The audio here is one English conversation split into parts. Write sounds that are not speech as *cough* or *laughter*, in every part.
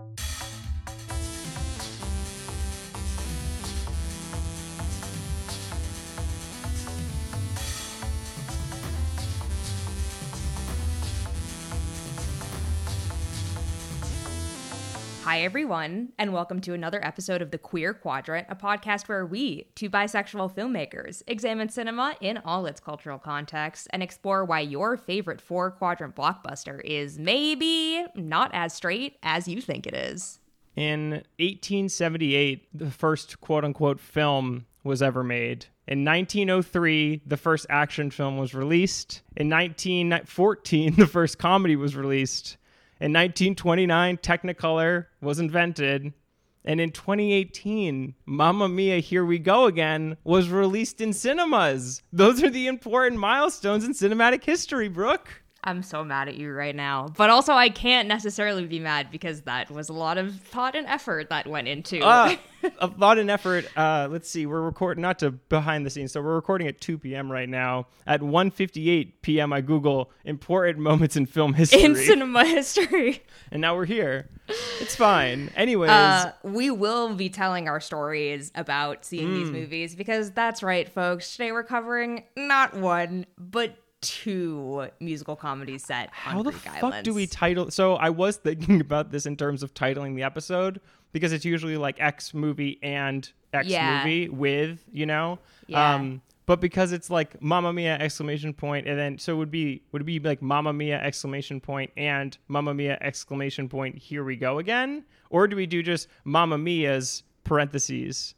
you Hi, everyone, and welcome to another episode of The Queer Quadrant, a podcast where we, two bisexual filmmakers, examine cinema in all its cultural contexts and explore why your favorite four quadrant blockbuster is maybe not as straight as you think it is. In 1878, the first quote unquote film was ever made. In 1903, the first action film was released. In 1914, *laughs* the first comedy was released. In 1929, Technicolor was invented. And in 2018, Mamma Mia, Here We Go Again was released in cinemas. Those are the important milestones in cinematic history, Brooke. I'm so mad at you right now. But also, I can't necessarily be mad because that was a lot of thought and effort that went into uh, *laughs* a lot and effort. Uh, let's see, we're recording not to behind the scenes, so we're recording at 2 p.m. right now. At 1:58 p.m., I Google important moments in film history in cinema history, *laughs* and now we're here. It's fine. Anyways, uh, we will be telling our stories about seeing mm. these movies because that's right, folks. Today we're covering not one but two musical comedies set How the fuck Islands. do we title? So I was thinking about this in terms of titling the episode because it's usually like X movie and X yeah. movie with you know. Yeah. Um, but because it's like Mamma Mia exclamation point and then so it would be would it be like Mamma Mia exclamation point and Mamma Mia exclamation point here we go again or do we do just Mamma Mia's parentheses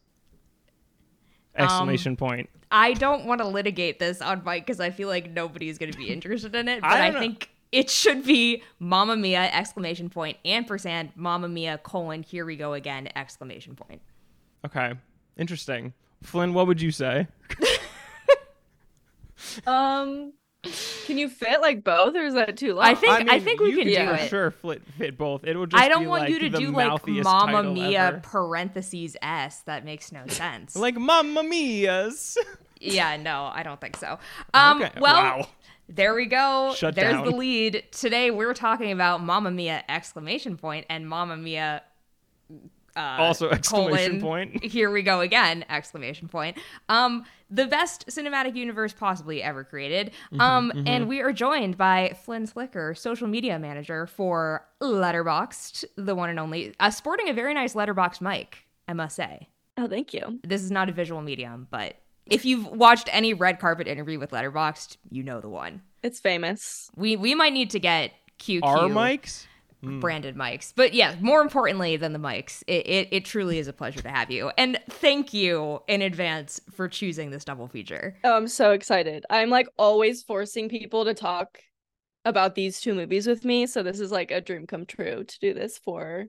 exclamation um, point I don't want to litigate this on mic because I feel like nobody's going to be interested in it. *laughs* But I, I think it should be Mamma Mia exclamation point ampersand Mamma Mia colon here we go again exclamation point. Okay, interesting. Flynn, what would you say? *laughs* um, can you fit like both, or is that too long? I think I, mean, I think we can, can do it. Sure, fit, fit both. It will just. I don't want like you to do like Mamma Mia ever. parentheses s. That makes no *laughs* sense. like Mamma Mia's. yeah, no, I don't think so. *laughs* Um, okay. well. Wow. There we go. Shut There's down. the lead. Today we're talking about Mamma Mia exclamation point and Mamma Mia uh, also *laughs* exclamation colon, point. *laughs* Here we go again! Exclamation point. Um, the best cinematic universe possibly ever created. Mm-hmm, Um, mm-hmm. and we are joined by Flynn Slicker, social media manager for Letterboxd the one and only, uh, sporting a very nice Letterboxd mic. I must say. Oh, thank you. This is not a visual medium, but if you've watched any red carpet interview with Letterboxd you know the one. It's famous. We we might need to get QQ Our mics. Mm. branded mics. But yeah, more importantly than the mics, it, it, it, truly is a pleasure to have you. And thank you in advance for choosing this double feature. Oh, I'm so excited. I'm like always forcing people to talk about these two movies with me. So this is like a dream come true to do this for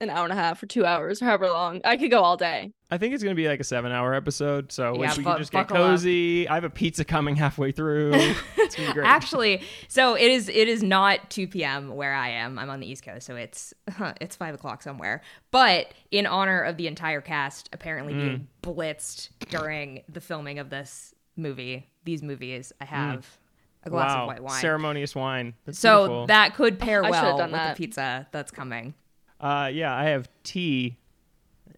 an hour and a half or two hours or however long. I could go all day. I think it's gonna be like a seven-hour episode, so yeah, we bu- can just get cozy. Up. I have a pizza coming halfway through. *laughs* it's gonna be great. Actually, so it is. It is not two p.m. where I am. I'm on the East Coast, so it's *laughs* it's five o'clock somewhere. But in honor of the entire cast apparently Mm. being blitzed during the filming of this movie, these movies, I have. A glass wow. of white wine. Ceremonious wine. That's so beautiful. that could pair well with that. the pizza that's coming. Uh, yeah, I have tea.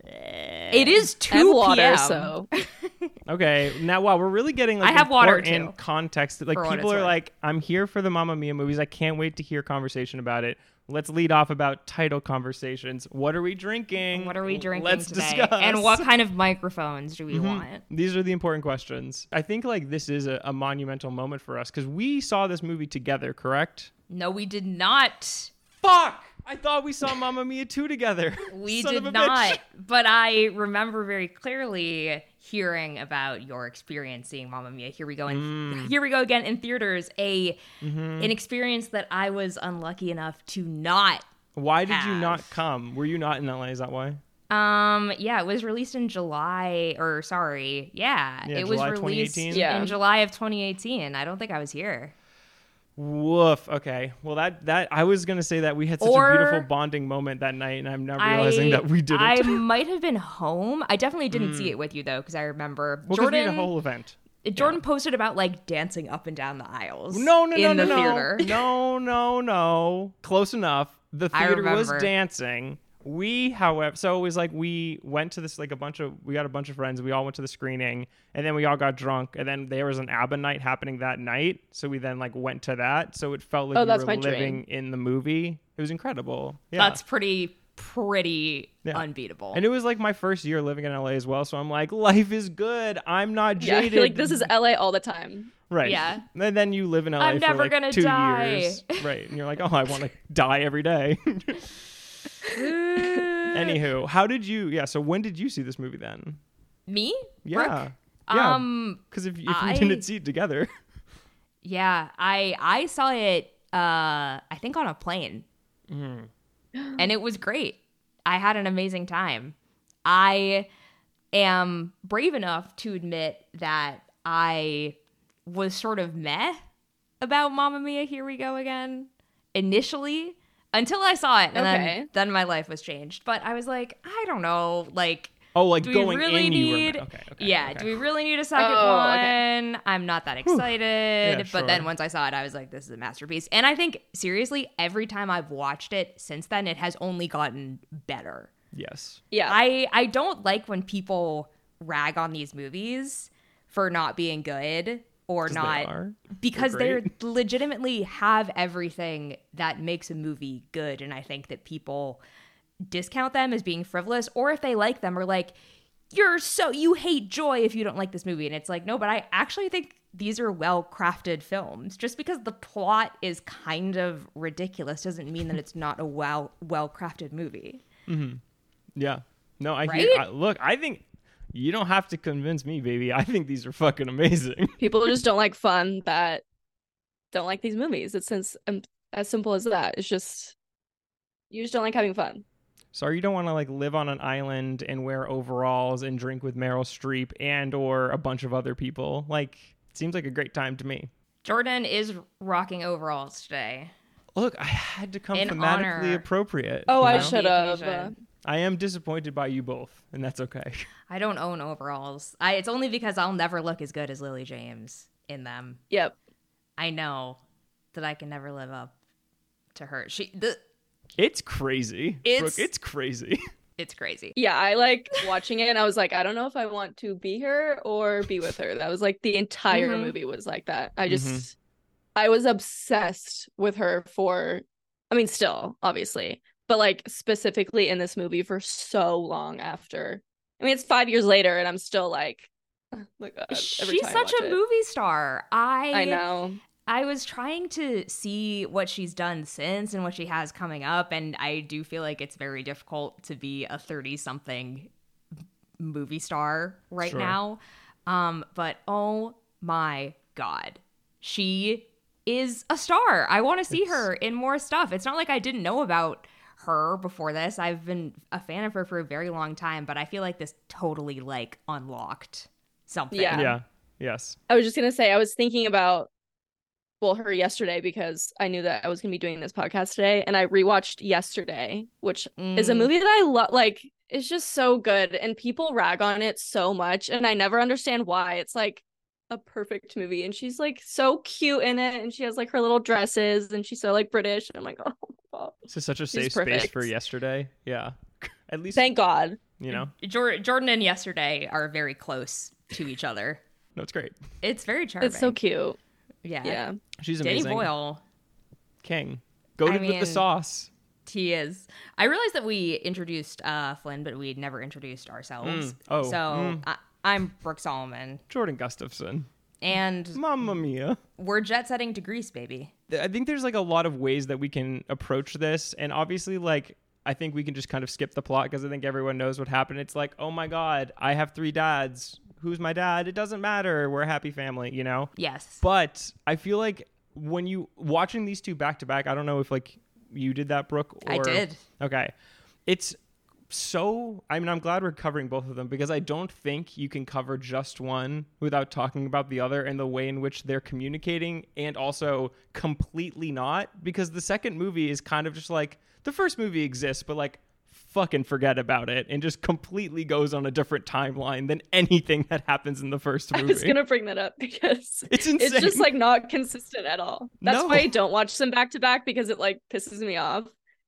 It is two And water, so *laughs* Okay, now wow, we're really getting like I have water, in context. Like for people are worth. like, I'm here for the Mamma Mia movies. I can't wait to hear conversation about it. Let's lead off about title conversations. What are we drinking? What are we drinking Let's today? discuss. And what kind of *laughs* microphones do we Mhm. want? These are the important questions. I think like this is a, a monumental moment for us because we saw this movie together, correct? No, we did not. Fuck! I thought we saw Mamma Mia 2 together. *laughs* We Son did not. *laughs* But I remember very clearly hearing about your experience seeing Mamma Mia. Here we go, and Mm. here we go again in theaters. A Mm-hmm. an experience that I was unlucky enough to not. Why did you not come? Were you not in LA? Is that why? Um, yeah, it was released in July, or sorry, yeah, Yeah, it was released Yeah. in July of 2018. I don't think I was here. Woof. Okay. Well, that that I was gonna say that we had such Or- a beautiful bonding moment that night, and I'm now realizing I, that we didn't. I might have been home. I definitely didn't see hmm. it with you though, because I remember well, 'cause we had Jordan. a whole event. Eh, Jordan posted about like dancing up and down the aisles. No, no, no, in no, the no, theater. no, no, no. Close enough. the theater was dancing. We, however, so it was like we went to this like a bunch of we got a bunch of friends. We all went to the screening, and then we all got drunk, and then there was an ABBA night happening that night. So we then like went to that. So it felt like Oh, we that's were my dream. living in the movie. It was incredible. Yeah. That's pretty pretty Yeah. unbeatable. and it was like my first year living in LA as well. So I'm like, life is good. I'm not Yeah, I *laughs* jaded. feel like this is LA all the time. right. Yeah. And then you live in LA I'm for never like gonna two die. years. Right. And you're like, oh, I want to *laughs* die every day. *laughs* *laughs* Anywho, how did you? Yeah. So when did you see this movie then? Me? Yeah. Brooke? Yeah. Um Because if, if I- we didn't see it together, *laughs* yeah, I I saw it uh I think on a plane. Mm-hmm. And it was great. I had an amazing time. I am brave enough to admit that I was sort of meh about Mamma Mia Here We Go Again initially until I saw it and Okay. then then my life was changed. But I was like, I don't know, like oh, like do going we really in, you were need okay. okay yeah okay. do we really need a second Oh, one okay. i'm not that excited Yeah, but then once i saw it i was like this is a masterpiece and i think seriously every time i've watched it since then it has only gotten better yes. Yeah. i i don't like when people rag on these movies for not being good or they not are. because They're they legitimately have everything that makes a movie good and i think that people discount them as being frivolous or if they like them are like you're so you hate joy if you don't like this movie and it's like no but i actually think these are well crafted films just because the plot is kind of ridiculous doesn't mean that it's not a well well crafted movie mm-hmm. Yeah. No, I Right? hear. I, look, I think you don't have to convince me, baby. *laughs* I think these are fucking amazing. *laughs* People just don't like fun that don't like these movies. It's since um, as simple as that. It's just you just don't like having fun. Sorry, you don't want to like live on an island and wear overalls and drink with Meryl Streep and or a bunch of other people. Like, it seems like a great time to me. jordan is rocking overalls today Look, I had to come In thematically honor- appropriate. Oh, you I know? should The have. Occasion. I am disappointed by you both, and that's okay. *laughs* i don't own overalls I, it's only because i'll never look as good as lily james in them Yep. I know that I can never live up to her. She the It's crazy. It's- Brooke, it's crazy. *laughs* it's crazy. Yeah, I like watching it and I was like, I don't know if I want to be her or be with her. That was like the entire Mhm. movie was like that. I just Mhm. I was obsessed with her for I mean still, obviously, but like specifically in this movie for so long after. I mean, it's 5 years later and I'm still like oh my god. every She's time I such watch a it. movie star. I I know. I was trying to see what she's done since and what she has coming up and I do feel like it's very difficult to be a 30 something movie star right Sure. now. Um but oh my god. She is a star. I want to see It's- her in more stuff. It's not like I didn't know about her before this. I've been a fan of her for a very long time, but I feel like this totally like unlocked something. Yeah. yeah. Yes. I was just gonna say I was thinking about well her yesterday because I knew that I was gonna be doing this podcast today, and I rewatched yesterday, which is a Mm. movie that I love. Like it's just so good, and people rag on it so much, and I never understand why. It's like a perfect movie, and she's like so cute in it, and she has like her little dresses, and she's so like British, and I'm like, *laughs* oh my This is such a She's safe space for yesterday. Yeah. *laughs* At least thank God. you know. Jordan and yesterday are very close to each other. *laughs* No, it's great. It's very charming. It's so cute. Yeah. Yeah, She's amazing Danny amazing. Boyle, King. Goated with mean- the sauce. he is. I realized that we introduced uh, Flynn, but we never introduced ourselves. Mm. Oh, So mm. I- I'm Brooke Solomon, Jordan Gustafson. and Mamma mia. we're jet setting to Greece, baby. I think there's like a lot of ways that we can approach this, and obviously, like I think we can just kind of skip the plot because I think everyone knows what happened. It's like, oh my god, I have three dads. Who's my dad? It doesn't matter. We're a happy family, you know. Yes. But I feel like when you watching these two back to back, I don't know if like you did that, Brooke. Or, I did. Okay, it's so. I mean, I'm glad we're covering both of them because I don't think you can cover just one without talking about the other and the way in which they're communicating, and also completely not because the second movie is kind of just like the first movie exists, but like fucking forget about it and just completely goes on a different timeline than anything that happens in the first movie. I was gonna bring that up *laughs* because It's insane. it's just like not consistent at all. That's No. why I don't watch them back to back because it like pisses me off.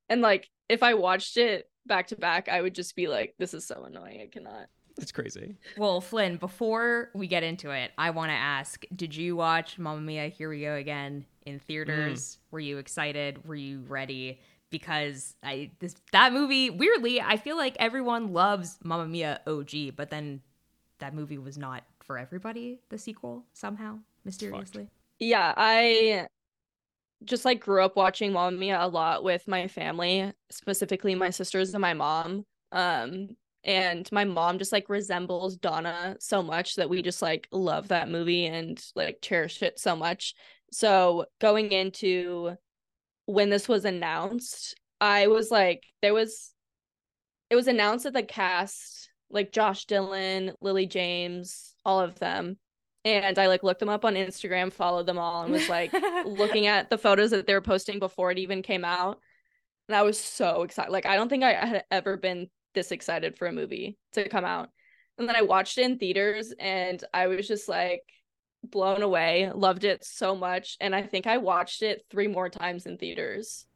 And like if I watched it back to back, I would just be like, this is so annoying. I cannot. It's crazy. Well, Flynn, before we get into it, I want to ask Did you watch Mamma Mia, Here We Go Again in theaters? Were you excited? Were you ready? Because I this that movie weirdly, I feel like everyone loves Mamma Mia OG, but then that movie was not for everybody. The sequel somehow mysteriously. Yeah, I just like grew up watching Mamma Mia a lot with my family, specifically my sisters and my mom. Um, and my mom just like resembles Donna so much that we just like love that movie and like cherish it so much. So going into when this was announced, I was like, there was, it was announced that the cast, like Josh Dylan, Lily James, all of them, and I like looked them up on Instagram, followed them all, and was like *laughs* looking at the photos that they were posting before it even came out. And I was so excited. Like I don't think I had ever been this excited for a movie to come out. And then I watched it in theaters and I was just like blown away, loved it so much. And I think I watched it three more times in theaters.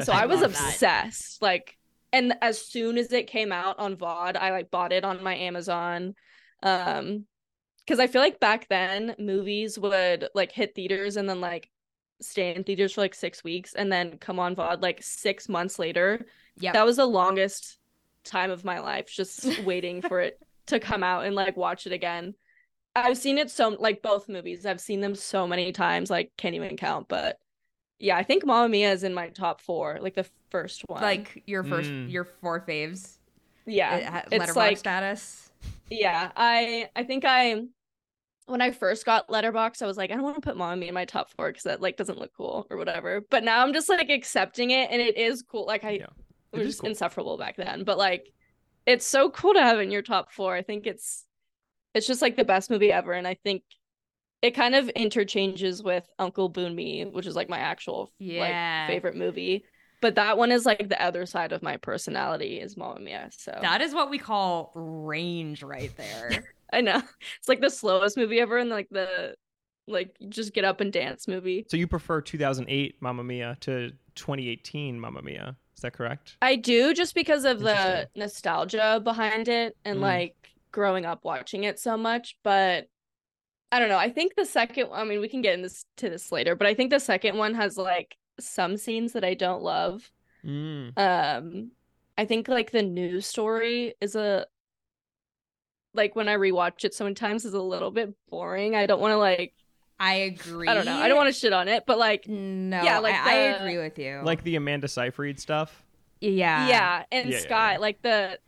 so I, was love that. obsessed. Like, and as soon as it came out on VOD, I like bought it on my Amazon. Um, because I feel like back then movies would like hit theaters and then like stay in theaters for like six weeks and then come on VOD like six months later. Yeah. That was the longest time of my life, just *laughs* waiting for it to come out and like watch it again. I've seen it so like both movies. I've seen them so many times, like can't even count. But yeah, I think Mamma Mia is in my top four, like the first one. like your first Mm. your four faves. yeah, It ha- it's letterbox like status. Yeah. I I think I when I first got Letterbox, I was like, I don't want to put Mamma Mia in my top four because that like doesn't look cool or whatever. But now I'm just like accepting it, and it is cool. Like I Yeah, it it was just cool. insufferable back then, but like it's so cool to have in your top four. I think it's it's just like the best movie ever, and I think it kind of interchanges with Uncle Boonmee, which is like my actual Yeah. like favorite movie. But that one is like the other side of my personality is Mamma Mia. So That is what we call range right there. *laughs* I know it's like the slowest movie ever, and like the like just get up and dance movie. So you prefer 2008 Mamma Mia to 2018 Mamma Mia? Is that correct? I do just because of the nostalgia behind it and Mm. like growing up watching it so much. But I don't know. I think the second, I mean, we can get into this, this later, but I think the second one has like some scenes that I don't love. Mm. Um, I think like the news story is a like when I rewatch it so many times is a little bit boring. I don't want to like I agree. I don't know. I don't want to shit on it, but like No, Yeah, like I, I agree with you. Like the Amanda Seyfried stuff. yeah, yeah, and Yeah, yeah, Sky yeah. like the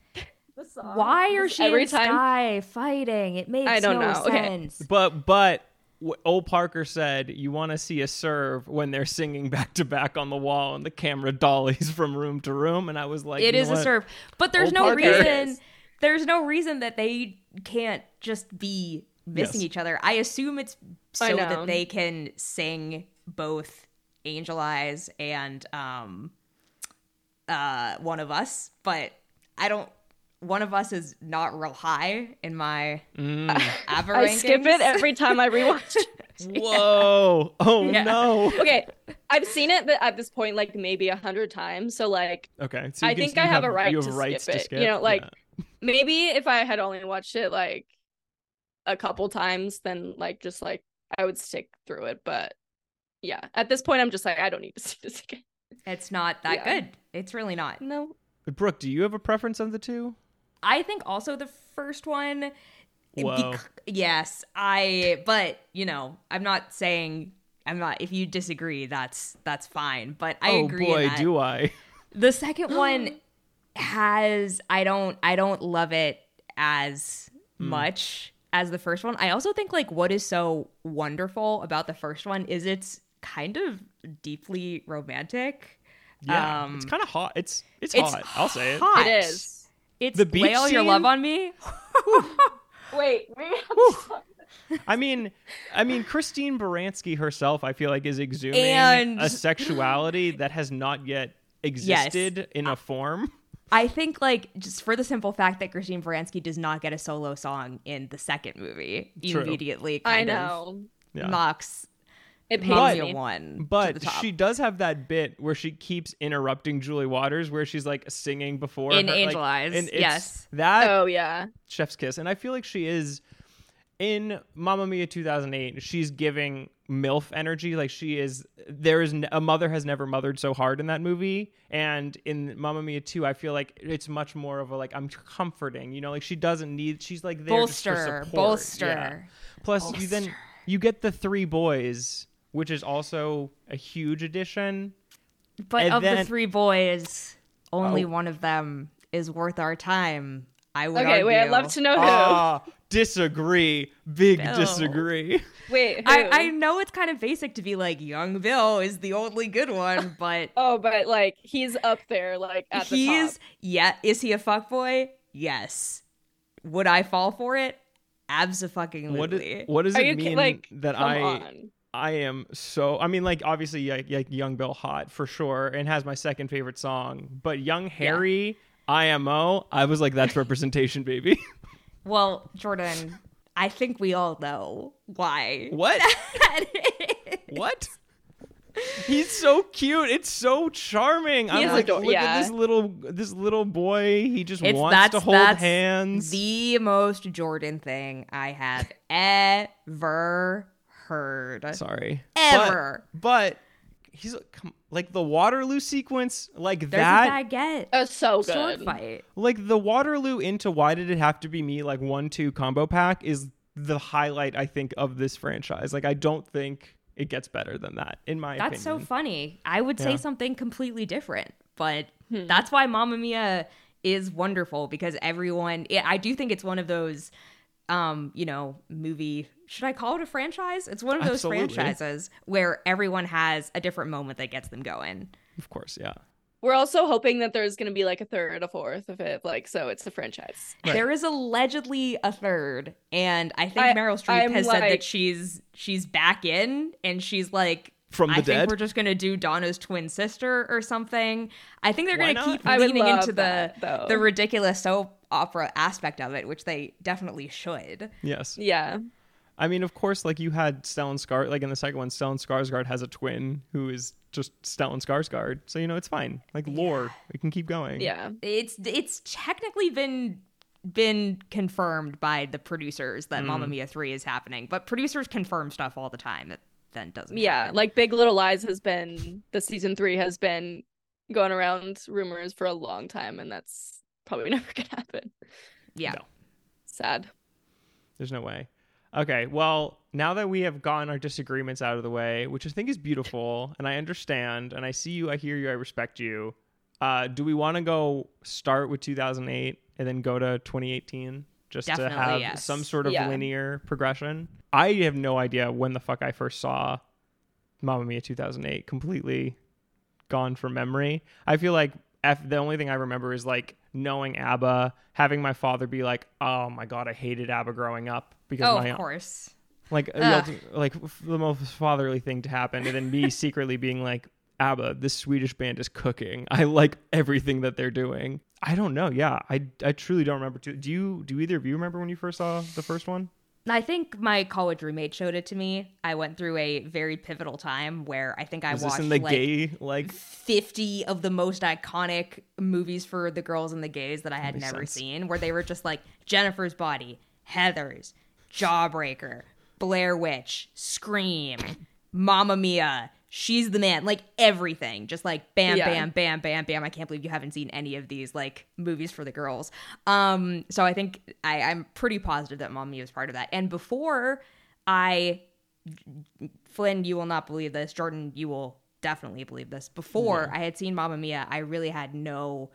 the Why are she every and time Sky fighting? It makes I don't no know. Okay. sense. But but w- Ol Parker said you want to see a serve when they're singing back to back on the wall and the camera dollies from room to room, and I was like, "It is you a what? serve, but there's Ol no Parker. reason. There's no reason that they can't just be missing Yes. each other. I assume it's so that they can sing both Angel Eyes and um uh one of us, but I don't. One of us is not real high in my Mm. Ava I skip it every time I rewatch *laughs* it. Whoa! Oh *laughs* Yeah. no! okay, I've seen it th- at this point like maybe a hundred times. So like Okay, so you I can- think you I have a right you to have rights skip to it, skip. you know, like- Yeah. maybe if I had only watched it like a couple times, then like just like I would stick through it. But yeah, at this point, I'm just like I don't need to *laughs* see this again. It's not that Yeah. good. It's really not. No, Brooke, do you have a preference of the two? I think also the first one. Whoa. bec- yes, I. But you know, I'm not saying I'm not. If you disagree, that's that's fine. But I oh agree. in boy, that. do I! *laughs* the second one *gasps* has. I don't. I don't love it as Hmm. much as the first one. I also think like what is so wonderful about the first one is it's kind of deeply romantic. Yeah, Um, it's kind of hot. It's it's, It's hot. I'll say it. hot. it is. It's The beach lay all your scene? love on me. *laughs* Wait, we have to *laughs* I mean, I mean, Christine Baranski herself, I feel like, is exhuming And- a sexuality that has not yet existed in a form. I think like just for the simple fact that Christine Baranski does not get a solo song in the second movie True. immediately I kind of know. Yeah. knocks It pains But- me. One. But the top. she does have that bit where she keeps interrupting Julie Walters, where she's like singing before In her, like- Angel Eyes, and it's yes. that Oh yeah. chef's kiss and i feel like she is in Mamma Mia 2008 she's giving milf energy like she is there is n- a mother has never mothered so hard in that movie and in Mamma Mia 2 I feel like it's much more of a like I'm comforting you know like she doesn't need she's like there just for bolster, support. bolster. Yeah. plus you then you get the three boys which is also a huge addition But And of the three boys, only Oh. one of them is worth our time. I would Okay, wait. I'd love to know who. ah disagree big Bill. disagree wait. Who? I, I know it's kind of basic to be like young Bill is the only good one, *laughs* but Oh, but like he's up there, like at the he's top. yeah. Is he a fuck boy? Yes. Would I fall for it? Absolutely. what, is, what does Are it you ki- mean like? that come I on. I am so. I mean, like obviously, like, like Young Bill hot for sure, and has my second favorite song. But Young Harry, IMO, I was like, that's representation, *laughs* baby. Well, Jordan, I think we all know why. what? *laughs* What? He's so cute. It's so charming. I'm like, ador- look yeah. at this little this little boy. He just It's wants to hold that's hands. the most Jordan thing I have ever heard. Sorry, Ever. But, but he's like the Waterloo sequence, like There's that. I get. Oh, so sword good. fight. like the Waterloo into why did it have to be me like one two combo pack is the highlight I think of this franchise. Like I don't think it gets better than that in my That's so funny. I would say Yeah. something completely different, but Hmm. that's why Mamma Mia is wonderful because everyone. It, I do think it's one of those, um, you know, movie. Should I call it a franchise? It's one of those Absolutely. franchises where everyone has a different moment that gets them going. Of course, yeah. We're also hoping that there's gonna be like a third, a fourth, a fifth, like so it's a franchise. Right. There is allegedly a third, and I think I- Meryl Streep I'm has said that she's she's back in, and she's like. From the I think we're just gonna do Donna's twin sister or something. I think they're Why gonna not? keep leaning into that, the though. the ridiculous soap opera aspect of it, which they definitely should. Yes. Yeah. I mean, of course, like you had Stellan Skar like in the second one, Stellan Skarsgård has a twin who is just Stellan Skarsgård. So you know it's fine. Like lore, we can keep going. Yeah. It's it's technically been been confirmed by the producers that Mm. Mamma Mia three is happening, but producers confirm stuff all the time that then doesn't. Yeah. happen. Like Big Little Lies has been the season three has been going around rumors for a long time, and that's probably *laughs* never gonna happen. yeah. No. Sad. There's no way. Okay, well, now that we have gotten our disagreements out of the way, which I think is beautiful, and I understand, and I see you, I hear you, I respect you. Uh, do we want to go start with 2008 and then go to 2018 just to have yes. some sort of Yeah. linear progression? I have no idea when the fuck I first saw Mamma Mia 2008. Completely gone from memory. I feel like F, the only thing I remember is like knowing ABBA, having my father be like, "Oh my god, I hated ABBA growing up," because Oh, my of course. like like the most fatherly thing to happen, and then me *laughs* secretly being like, "ABBA, this Swedish band is cooking. I like everything that they're doing." I don't know. Yeah, I I truly don't remember. Too. Do you? Do either of you remember when you first saw the first one? I think my college roommate showed it to me. I went through a very pivotal time where I think I Was watched in the like gay like? 50 of the most iconic movies for the girls and the gays that I had never sense. seen, where they were just like Jennifer's Body, Heather's, Jawbreaker, Blair Witch, Scream, Mamma Mia, She's the Man, like everything. Just like bam, Yeah. bam, bam, bam, bam. I can't believe you haven't seen any of these like movies for the girls. Um, so I think I, I'm pretty positive that Mia was part of that. And before I Flynn, you will not believe this. Jordan, you will definitely believe this. Before I had seen Mamma Mia, I really had no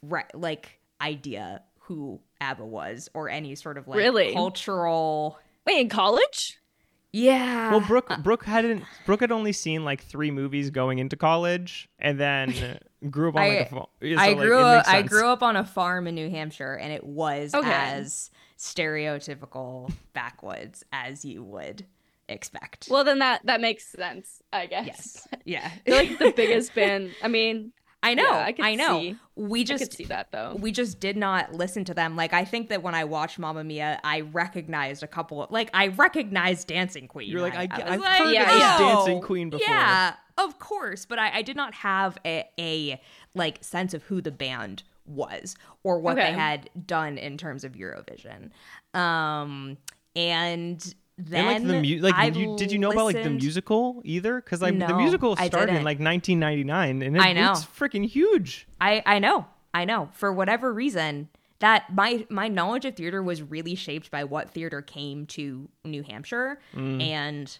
re- like idea who ABBA was or any sort of like Really? cultural. Wait, in college? Yeah. Well, Brooke Brooke hadn't Brooke had only seen like three movies going into college, and then *laughs* grew up on like I- a phone. yeah, I so, like, grew it up. I grew up on a farm in New Hampshire, and it was Okay. as stereotypical backwoods as you would expect. Well, then that that makes sense, I guess. yes, yeah. They're *laughs* like the biggest band. I mean, I know. Yeah, I could I know. see- We I just could see that though. we just did not listen to them. Like I think that when I watched Mamma Mia, I recognized a couple of like I recognized Dancing Queen. You're like, I- was I've heard of this Dancing Queen before." Yeah, of course, but I, I did not have a, a like sense of who the band was or what they had done in terms of Eurovision. Um, and then and like the mu- like you, did you know about like the musical either? Because like the musical started in like 1999, and it, I know. it's freaking huge. I I know. I know. For whatever reason, that my my knowledge of theater was really shaped by what theater came to New Hampshire Mm. and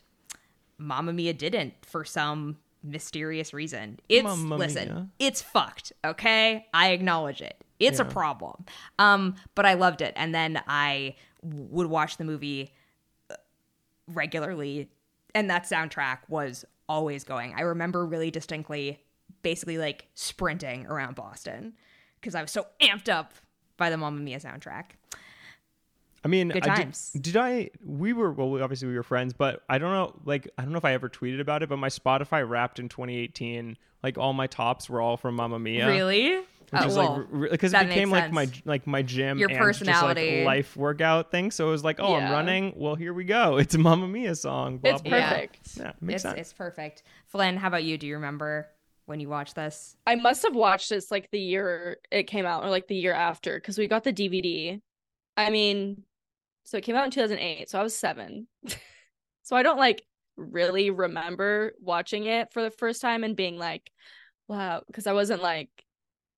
Mamma Mia didn't for some mysterious reason. It's Mamma listen, Mia. it's fucked, okay? I acknowledge it. It's a problem. Um but I loved it and then I would watch the movie regularly and that soundtrack was always going. I remember really distinctly basically like sprinting around Boston because I was so amped up by the Mamma Mia soundtrack. I mean, Good I. Did, did I? We were well. we- Obviously, we were friends, but I don't know. Like, I don't know if I ever tweeted about it. But my Spotify Wrapped in 2018, like all my tops were all from Mamma Mia. Really? Which Oh, is well, like because that it became like my like my gym Your and personality. just like life workout thing. So it was like, oh, I'm running. Well, here we go. *laughs* It's a Mamma Mia song. Blah, It's blah, blah. perfect. Yeah, makes it's, sense. it's perfect. Flynn, how about you? Do you remember when you watched this? I must have watched this like the year it came out or like the year after because we got the DVD. I mean, so it came out in 2008, so I was 7. *laughs* so I don't like really remember watching it for the first time and being like, wow, because I wasn't like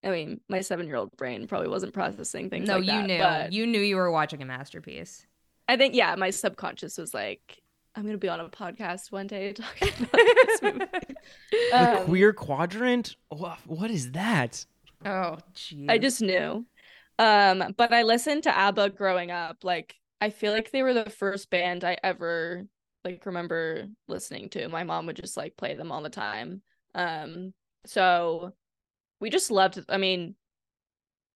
I mean, my 7-year-old brain probably wasn't processing things no, like you that, knew. but You knew you were watching a masterpiece. I think yeah, my subconscious was like I'm going to be on a podcast one day talking *laughs* about this movie. *laughs* the Um, queer quadrant. What is that? Oh, jeez. I just knew. Um, but I listened to ABBA growing up. Like, I feel like they were the first band I ever like remember listening to. My mom would just like play them all the time. Um, so we just loved. I mean,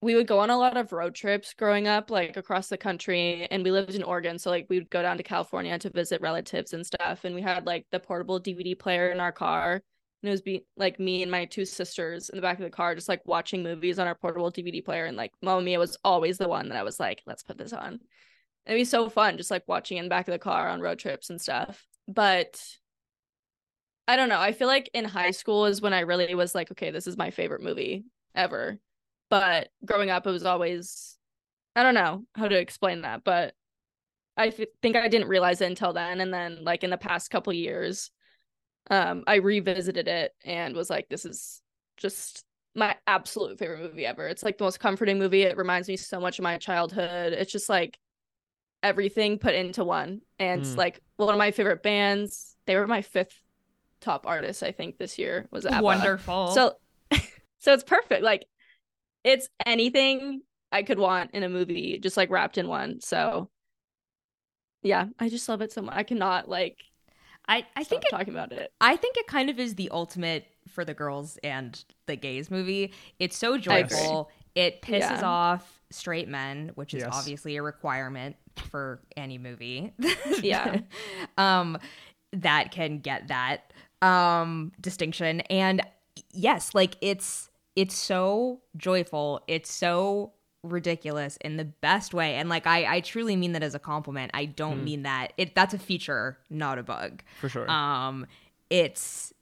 we would go on a lot of road trips growing up, like across the country, and we lived in Oregon, so like we would go down to California to visit relatives and stuff. And we had like the portable DVD player in our car, and it was be like me and my two sisters in the back of the car, just like watching movies on our portable DVD player. And like Mamma Mia was always the one that I was like, let's put this on. It'd be so fun, just like watching in the back of the car on road trips and stuff. But I don't know. I feel like in high school is when I really was like, okay, this is my favorite movie ever. But growing up, it was always, I don't know how to explain that, but I th- think I didn't realize it until then. And then, like, in the past couple years, um, I revisited it and was like, this is just my absolute favorite movie ever. It's like the most comforting movie. It reminds me so much of my childhood. It's just like everything put into one. And it's Mm. like one of my favorite bands. They were my fifth top artist, I think, this year was ABBA. wonderful. So *laughs* so it's perfect. Like it's anything I could want in a movie, just like wrapped in one. So yeah, I just love it so much. I cannot like I, I stop think it talking about it. I think it kind of is the ultimate for the girls and the gays movie. It's so joyful. It pisses Yeah. off straight men, which is Yes. obviously a requirement for any movie. Yeah. *laughs* um that can get that um distinction and yes, like it's it's so joyful. It's so ridiculous in the best way and like I I truly mean that as a compliment. I don't mean that. It that's a feature, not a bug For sure. um it's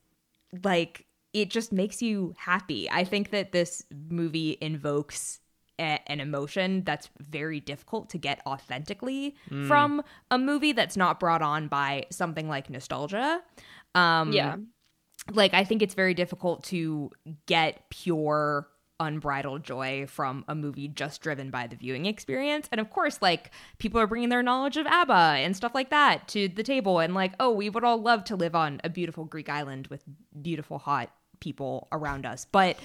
like it just makes you happy i think that this movie invokes a- an emotion that's very difficult to get authentically from a movie that's not brought on by something like nostalgia um yeah. like I think it's very difficult to get pure unbridled joy from a movie just driven by the viewing experience. And of course, like people are bringing their knowledge of ABBA and stuff like that to the table and like, oh, we would all love to live on a beautiful Greek island with beautiful hot people around us. But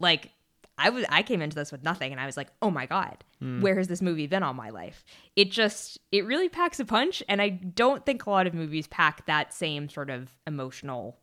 like I was I came into this with nothing and I was like, "Oh my god, hmm. where has this movie been all my life?" It just it really packs a punch and I don't think a lot of movies pack that same sort of emotional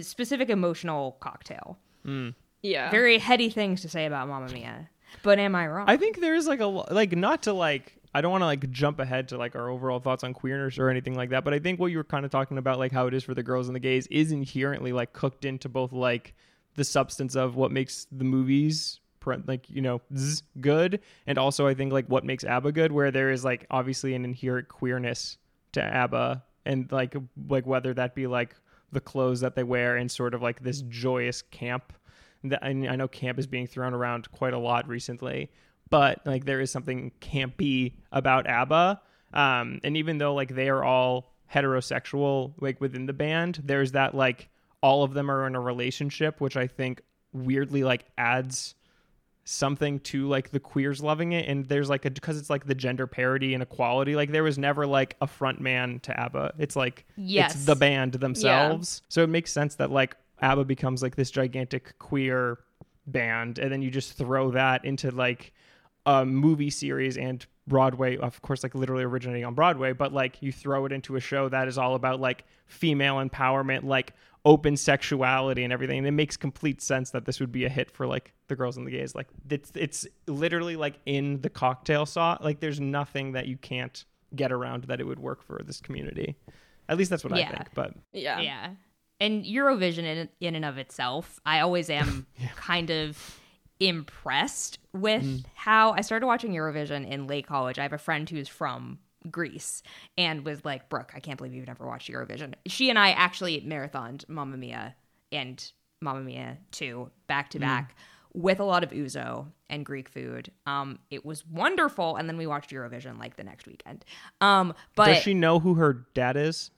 specific emotional cocktail. Hmm. Yeah. Very heady things to say about Mamma Mia. But am I wrong? I think there's like a like not to like I don't want to like jump ahead to like our overall thoughts on queerness or anything like that, but I think what you were kind of talking about like how it is for the girls and the gays is inherently like cooked into both like the substance of what makes the movies like you know good and also i think like what makes abba good where there is like obviously an inherent queerness to abba and like like whether that be like the clothes that they wear and sort of like this joyous camp that I, I know camp is being thrown around quite a lot recently but like there is something campy about abba um and even though like they are all heterosexual like within the band there's that like all of them are in a relationship which i think weirdly like adds something to like the queers loving it. And there's like a because it's like the gender parity and equality like there was never like a front man to abba. It's like Yes. it's the band themselves. So it makes sense that like abba becomes like this gigantic queer band. And then you just throw that into like a movie series and Broadway, of course, like literally originating on Broadway, but like you throw it into a show that is all about like female empowerment, like open sexuality and everything. And it makes complete sense that this would be a hit for like the girls and the gays. Like it's it's literally like in the cocktail sauce. Like there's nothing that you can't get around that it would work for this community. At least that's what I think. But Yeah. Yeah. And Eurovision in, in and of itself, I always am *laughs* kind of impressed with Mm. how I started watching Eurovision in late college. I have a friend who's from Greece and was like, Brooke, I can't believe you've never watched Eurovision. She and I actually marathoned Mamma Mia and Mamma Mia 2 back Mm. to back with a lot of ouzo and Greek food. Um, it was wonderful. And then we watched Eurovision like the next weekend. Um, but does she know who her dad is?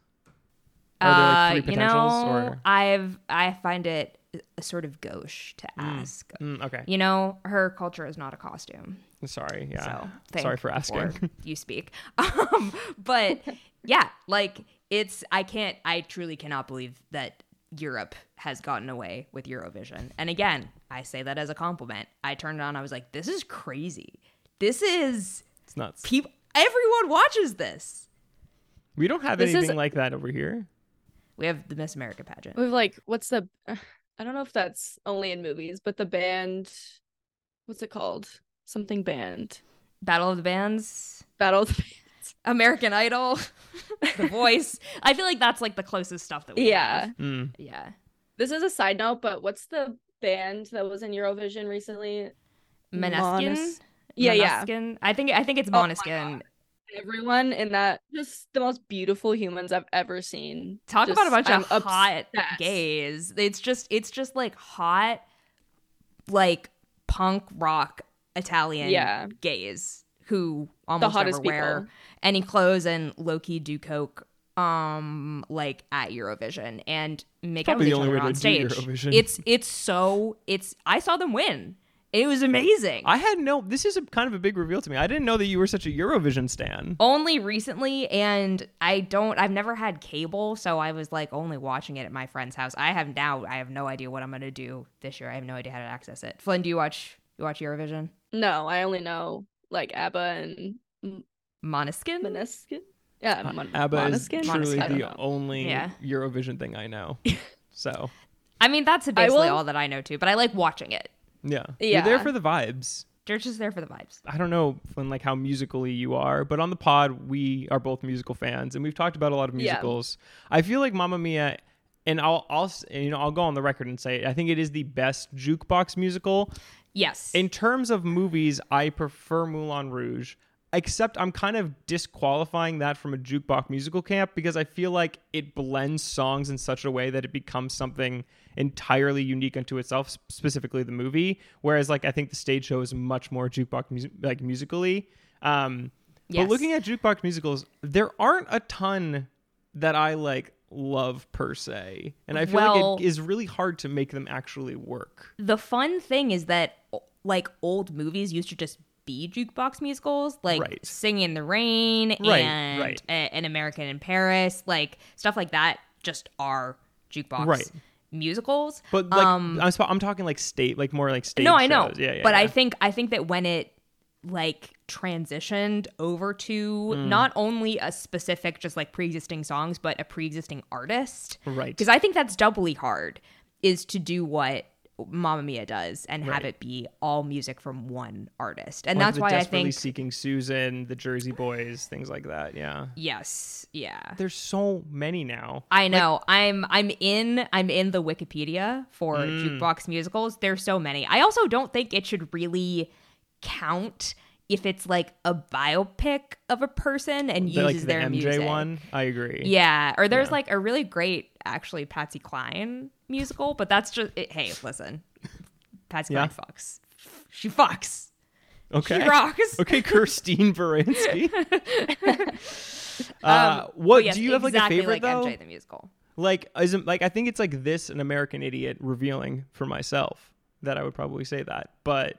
Are there like three uh, you potentials know, or I've I find it a sort of gauche to ask. Mm, okay. You know, her culture is not a costume. Sorry. Yeah. So Sorry for asking. *laughs* you speak. *laughs* Um, but yeah, like it's I can't I truly cannot believe that Europe has gotten away with Eurovision. And again, I say that as a compliment. I turned it on, I was like, this is crazy. This is it's nuts. people everyone watches this. We don't have This is- anything like that over here. We have the Miss America pageant. We've like, what's the? I don't know if that's only in movies, but the band, what's it called? Something band. Battle of the Bands. Battle. Of the Bands. *laughs* American Idol, *laughs* The Voice. I feel like that's like the closest stuff that we Yeah. have. Mm. Yeah. This is a side note, but what's the band that was in Eurovision recently? Måneskin. Mones- Yeah, yeah. I think I think it's Oh Måneskin. Everyone in that, just the most beautiful humans I've ever seen. Talk Just- about a bunch I'm of hot obsessed. gays. It's just it's just like hot, like punk rock Italian Yeah. gays who almost hottest never wear people. any clothes and low key do coke um like at Eurovision and make out with the each only other on stage. Eurovision. It's it's so it's I saw them win. It was amazing. I had no. This is a kind of a big reveal to me. I didn't know that you were such a Eurovision stan. only recently and i don't i've never had cable so i was like only watching it at my friend's house i have now i have no idea what i'm gonna do this year i have no idea how to access it flynn do you watch you watch eurovision No, I only know like ABBA and M- Moneskin? Maneskin. Yeah, uh, Mon- ABBA is Måneskin? truly I the only Yeah. Eurovision thing I know. *laughs* so i mean that's basically will- all that i know too but i like watching it yeah, you're there for the vibes. they're just there for the vibes I don't know, Flynn, like how musically you are, but on the pod we are both musical fans, and we've talked about a lot of Yeah. musicals. I feel like Mamma Mia, and I'll, I'll, you know, I'll go on the record and say I think it is the best jukebox musical. yes In terms of movies, I prefer Moulin Rouge. Except I'm kind of disqualifying that from a jukebox musical camp because I feel like it blends songs in such a way that it becomes something entirely unique unto itself, specifically the movie. Whereas, like, I think the stage show is much more jukebox music, like musically. Um, Yes. But looking at jukebox musicals, there aren't a ton that I like love per se, and I feel Well- like it is really hard to make them actually work. the fun thing is that like old movies used to just jukebox musicals like Right. singing in the rain Right, and right. A- an american in paris like stuff like that just are jukebox Right. musicals But like, um I'm, I'm talking like state, like more like stage. no i know shows. Yeah, yeah. but i think i think that when it like transitioned over to Hmm. not only a specific just like pre-existing songs but a pre-existing artist right. because I think that's doubly hard is to do what Mamma Mia does and have it be all music from one artist. And Like that's the why I think Seeking Susan, the Jersey Boys, things like that. Yeah. yes, yeah. There's so many now. I know. I'm I'm in I'm in the Wikipedia for Mm. jukebox musicals. There's so many. I also don't think it should really count if it's like a biopic of a person and uses like the their MJ music. one, I agree. Yeah, or there's Yeah. like a really great actually Patsy Cline musical, but that's just it, hey, listen. Patsy Yeah. Cline fucks. She fucks. Okay. She rocks. Okay, *laughs* Christine Baranski. *laughs* uh, Um, what yes, do you have like a favorite like though? MJ the musical. Like, isn't like I think it's like this an American Idiot revealing for myself that I would probably say that, but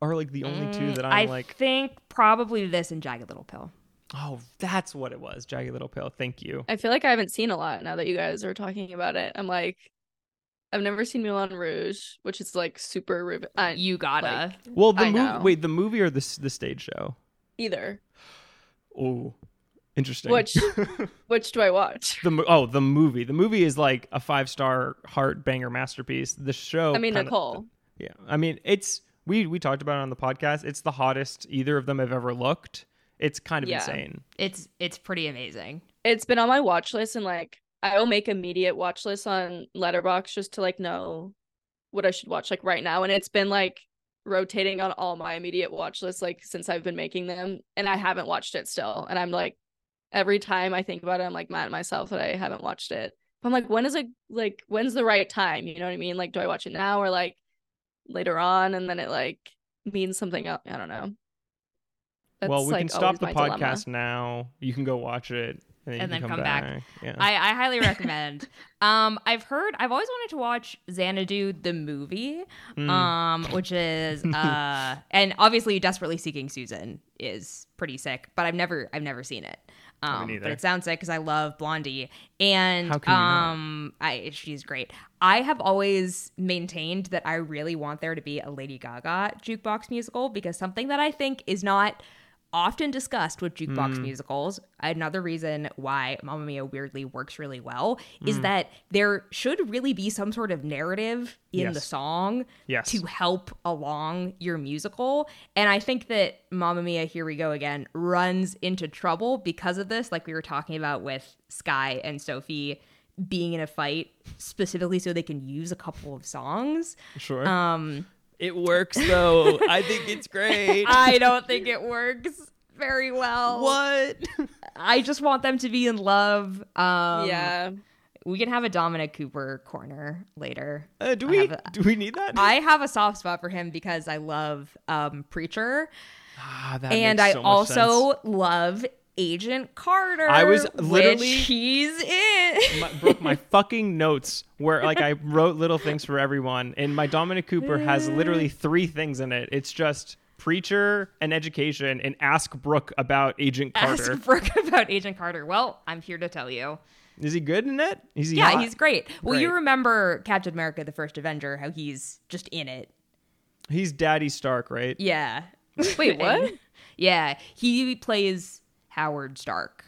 are like the only two that I'm Mm, I like, think probably this and Jagged Little Pill. Oh, that's what it was, Jagged Little Pill. Thank you. I feel like I haven't seen a lot now that you guys are talking about it. I'm like, I've never seen Moulin Rouge, which is like super. Riv- I, You gotta. Well, the movie. Wait, the movie or the s- the stage show? either. Oh, interesting. Which *laughs* which do I watch? the oh the movie. The movie is like a five star heart banger masterpiece. The show. I mean kinda- Nicole. Yeah, I mean it's we we talked about it on the podcast. It's the hottest either of them have ever looked. It's kind of Yeah. insane. It's it's pretty amazing. It's been on my watch list and like I will make immediate watch lists on Letterboxd just to like know what I should watch like right now. And it's been like rotating on all my immediate watch lists like since I've been making them and I haven't watched it still. And I'm like every time I think about it, I'm like mad at myself that I haven't watched it. But I'm like, when is it like when's the right time? You know what I mean? Like, do I watch it now or like later on? And then it like means something else. I don't know. Well, we like, can stop the my dilemma. podcast now. You can go watch it, and then, And then come, come back. Yeah. I, I highly recommend. *laughs* um, I've heard I've always wanted to watch Xanadu the movie, Mm. um, which is *laughs* uh, and obviously Desperately Seeking Susan is pretty sick, but I've never I've never seen it. Um, but it sounds sick because I love Blondie, and How can you not? um, I she's great. I have always maintained that I really want there to be a Lady Gaga jukebox musical because something that I think is not often discussed with jukebox Mm. musicals. Another reason why Mamma Mia weirdly works really well is Mm. that there should really be some sort of narrative in the song Yes. to help along your musical. And I think that Mamma Mia, here we go again, runs into trouble because of this, like we were talking about with Sky and Sophie being in a fight specifically so they can use a couple of songs. sure. Um it works though. I think it's great. *laughs* I don't think it works very well. what? I just want them to be in love. Um, yeah. we can have a Dominic Cooper corner later. Uh, do I we have a- do we need that? I have a soft spot for him because I love um, Preacher, ah, that and makes I so much also sense. love Agent Carter. I was literally- he's in. my, broke my *laughs* fucking notes where like I wrote little things for everyone, and my Dominic Cooper has literally three things in it. It's just preacher and education, and ask Brooke about Agent Carter. Ask *laughs* Brooke about Agent Carter. Well, I'm here to tell you. Is he good in it? Is he? Yeah, hot? he's great. Well, you remember Captain America: The First Avenger? How he's just in it. he's Daddy Stark, right? Yeah. *laughs* Wait, what? Yeah, he plays Howard Stark.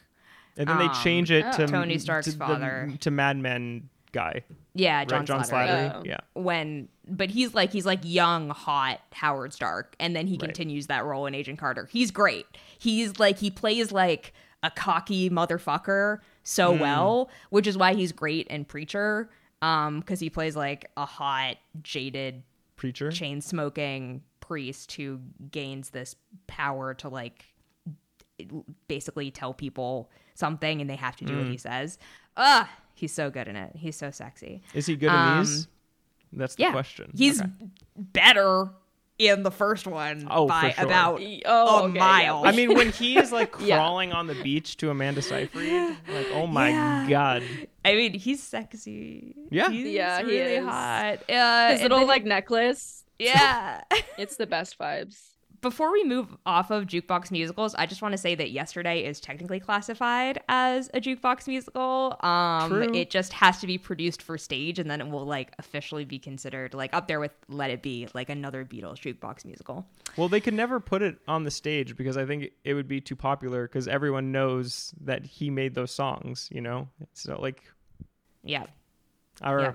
And then they Um, change it to Tony Stark's to the- father. to Mad Men guy, Yeah, John, right? John Slattery. Slattery. Oh. Yeah. When, but he's like he's like young, hot Howard Stark, and then he Right. continues that role in Agent Carter. He's great. He's like he plays like a cocky motherfucker so Hmm. well, which is why he's great in Preacher. Um, because he plays like a hot, jaded, Preacher. chain smoking priest who gains this power to like basically tell people something and they have to do Mm. what he says. Ugh, he's so good in it. He's so sexy. Is he good Um, in these? That's the Yeah, question. He's Okay. better in the first one Oh, by sure. about Oh, a okay, mile. yeah. I mean, when he is like *laughs* Yeah. crawling on the beach to Amanda Seyfried, like, oh my Yeah. god, I mean, he's sexy. Yeah. he's Yeah, he really is. hot. Uh, His little then- like necklace. yeah. *laughs* It's the best vibes. Before we move off of jukebox musicals, I just want to say that yesterday is technically classified as a jukebox musical. Um, True. it just has to be produced for stage, and then it will like officially be considered like up there with Let It Be, like another Beatles jukebox musical. Well, they could never put it on the stage because I think it would be too popular because everyone knows that he made those songs, you know? So, like, Yeah, our, Yeah.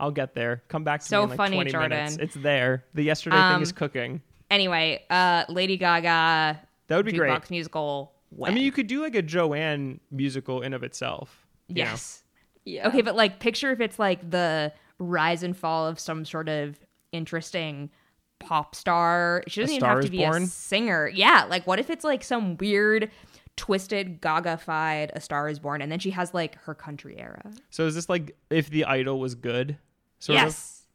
I'll get there. Come back to So me in like funny, 20 Jordan. minutes. It's there. The yesterday thing is Um, cooking. Anyway, uh, Lady Gaga. That would be great. jukebox musical. I mean, you could do like a Joanne musical in of itself. you know? yes. Yeah. Okay, but like picture if it's like the rise and fall of some sort of interesting pop star. She doesn't even have to be Born? a singer. Yeah, like what if it's like some weird twisted gaga-fied A Star is Born and then she has like her country era. So is this like if the idol was good? Sort of? yes.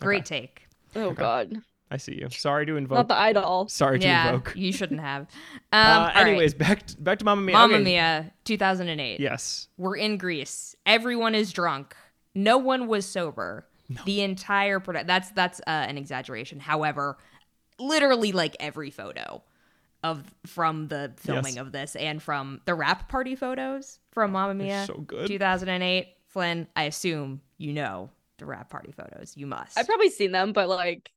Great take. Oh God. I see you. Sorry to invoke. Not the idol. Sorry to yeah, invoke. you shouldn't have. *laughs* Um, Uh, all right. anyways, back to, back to Mamma Mia. Mamma Okay. Mia, 2008. Yes. We're in Greece. Everyone is drunk. No one was sober. The entire product. That's that's uh, an exaggeration. However, literally like every photo of from the filming Yes. of this and from the wrap party photos from Mamma Mia, so good. 2008. Flynn, I assume you know the wrap party photos. You must. I've probably seen them, but like,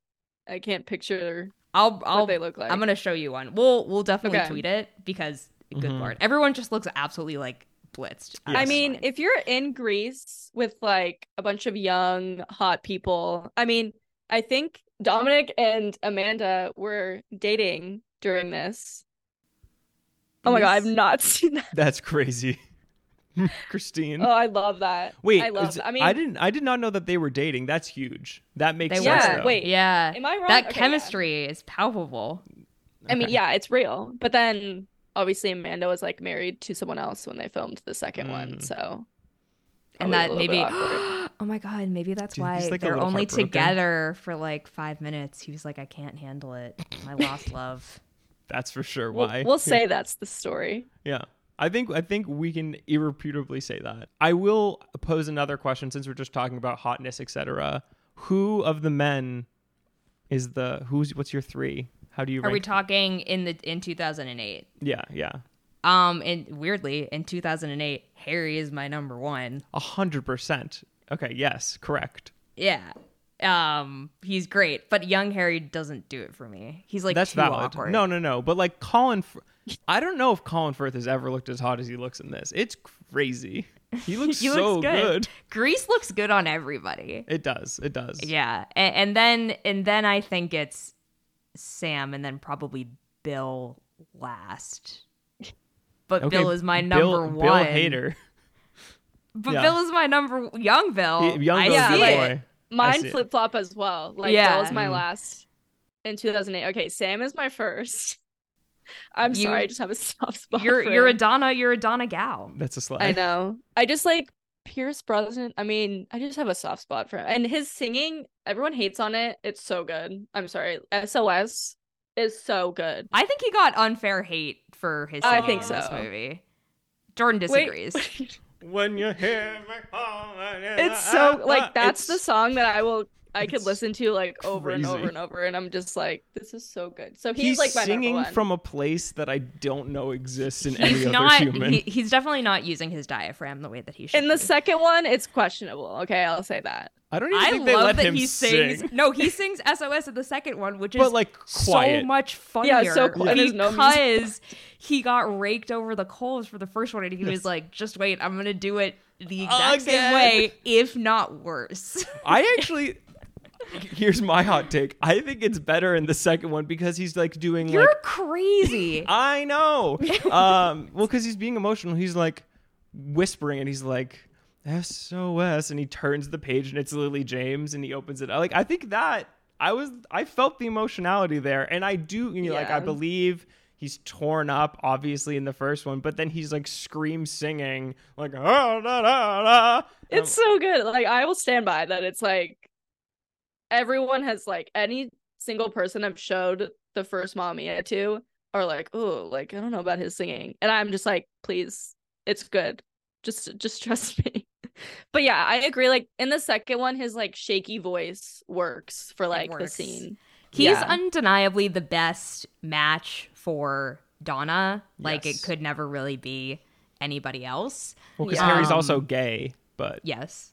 I can't picture I'll I'll what they look like. I'm gonna show you one. We'll we'll definitely Okay. tweet it because good Mhm. lord, everyone just looks absolutely like blitzed. Yes. I mean, if you're in Greece with like a bunch of young, hot people, I mean, I think Dominic and Amanda were dating during this. Oh my god, I've not *laughs* seen that. That's crazy. *laughs* Christine. Oh, I love that. Wait, I love. is- I mean, I didn't. I did not know that they were dating. That's huge. That makes sense. Yeah, though. wait. yeah, Am I wrong? that Okay, yeah. chemistry is palpable. I mean, yeah, it's real. But then obviously Amanda was like married to someone else when they filmed the second one, Mm. so and that maybe *gasps* oh my god maybe that's Dude, why like, they're only together for like five minutes he was like i can't handle it my lost *laughs* love That's for sure. we'll, Why? we'll *laughs* say that's the story. Yeah. I think I think we can irrefutably say that. I will pose another question since we're just talking about hotness, etc. Who of the men is the who's what's your three? How do you are we talking in the in 2008 yeah, yeah. um and weirdly in 2008 harry is my number one A hundred percent. Okay, yes, correct. yeah um he's great but young harry doesn't do it for me he's like That's too valid. awkward No, no, no. But like Colin, F- I don't know if Colin Firth has ever looked as hot as he looks in this. It's crazy. He *laughs* looks He so looks good. greece looks good on everybody It does. It does. Yeah, and, and then and then I think it's Sam, and then probably Bill last. But Okay, Bill is my Bill- number Bill one. Hater. But Yeah. Bill is my number young Bill. He- Young I Bill's yeah, your see boy. I Mine flip flop as well. Like Yeah. Bill was my last in 2008. Okay, Sam is my first. *laughs* I'm You- sorry, I just have a soft spot. You're for you're a. Donna. You're a Donna gal. That's a slide. I know. I just like Pierce Brosnan. I mean, I just have a soft spot for him. And his singing, everyone hates on it. It's so good. I'm sorry. SOS is so good. I think he got unfair hate for his. I singing think in this so. movie. Jordan disagrees. Wait, *laughs* When you hear me calling, it's so like uh, that's the song that I will I could listen to like over and over and over, and I'm just like, this is so good. So he's, He's, like my singing one. from a place that I don't know exists in any he's other not. human. He, he's definitely not using his diaphragm the way that he should. In the be. second one, it's questionable. Okay, I'll say that. I don't even I think they love let that him he sings. sing. No, he sings SOS in the second one, which is like quiet. so much funnier. Yeah, so quiet. There's no because he got raked over the coals for the first one, and he was like, "Just wait, I'm gonna do it the exact same way, if not worse." I actually here's my hot take. I think it's better in the second one because he's like doing You're like crazy. *laughs* I know. *laughs* um, well, because he's being emotional. He's like whispering, and he's like SOS, and he turns the page, and it's Lily James, and he opens it. Up. Like I think that I was, I felt the emotionality there, and I do, you know, like I believe. He's torn up, obviously, in the first one, but then he's like scream singing, like ah, da, da, da. It's so good. Like I will stand by that. It's like everyone has like any single person I've showed the first mommy to are like, oh, like I don't know about his singing, and I'm just like, please, it's good. Just just *laughs* trust me. But yeah, I agree. Like in the second one, his like shaky voice works for like the scene. He's Yeah. undeniably the best match for Donna. Like Yes. it could never really be anybody else. Well, because Yeah. Harry's Um, also gay, but Yes,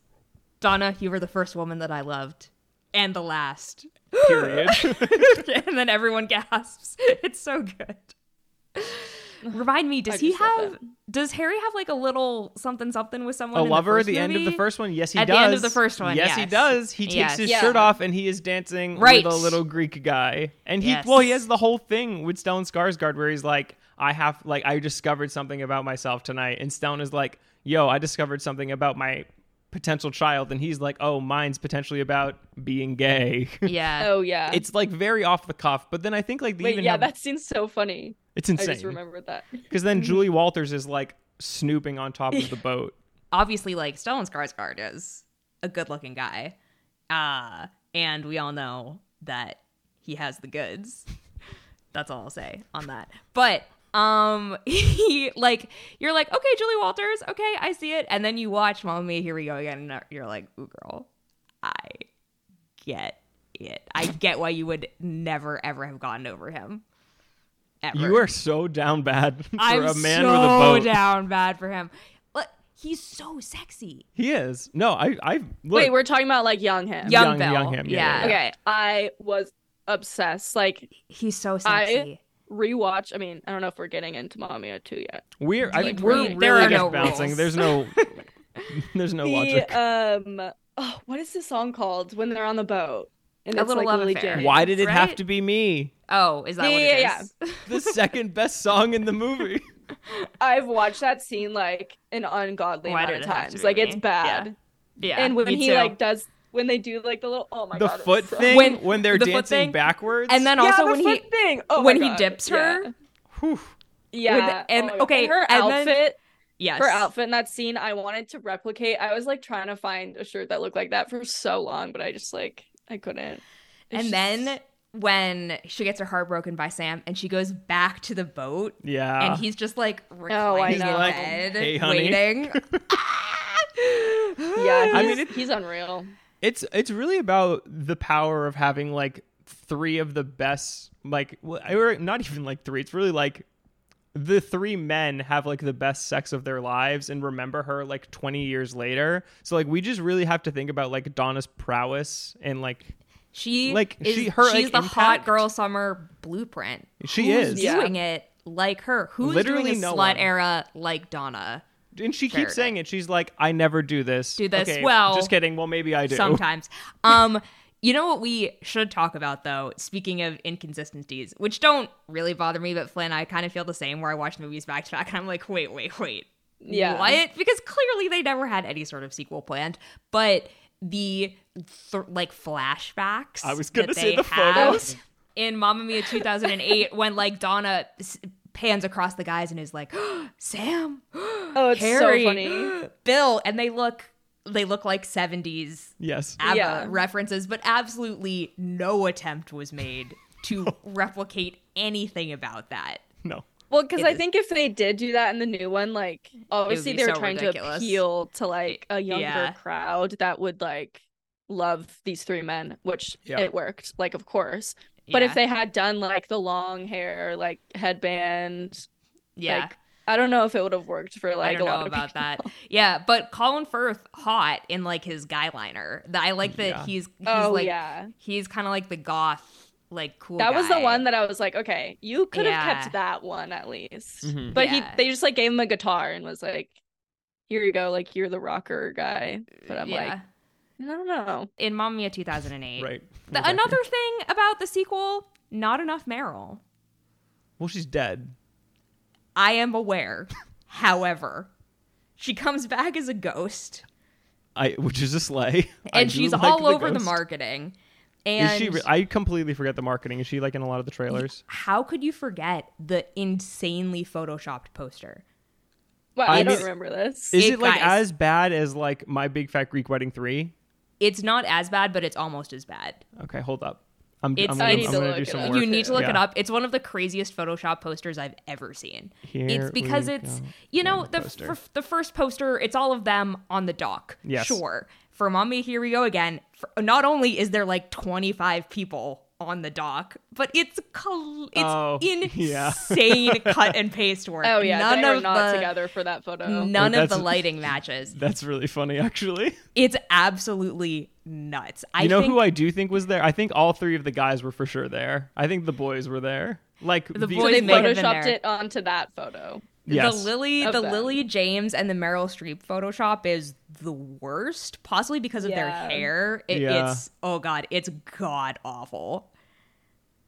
Donna, you were the first woman that I loved, and the last. *gasps* period. *laughs* and then everyone gasps. *laughs* It's so good. Remind me, does I he have? it. Does Harry have like a little something something with someone? a in lover the at first the end of the first one. Yes, he At does. At the end of the first one, Yes, he does. He takes Yes. his Yeah. shirt off and he is dancing Right. with a little Greek guy. And he, Yes. well, he has the whole thing with Stellan Skarsgård where he's like, "I have, like, I discovered something about myself tonight," and Stellan is like, "Yo, I discovered something about my." Potential child and he's like oh mine's potentially about being gay *laughs* Yeah. *laughs* Oh yeah. it's like very off the cuff but then i think like they Wait, even yeah, have, that seems so funny. it's insane I just insane remembered that. *laughs* because then julie walters is like snooping on top of the boat Obviously, like Stellan Skarsgård is a good-looking guy, uh, and we all know that he has the goods. That's all I'll say on that. But um, *laughs* he like you're like okay, Julie Walters, okay, I see it, and then you watch Mamma Mia, here we go again, and you're like, ooh, girl, I get it. I get why you would never ever have gotten over him. Ever. you are so down bad *laughs* for I'm a man so with a boat So down bad for him. But he's so sexy. He is. No, I I look, Wait, we're talking about like young him. Young, Young- Bill. young him, yeah, yeah, Okay, I was obsessed. Like He's so sexy. Rewatch. I mean, I don't know if we're getting into Mamma Mia 2 yet. we're I, Like, we're we- really there are just no bouncing. rules. There's no *laughs* *laughs* there's no the logic. um, oh, what is the song called when they're on the boat? And A it's Little like Love Lily Affair. James. Why did it have to be me? oh, is that Yeah, what it yeah, is? *laughs* The second best song in the movie. I've watched that scene like an ungodly Why amount of it have to times. Like me? it's bad. yeah. and when he too. like does when they do like the little oh my the god, it's foot so- thing When- when, they're the foot dancing thing, backwards. and then Yeah, also the when foot he thing. Oh when he dips her. Yeah. Whew. Yeah. Oh and- oh my God. okay, her and then- outfit, yes, her outfit in that scene, I wanted to replicate. I was like trying to find a shirt that looked like that for so long, but I just like I couldn't. It's And just- then when she gets her heart broken by Sam, and she goes back to the boat, Yeah. and he's just like Oh, I reclining know. in Like, bed, "Hey, waiting. *laughs* yeah, he's, I mean, it- he's unreal. It's it's really about the power of having like three of the best like or not even like three. It's really like the three men have like the best sex of their lives and remember her like 20 years later. So like we just really have to think about like Donna's prowess and like She Like, is, she- her, she's like, the hot girl summer blueprint. She Who's is. Yeah. doing it like her. Who's Literally doing a no slut one. era like Donna? And she Fair keeps saying it. She's like I never do this. Do this. Okay, Well, just kidding. Well, maybe I do. Sometimes. *laughs* um, you know what we should talk about though. Speaking of inconsistencies, which don't really bother me, but Flynn, I kind of feel the same. Where I watch movies back to back, and I'm like, wait, wait, wait. Yeah. What? Because clearly they never had any sort of sequel planned. But the th- like flashbacks. I was gonna that say the photos. in Mamma Mia 2008 when like Donna s- pans across the guys and is like, *gasps* Sam, *gasps* Oh, it's Harry, so funny. *gasps* Bill, and they look they look like 70s Yes. ABBA Yeah. references, but absolutely no attempt was made to *laughs* replicate anything about that. No. Well, because I is- think if they did do that in the new one, like obviously they were so trying ridiculous. to appeal to like a younger Yeah. crowd that would like love these three men, which Yeah. it worked, like of course. But Yeah. if they had done like the long hair, like headband, yeah, like I don't know if it would have worked for like I don't a know lot of about people. that. *laughs* Yeah, but Colin Firth hot in like his guy liner. That I like that Yeah. he's he's Oh like yeah, he's kind of like the goth like cool. that was the one that I was like, okay, you could have Yeah. kept that one at least. Mhm. But Yeah. he, they just like gave him a guitar and was like, here you go, like you're the rocker guy. But I'm like, yeah. I don't know. in Mamma Mia 2008. Right. The, another here. thing about the sequel, not enough Meryl. Well, she's dead. I am aware. *laughs* However, she comes back as a ghost, I which is a slay. And she's like all over the marketing. And Is she? Re- I completely forget the marketing. Is she like in a lot of the trailers? how could you forget the insanely photoshopped poster? Wow, I I, don't mean- remember this. Is It- it, like guys. as bad as like My Big Fat Greek Wedding three? It's not as bad, but it's almost as bad. Okay, hold up. I'm, It's- I'm gonna, I need I'm to look it up. You need to look it up. It's one of the craziest Photoshop posters I've ever seen. Here it's because it's go. you know the poster. f- the first poster. It's all of them on the dock. Yes. sure. For mommy, here we go again. For, not only is there like twenty five people on the dock, but it's col- it's Oh, *laughs* yeah. insane cut and paste work. oh yeah, none they were of not the together for that photo. none Wait, of the lighting matches. *laughs* That's really funny, actually. It's absolutely nuts. I you know think, who I do think was there? I think all three of the guys were for sure there. I think the boys were there. Like The the, So boys they may have been photoshopped it onto that photo. yes. The Lily, Of the them. Lily James and the Meryl Streep Photoshop is the worst, possibly because of their hair. It, Yeah. It's oh god, it's god awful.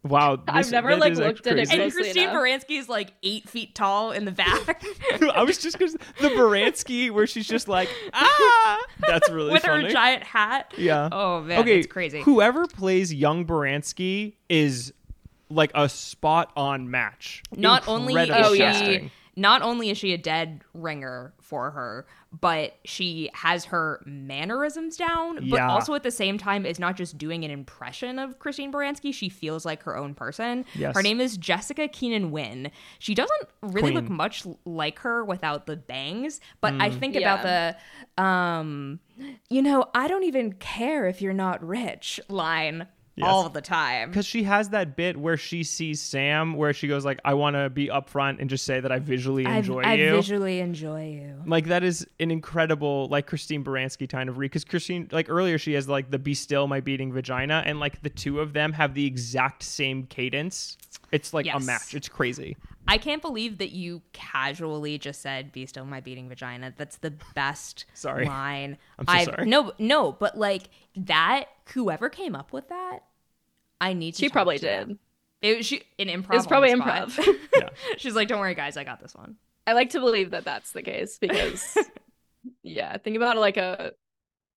Wow, I've never, like, looked at it. And Christine enough. Baranski is like eight feet tall in the back *laughs* I was just because the Baranski where she's just like *laughs* ah, that's really with funny. her giant hat. yeah. Oh man, okay, it's crazy. Whoever plays young Baranski is like a spot on match. not only is Oh, she not only is she a dead ringer for her, but she has her mannerisms down, but Yeah. also at the same time is not just doing an impression of Christine Baranski. She feels like her own person. Yes. Her name is Jessica Keenan Wynn. She doesn't really look much like her without the bangs, but Mm. I think about the um you know, I don't even care if you're not rich line Yes. all the time. because she has that bit where she sees Sam, where she goes like, "I want to be upfront and just say that I visually I, enjoy I you." I visually enjoy you. like that is an incredible like Christine Baranski kind of read because Christine like earlier she has like the "Be Still My Beating Vagina" and like the two of them have the exact same cadence. It's like a match. It's crazy. I can't believe that you casually just said "Be still, my beating vagina." That's the best *laughs* Sorry. line. *laughs* I'm so I've- sorry. No, no, but like that. Whoever came up with that, I need to. She talk probably to them. did. It was she, an improv. It's probably on the spot. improv. *laughs* Yeah. She's like, "Don't worry, guys, I got this one." I like to believe that that's the case because, yeah, think about it like a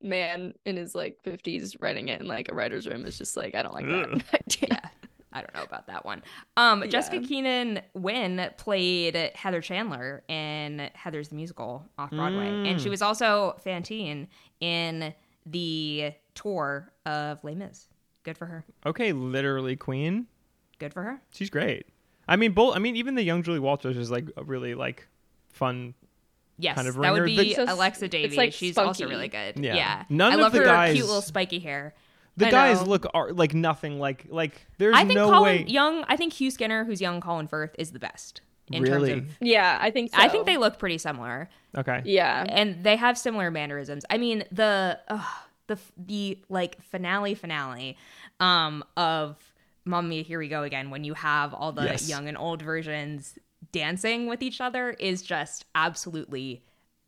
man in his like 50s writing it in like a writer's room is just like, I don't like that idea. Yeah. I don't know about that one. Um, Jessica Keenan Wynn played Heather Chandler in Heathers the Musical off Broadway, and she Mm. was also Fantine in the tour of Les Mis. Good for her. Okay, literally Queen. Good for her. She's great. I mean, both. I mean, even the young Julie Walters is like a really like fun. Yes, Kind of that would be Alexa Davies. like, She's also really good. Yeah. Yeah, None I of love the her guys- cute little spiky hair. The I guys know. look are like nothing like like. There's I think no Colin way. Young. I think Hugh Skinner, who's young Colin Firth, is the best in Really? terms of. Yeah, I think so. I think they look pretty similar. Okay. Yeah. and they have similar mannerisms. I mean, the uh, the the like finale finale um of Mommy Here We Go Again, when you have all the Yes. young and old versions dancing with each other, is just absolutely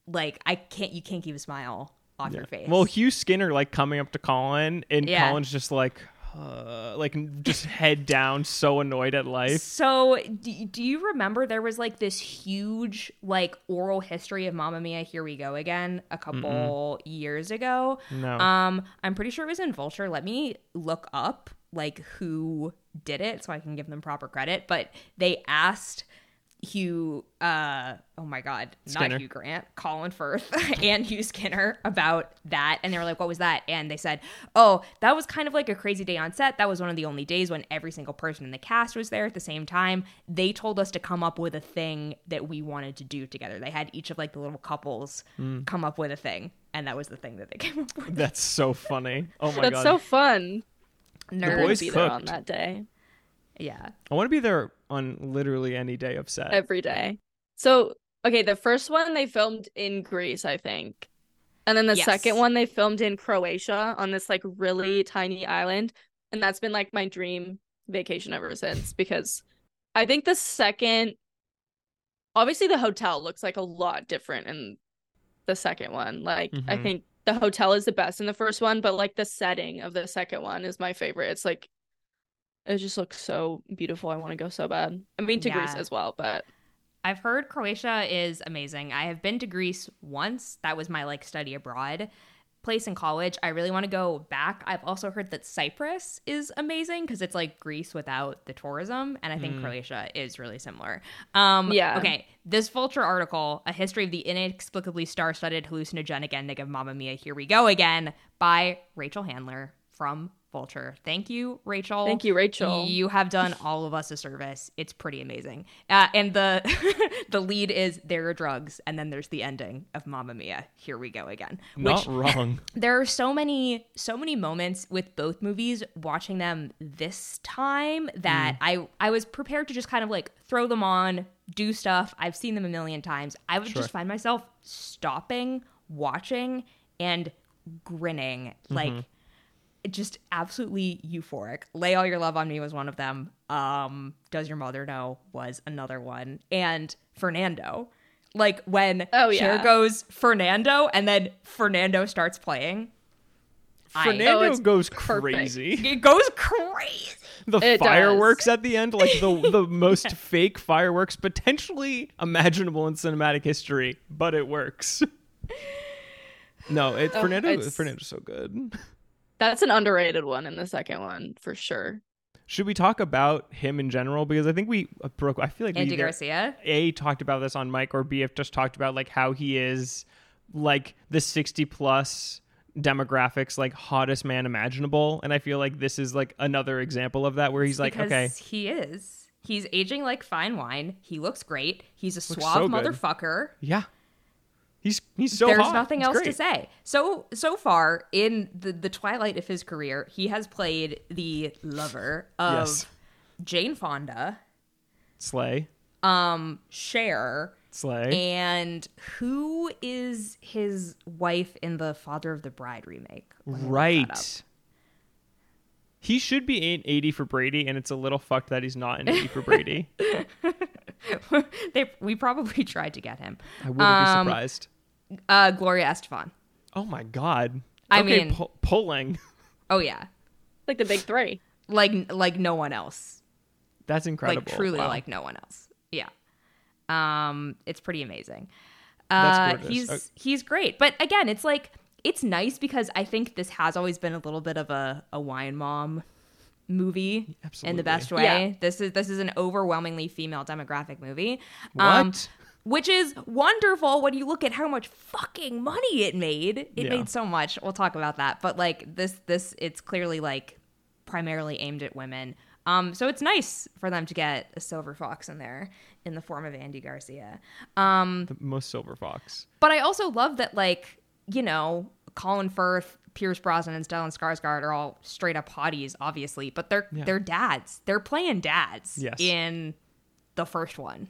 like I can't you can't keep a smile off your face. Well, Hugh Skinner like coming up to Colin, and Yeah. Colin's just like, uh, like just *laughs* head down, so annoyed at life. So, do, do you remember there was like this huge like oral history of Mamma Mia, Here We Go Again a couple years ago? No. Um, I'm pretty sure it was in Vulture. Let me look up like who did it so I can give them proper credit. But they asked Hugh, uh, oh my God, Skinner. not Hugh Grant, Colin Firth *laughs* and Hugh Skinner about that. And they were like, what was that? And they said, oh, that was kind of like a crazy day on set. That was one of the only days when every single person in the cast was there at the same time. They told us to come up with a thing that we wanted to do together. They had each of like the little couples Mm. come up with a thing. And that was the thing that they *laughs* came up with. That's so funny. Oh my That's god. That's so fun. Nerds. boys be there on that day Yeah. I want to be there on literally any day of set. every day. So, okay, the first one they filmed in Greece, I think. And then the Yes. second one they filmed in Croatia on this like really tiny island. And that's been like my dream vacation ever since because I think the second obviously the hotel looks like a lot different in the second one. Like I Mhm. think the hotel is the best in the first one, but like the setting of the second one is my favorite. It's like it just looks so beautiful. I want to go so bad. I mean to Greece as well, but I've heard Croatia is amazing. I have been to Greece once. That was my like study abroad place in college. I really want to go back. I've also heard that Cyprus is amazing because it's like Greece without the tourism, and I think Mm. Croatia is really similar. Um, Yeah. Okay. This Vulture article, "A History of the Inexplicably Star-Studded Hallucinogenic Ending of Mamma Mia, Here We Go Again" by Rachel Handler from Vulture. Thank you, Rachel. Thank you, Rachel. You have done *laughs* all of us a service. It's pretty amazing. Uh, and the *laughs* the lead is there are drugs, and then there's the ending of Mamma Mia. Here we go again. Not Which *laughs* wrong. there are so many so many moments with both movies watching them this time that I I was prepared to just kind of like throw them on, do stuff. I've seen them a million times. I would Sure. just find myself stopping, watching, and grinning like just absolutely euphoric. Lay All Your Love on Me was one of them. Um, Does Your Mother Know was another one. And Fernando. Like when Oh, Cher yeah. goes Fernando and then Fernando starts playing. I- Fernando Oh, goes perfect. crazy. it goes crazy. The It fireworks at the end, like the the *laughs* most fake fireworks potentially imaginable in cinematic history, but it works. *laughs* No, it Fernando it's- Fernando's so good. That's an underrated one in the second one for sure. Should we talk about him in general? Because I think we uh, broke. I feel like we Andy either Garcia. a talked about this on mic or B have just talked about like how he is like the sixty plus demographics like hottest man imaginable, and I feel like this is like another example of that where he's like, because okay, he is. He's aging like fine wine. He looks great. He's a Looks suave so good. motherfucker. yeah, he's he's so There's hot. nothing It's else to say. So so far in the the twilight of his career, he has played the lover of Yes. Jane Fonda, Slay, um, Cher, slay. and who is his wife in the Father of the Bride remake? Let me look that Right. He should be in 80 for Brady, and it's a little fucked that he's not in 80 for Brady. *laughs* they we probably *laughs* tried to get him. I wouldn't Um, be surprised. Uh, Gloria Estefan. Oh my god. I okay, mean- pu- pulling. *laughs* Oh yeah, Like the big three. like like no one else. That's incredible. like truly Wow. like no one else yeah um it's pretty amazing That's uh he's Uh, he's great but again it's like it's nice because i think this has always been a little bit of a, a wine mom movie in the best way Yeah. this is this is an overwhelmingly female demographic movie What? um, which is wonderful when you look at how much fucking money it made it Yeah. made so much we'll talk about that but like this this it's clearly like primarily aimed at women um so it's nice for them to get a silver fox in there in the form of andy garcia um the most silver fox. but i also love that like you know colin firth pierce brosnan and stellan skarsgård are all straight up hotties obviously but they're Yeah. they're dads they're playing dads Yes. in the first one.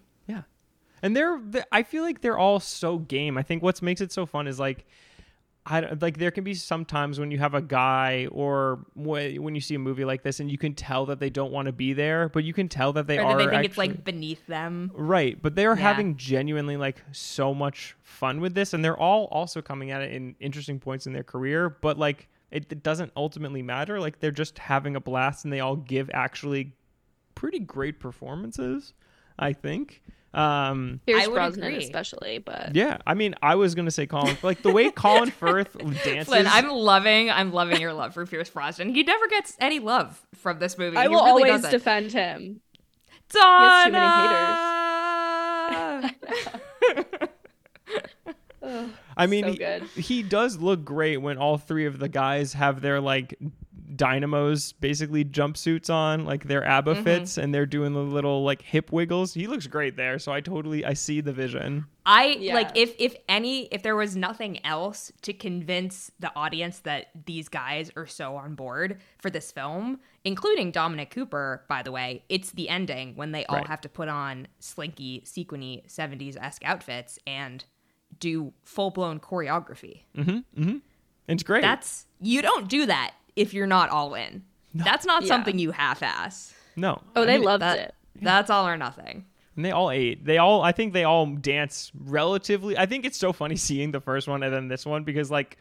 And they're, they I feel like they're all so game. I think what makes it so fun is like I don't- like there can be some times when you have a guy or when you see a movie like this and you can tell that they don't want to be there, but you can tell that they or are that they think it's like beneath them Right, but they are Yeah. having genuinely like so much fun with this, and they're all also coming at it in interesting points in their career. But like, it, it doesn't ultimately matter. Like, they're just having a blast, and they all give actually pretty great performances. I think. Um, Pierce would Brosnan agree. especially, but yeah, I mean, I was gonna say Colin, like the way *laughs* Colin Firth dances. Flynn, I'm loving, I'm loving your love for Pierce Brosnan. He never gets any love from this movie. I He will really always doesn't. defend him. Donna! has *laughs* *laughs* Ugh, I mean, so he, he does look great when all three of the guys have their like dynamos basically jumpsuits on like their abba Mm-hmm. fits and they're doing the little like hip wiggles he looks great there so i totally i see the vision I Yeah. like if if any if there was nothing else to convince the audience that these guys are so on board for this film, including Dominic Cooper, by the way, it's the ending when they all Right. have to put on slinky, sequiny, 70s esque outfits and do full blown choreography. Mm-hmm, mm-hmm. it's great That's you don't do that if you're not all in. That's not Yeah. something you half ass. no Oh, I they mean, loved That, it. That's all or nothing. and they all ate they all i think they all dance relatively i think it's so funny *laughs* seeing the first one and then this one because like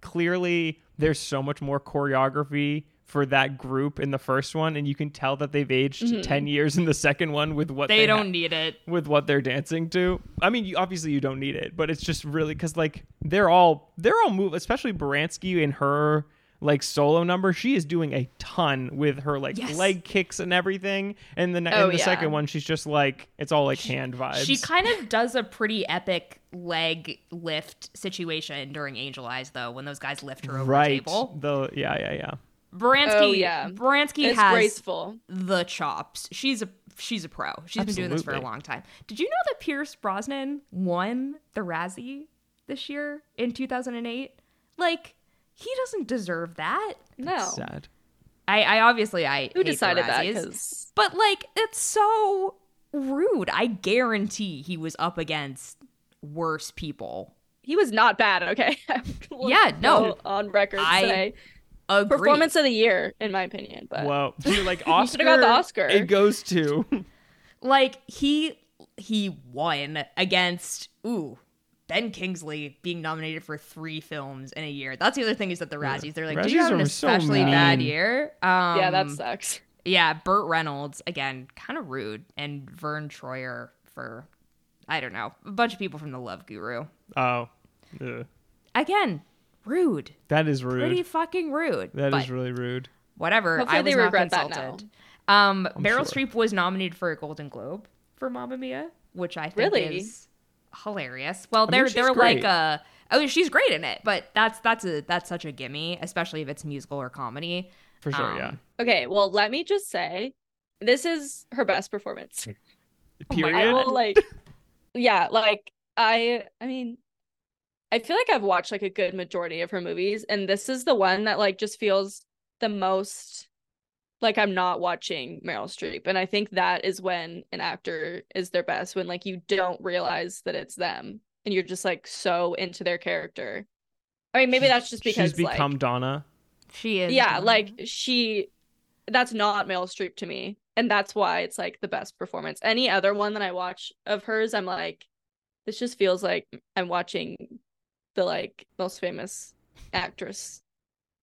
clearly there's so much more choreography for that group in the first one and you can tell that they've aged mm-hmm. 10 years in the second one with what They, they don't ha- need it. with what they're dancing to. I mean, you, obviously you don't need it, but it's just really because like they're all they're all move, especially Baranski in her like solo number. She is doing a ton with her like Yes. leg kicks and everything. And the Oh, in the yeah. second one, she's just like it's all like hand vibes. She kind of does a pretty epic leg lift situation during Angel Eyes, though, when those guys lift her over right. a table. The yeah yeah yeah. Baranski, Oh, yeah. Baranski It's has graceful. the chops. She's a she's a pro. She's been doing this for a long time. Did you know that Pierce Brosnan won the Razzie this year in 2008? Like he doesn't deserve that. No. Sad. I, I obviously I Who hate decided that? Razzies. Because But like, it's so rude. I guarantee he was up against worse people. he was not bad. Okay. *laughs* I will Yeah, no. go on record I- say Agreed. performance of the year, in my opinion. But Well, *laughs* dude, like He Oscar, should've got the Oscar. It goes to *laughs* like he he won against ooh Ben Kingsley being nominated for three films in a year. That's the other thing is that the Razzies they're like, did you have an are so especially bad year? Um, yeah, that sucks. yeah. Burt Reynolds again, kind of rude, and Vern Troyer for I don't know a bunch of people from the Love Guru oh, ugh. again rude, that is rude. pretty fucking rude. That is really rude. whatever. Hopefully I was they not regret that consulted. Um, I'm Meryl sure. Streep was nominated for a Golden Globe for Mamma Mia, which I think Really? is hilarious. Well, they're she's they're great. like uh oh she's great in it, but that's that's a that's such a gimme, especially if it's musical or comedy. For sure, Um, yeah. Okay, well, let me just say, this is her best performance. my Period. I will like, yeah, like I, I mean, I feel like I've watched like a good majority of her movies, and this is the one that like just feels the most like I'm not watching Meryl Streep, and I think that is when an actor is their best when like you don't realize that it's them, and you're just like so into their character. I mean, maybe She's- that's just because she's become like, Donna. She is yeah, um, like she that's not Meryl Streep to me. And that's why it's like the best performance. Any other one that I watch of hers, I'm like, this just feels like I'm watching the like most famous actress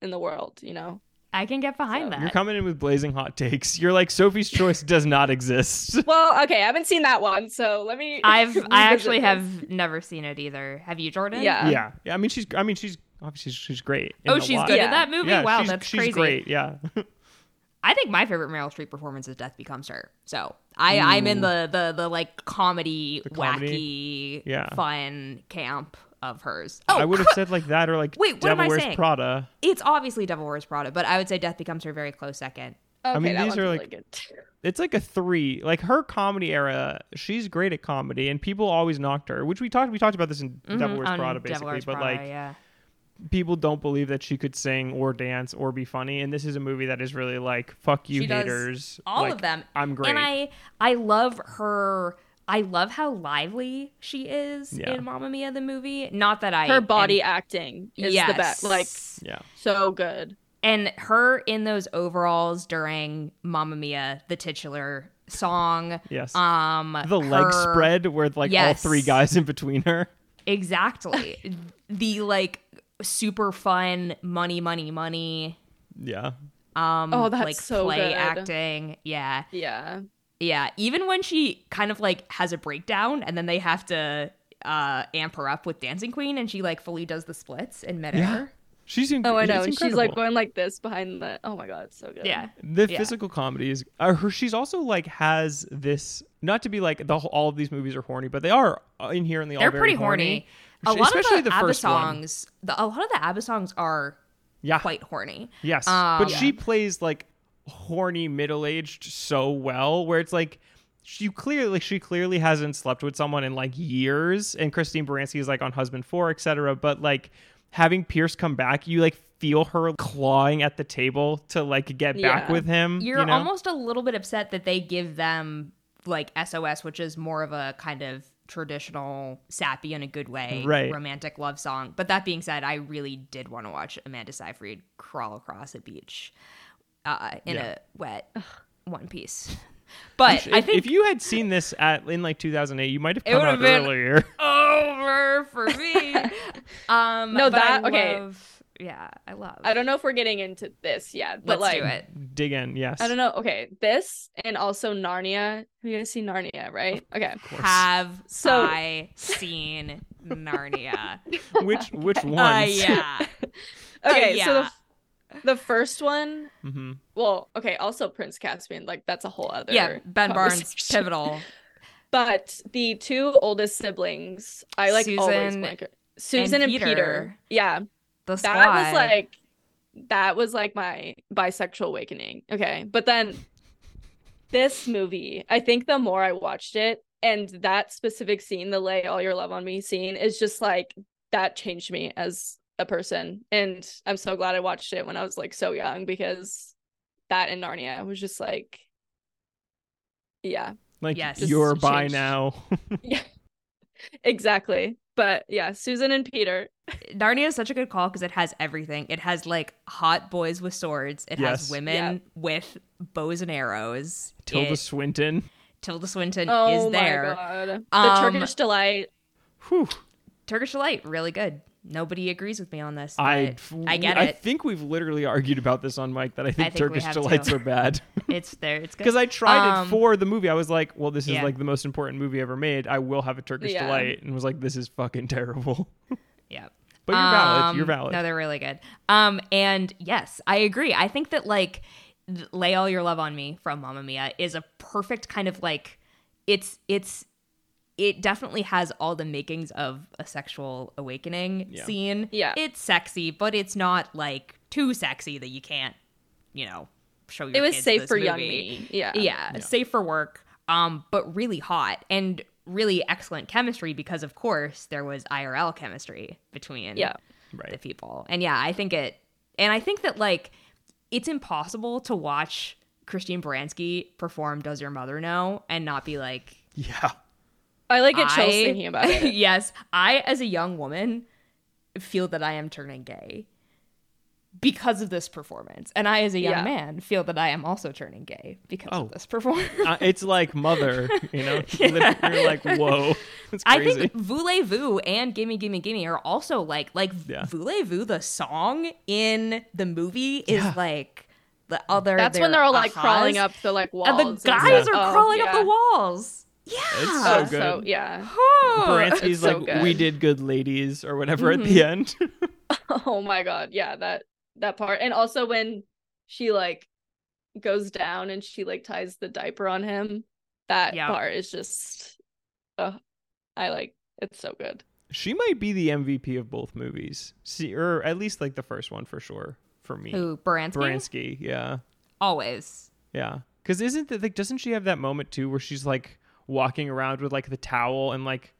in the world, you know? I can get behind So- that. You're coming in with blazing hot takes. You're like Sophie's Choice does not exist. *laughs* Well, okay, I haven't seen that one, so let me *laughs* I've I actually this. have never seen it either. Have you, Jordan? Yeah. yeah, yeah. I mean, she's. I mean, she's obviously she's great. Oh, she's lot. good Yeah. in that movie. Yeah, wow, she's, that's she's crazy. great. Yeah. *laughs* I think my favorite Meryl Streep performance is Death Becomes Her. So I I'm in the the the like comedy, The comedy? wacky, Yeah. fun camp of hers. Oh, I would have said like that or like *laughs* Wait, what am Devil I Wears saying? Prada. it's obviously Devil Wears Prada, but I would say Death Becomes Her very close second. Okay, mean, these are, really like- good. It's like a three. Like her comedy era, she's great at comedy, and people always knocked her. Which we talked. We talked about this in Devil Mhm, Wears on Prada, Devil basically. Wears but Prada, like yeah. people don't believe that she could sing or dance or be funny, and this is a movie that is really like fuck you She does haters. all Like, of them. I'm great. And I I love her I love how lively she is Yeah. in Mamma Mia the movie. Not that I Her body am- acting is yes. the best. Like yeah. so good. and her in those overalls during Mamma Mia, the titular song. Yes. Um the leg spread with like all three guys in between her. Exactly. *laughs* the like super fun money, money, money. Yeah. Um Oh, that's like so play good. acting. Yeah. Yeah. Yeah. Even when she kind of like has a breakdown and then they have to uh amp her up with Dancing Queen and she like fully does the splits in midair. Yeah. She's inc- Oh, I know. And she's like going like this behind the. Oh my god, it's so good. Yeah. the yeah. physical comedy is uh, her she's also like has this not to be like the whole, all of these movies are horny but they are uh, inherently all the They're very pretty horny. A lot especially of the, the ABBA first one. songs, the, a lot of the ABBA songs are yeah quite horny. yes Um, but she plays like horny middle-aged so well where it's like she clearly she clearly hasn't slept with someone in like years and christine baranski is like on husband 4 etc but like having pierce come back you like feel her clawing at the table to like get back Yeah. with him You're you know? almost a little bit upset that they give them like SOS, which is more of a kind of traditional sappy in a good way Right. romantic love song. But that being said, I really did want to watch Amanda Seyfried crawl across a beach uh, in Yeah. a wet one piece. *laughs* But if, I think if you had seen this at in like 2008 you might have come would've out been- earlier *laughs* over for me. *laughs* um, No, but I that- okay. love- yeah, I love. I don't know if we're getting into this yet, but Let's like do it. dig in yes I don't know. Okay, this and also Narnia. Have you guys seen Narnia? Right? Okay. course. Have So- I seen Narnia? which which one? Uh, yeah. Okay. yeah So the yeah. The first one. hmm Well, okay. Also Prince Caspian. Like that's a whole other. Yeah, Ben Barnes, pivotal. *laughs* But the two oldest siblings, I like always Susan blank it. Susan and, Peter. Peter. Yeah, The squad. that was like that was like my bisexual awakening. Okay, but then this movie, I think the more I watched it, and that specific scene, the "Lay All Your Love on Me" scene, is just like that changed me as a person, and I'm so glad I watched it when I was like so young because that in Narnia was just like, yeah, like Yes. you're by changed. now *laughs* yeah, exactly. But yeah, Susan and Peter. *laughs* Narnia is such a good call because it has everything. It has like hot boys with swords. It Yes. has women Yeah. with bows and arrows. Tilda It- Swinton. Tilda Swinton Oh is my there. god. The Um, Turkish delight. Whew. Turkish delight, really good. Nobody agrees with me on this. I I get it. I think we've literally argued about this on mic that I think, think Turkish delights too. are bad. *laughs* *laughs* It's there. It's. Because I tried Um, it for the movie. I was like, well, this is yeah. like the most important movie ever made. I will have a Turkish Yeah. delight. And was like, this is fucking terrible. *laughs* yeah. But you're valid. Um, You're valid. No, they're really good. Um, and yes, I agree. I think that like "Lay All Your Love on Me" from Mamma Mia is a perfect kind of like it's it's it definitely has all the makings of a sexual awakening Yeah. scene. Yeah. it's sexy, but it's not like too sexy that you can't, you know, show your. It was kids safe this for young movie. me. Yeah. yeah, safe for work, um, but really hot and really excellent chemistry because, of course, there was IRL chemistry between Yeah. the right. people. And yeah, I think it, and I think that like it's impossible to watch Christine Baranski perform "Does Your Mother Know" and not be like, Yeah. I like get chills I- thinking about it. *laughs* yes, I as a young woman feel that I am turning gay because of this performance, and I as a young Yeah. man feel that I am also turning gay because Oh. of this performance. Uh, it's like Mother, you know? *laughs* You're like, whoa. *laughs* It's I crazy. think Voulez-Vous and Gimme Gimme Gimme are also like like Yeah. Voulez-Vous the song in the movie is Yeah. like the other That's when they're all like ahas, crawling up the like walls. and the guys stuff. are Oh, crawling up yeah. the walls. Yeah. It's so good. so yeah. Oh. Baranski's so like, good. we did good ladies or whatever at Mm-hmm. the end. *laughs* Oh my god, yeah, that that part. And also when she like goes down and she like ties the diaper on him, that Yeah. part is just uh I like it's so good. she might be the MVP of both movies. See, or at least like the first one for sure for me. Who Baranski? Baranski, yeah. Always. Yeah. Cuz isn't that like doesn't she have that moment too where she's like walking around with like the towel and like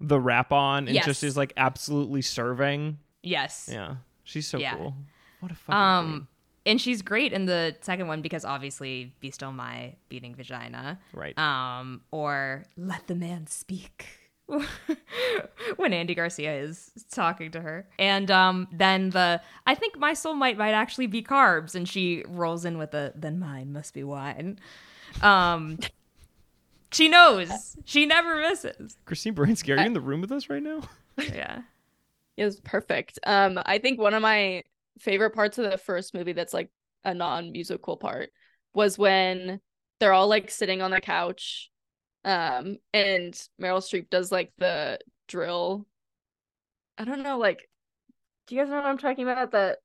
the wrap on and Yes. just is like absolutely serving? Yes. Yeah. She's so Yeah. cool. What a fucking Um and she's great in the second one because obviously be still my beating vagina. right. um, or let the man speak *laughs* when Andy Garcia is talking to her. And um, then the I think my soul might might actually be carbs, and she rolls in with a then mine must be wine. Um, she knows. She never misses. Christine Baranski, are you in the room with us right now? *laughs* Yeah. It was perfect. Um I think one of my favorite parts of the first movie that's like a non-musical part was when they're all like sitting on the couch um and Meryl Streep does like the drill. I don't know like do you guys know what I'm talking about that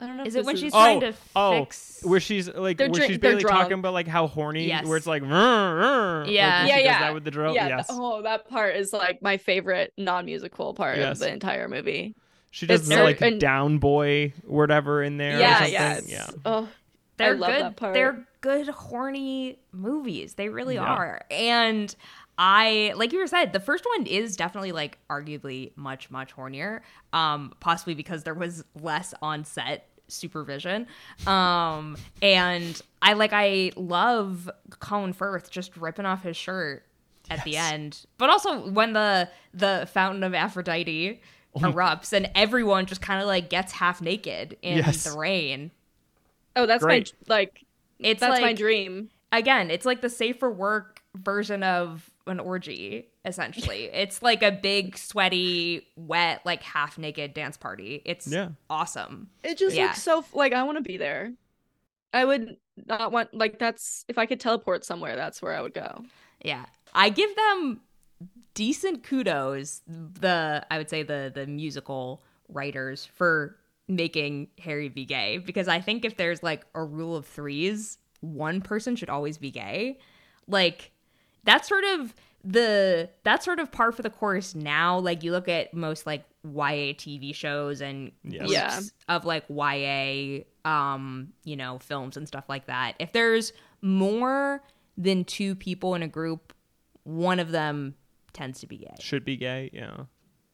I don't know. Is it when this she's Oh, trying to oh, fix? Where she's like, They're where drink- she's they're barely talking about like how horny, Yes. where it's like, "Rrr, rrr," like, Yeah. when Yeah, does yeah. that with the drill. yeah, yes, th- oh, that part is like my favorite non-musical part Yes. of the entire movie. she does the like and- down boy whatever in there. or yeah, something. yeah, it's- yeah. Oh, they're I love good. that part. They're good horny movies. They really Yeah. are. And I like you were said, the first one is definitely like arguably much much hornier. Um, possibly because there was less on set supervision. Um, and I like I love Colin Firth just ripping off his shirt at the end, but also when the the fountain of Aphrodite Oh. erupts and everyone just kind of like gets half naked in Yes. the rain. Oh, that's Great. my like. It's that's my dream. again, it's like the safer work version of an orgy, essentially. it's like a big, sweaty, wet, like half naked dance party. It's Yeah. awesome. It just yeah. looks so like I want to be there. I would not want like that's if I could teleport somewhere, that's where I would go. Yeah. I give them decent kudos, the I would say the the musical writers for making Harry be gay. Because I think if there's like a rule of threes, one person should always be gay. Like that's sort of the that's sort of par for the course now. Like you look at most like YA TV shows and Yes. Yeah. of like YA um, you know, films and stuff like that. If there's more than two people in a group, one of them tends to be gay. Should be gay. Yeah.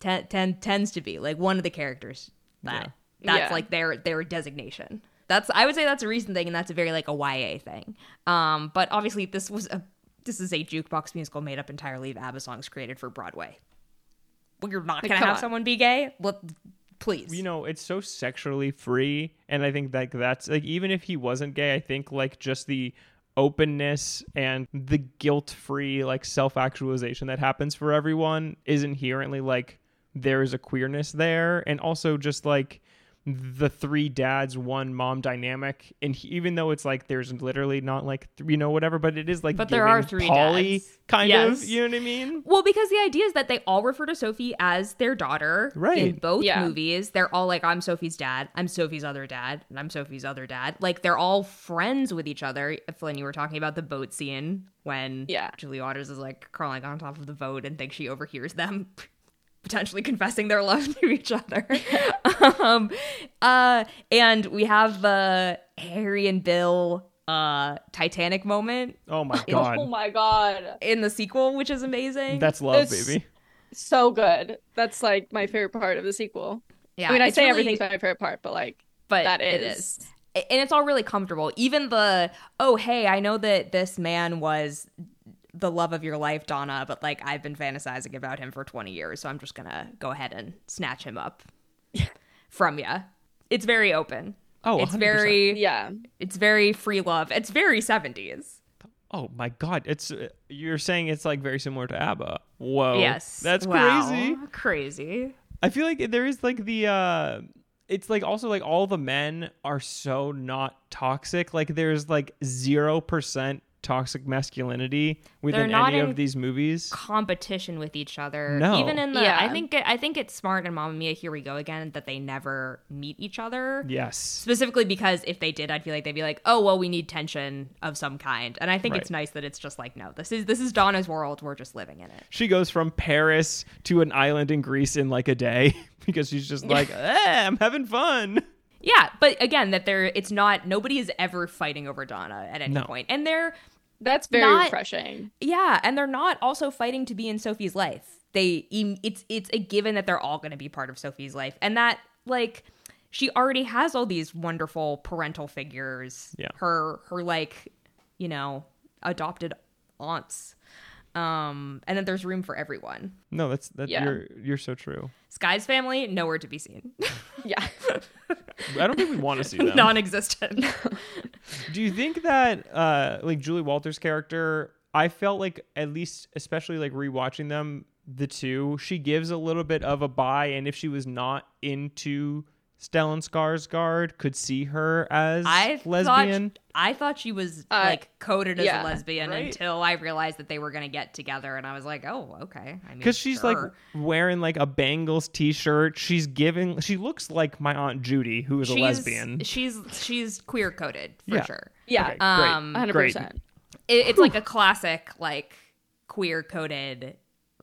Ten, ten, tends to be like one of the characters that that's Yeah. like their their designation. That's I would say that's a recent thing, and that's a very like a YA thing. Um, but obviously this was a this is a jukebox musical made up entirely of ABBA songs created for Broadway. well, you're not Like, gonna have on. someone be gay. Let, please. you know it's so sexually free and i think like that's like even if he wasn't gay i think like just the openness and the guilt-free like self-actualization that happens for everyone is inherently like there is a queerness there and also just like the three dads one mom dynamic and he, even though it's like there's literally not like th- you know whatever but it is like But there are three poly dads. kind Yes. of you know what i mean Well, because the idea is that they all refer to Sophie as their daughter Right. in both Yeah. movies. They're all like, I'm Sophie's dad, I'm Sophie's other dad, and I'm Sophie's other dad. Like they're all friends with each other. Flynn, you were talking about the boat scene when Yeah. Julie Walters is like crawling on top of the boat and thinks she overhears them *laughs* potentially confessing their love *laughs* to each other. *laughs* um uh and we have the Harry and Bill uh Titanic moment oh my *laughs* god Oh my god. in the sequel, which is amazing. that's love It's- baby So good. That's like my favorite part of the sequel. yeah, I mean, I say really- everything's my favorite part, but like but that it is. is. And it's all really comfortable. Even the oh hey, I know that this man was the love of your life, Donna, but like I've been fantasizing about him for 20 years, so I'm just gonna go ahead and snatch him up *laughs* from you. It's very open. oh it's 100%. very Yeah. it's very free love. It's very 70s. Oh my god, it's uh, you're saying it's like very similar to ABBA. Whoa. yes. That's Wow. crazy. Crazy. I feel like there is like the uh it's like also like all the men are so not toxic. Like there's like 0% toxic masculinity within not any in of these movies. competition with each other. No. Even in the Yeah. I think I think it's smart in Mamma Mia Here We Go Again that they never meet each other. Yes. Specifically because if they did, I'd feel like they'd be like, "Oh, well, we need tension of some kind." And I think it's nice that it's just like, "No, this is this is Donna's world. We're just living in it." She goes from Paris to an island in Greece in like a day *laughs* because she's just like, eh, I'm having fun. Yeah, but again, that they're it's not nobody is ever fighting over Donna at any No. point. and they're That's very Not- refreshing. yeah, and they're not also fighting to be in Sophie's life. They it's it's a given that they're all going to be part of Sophie's life, and that like she already has all these wonderful parental figures. Yeah. her her like you know adopted aunts, um, and then there's room for everyone. No, that's that Yeah. you're you're so true. Sky's family nowhere to be seen, *laughs* Yeah. I don't think we want to see them. non-existent. *laughs* Do you think that uh like Julie Walters' character, I felt like at least especially like rewatching them, the two, she gives a little bit of a buy and if she was not into Stellan Skarsgård, could see her as I lesbian. Thought, I thought she was Uh, like coded as a lesbian right? until I realized that they were gonna get together, and I was like, oh, okay. I mean, Because she's like wearing like a Bengals t-shirt. She's giving. She looks like my aunt Judy, who is a lesbian. She's she's queer coded for Yeah. sure. Yeah. Okay, Um, great. 100%. It, it's like a classic like queer coded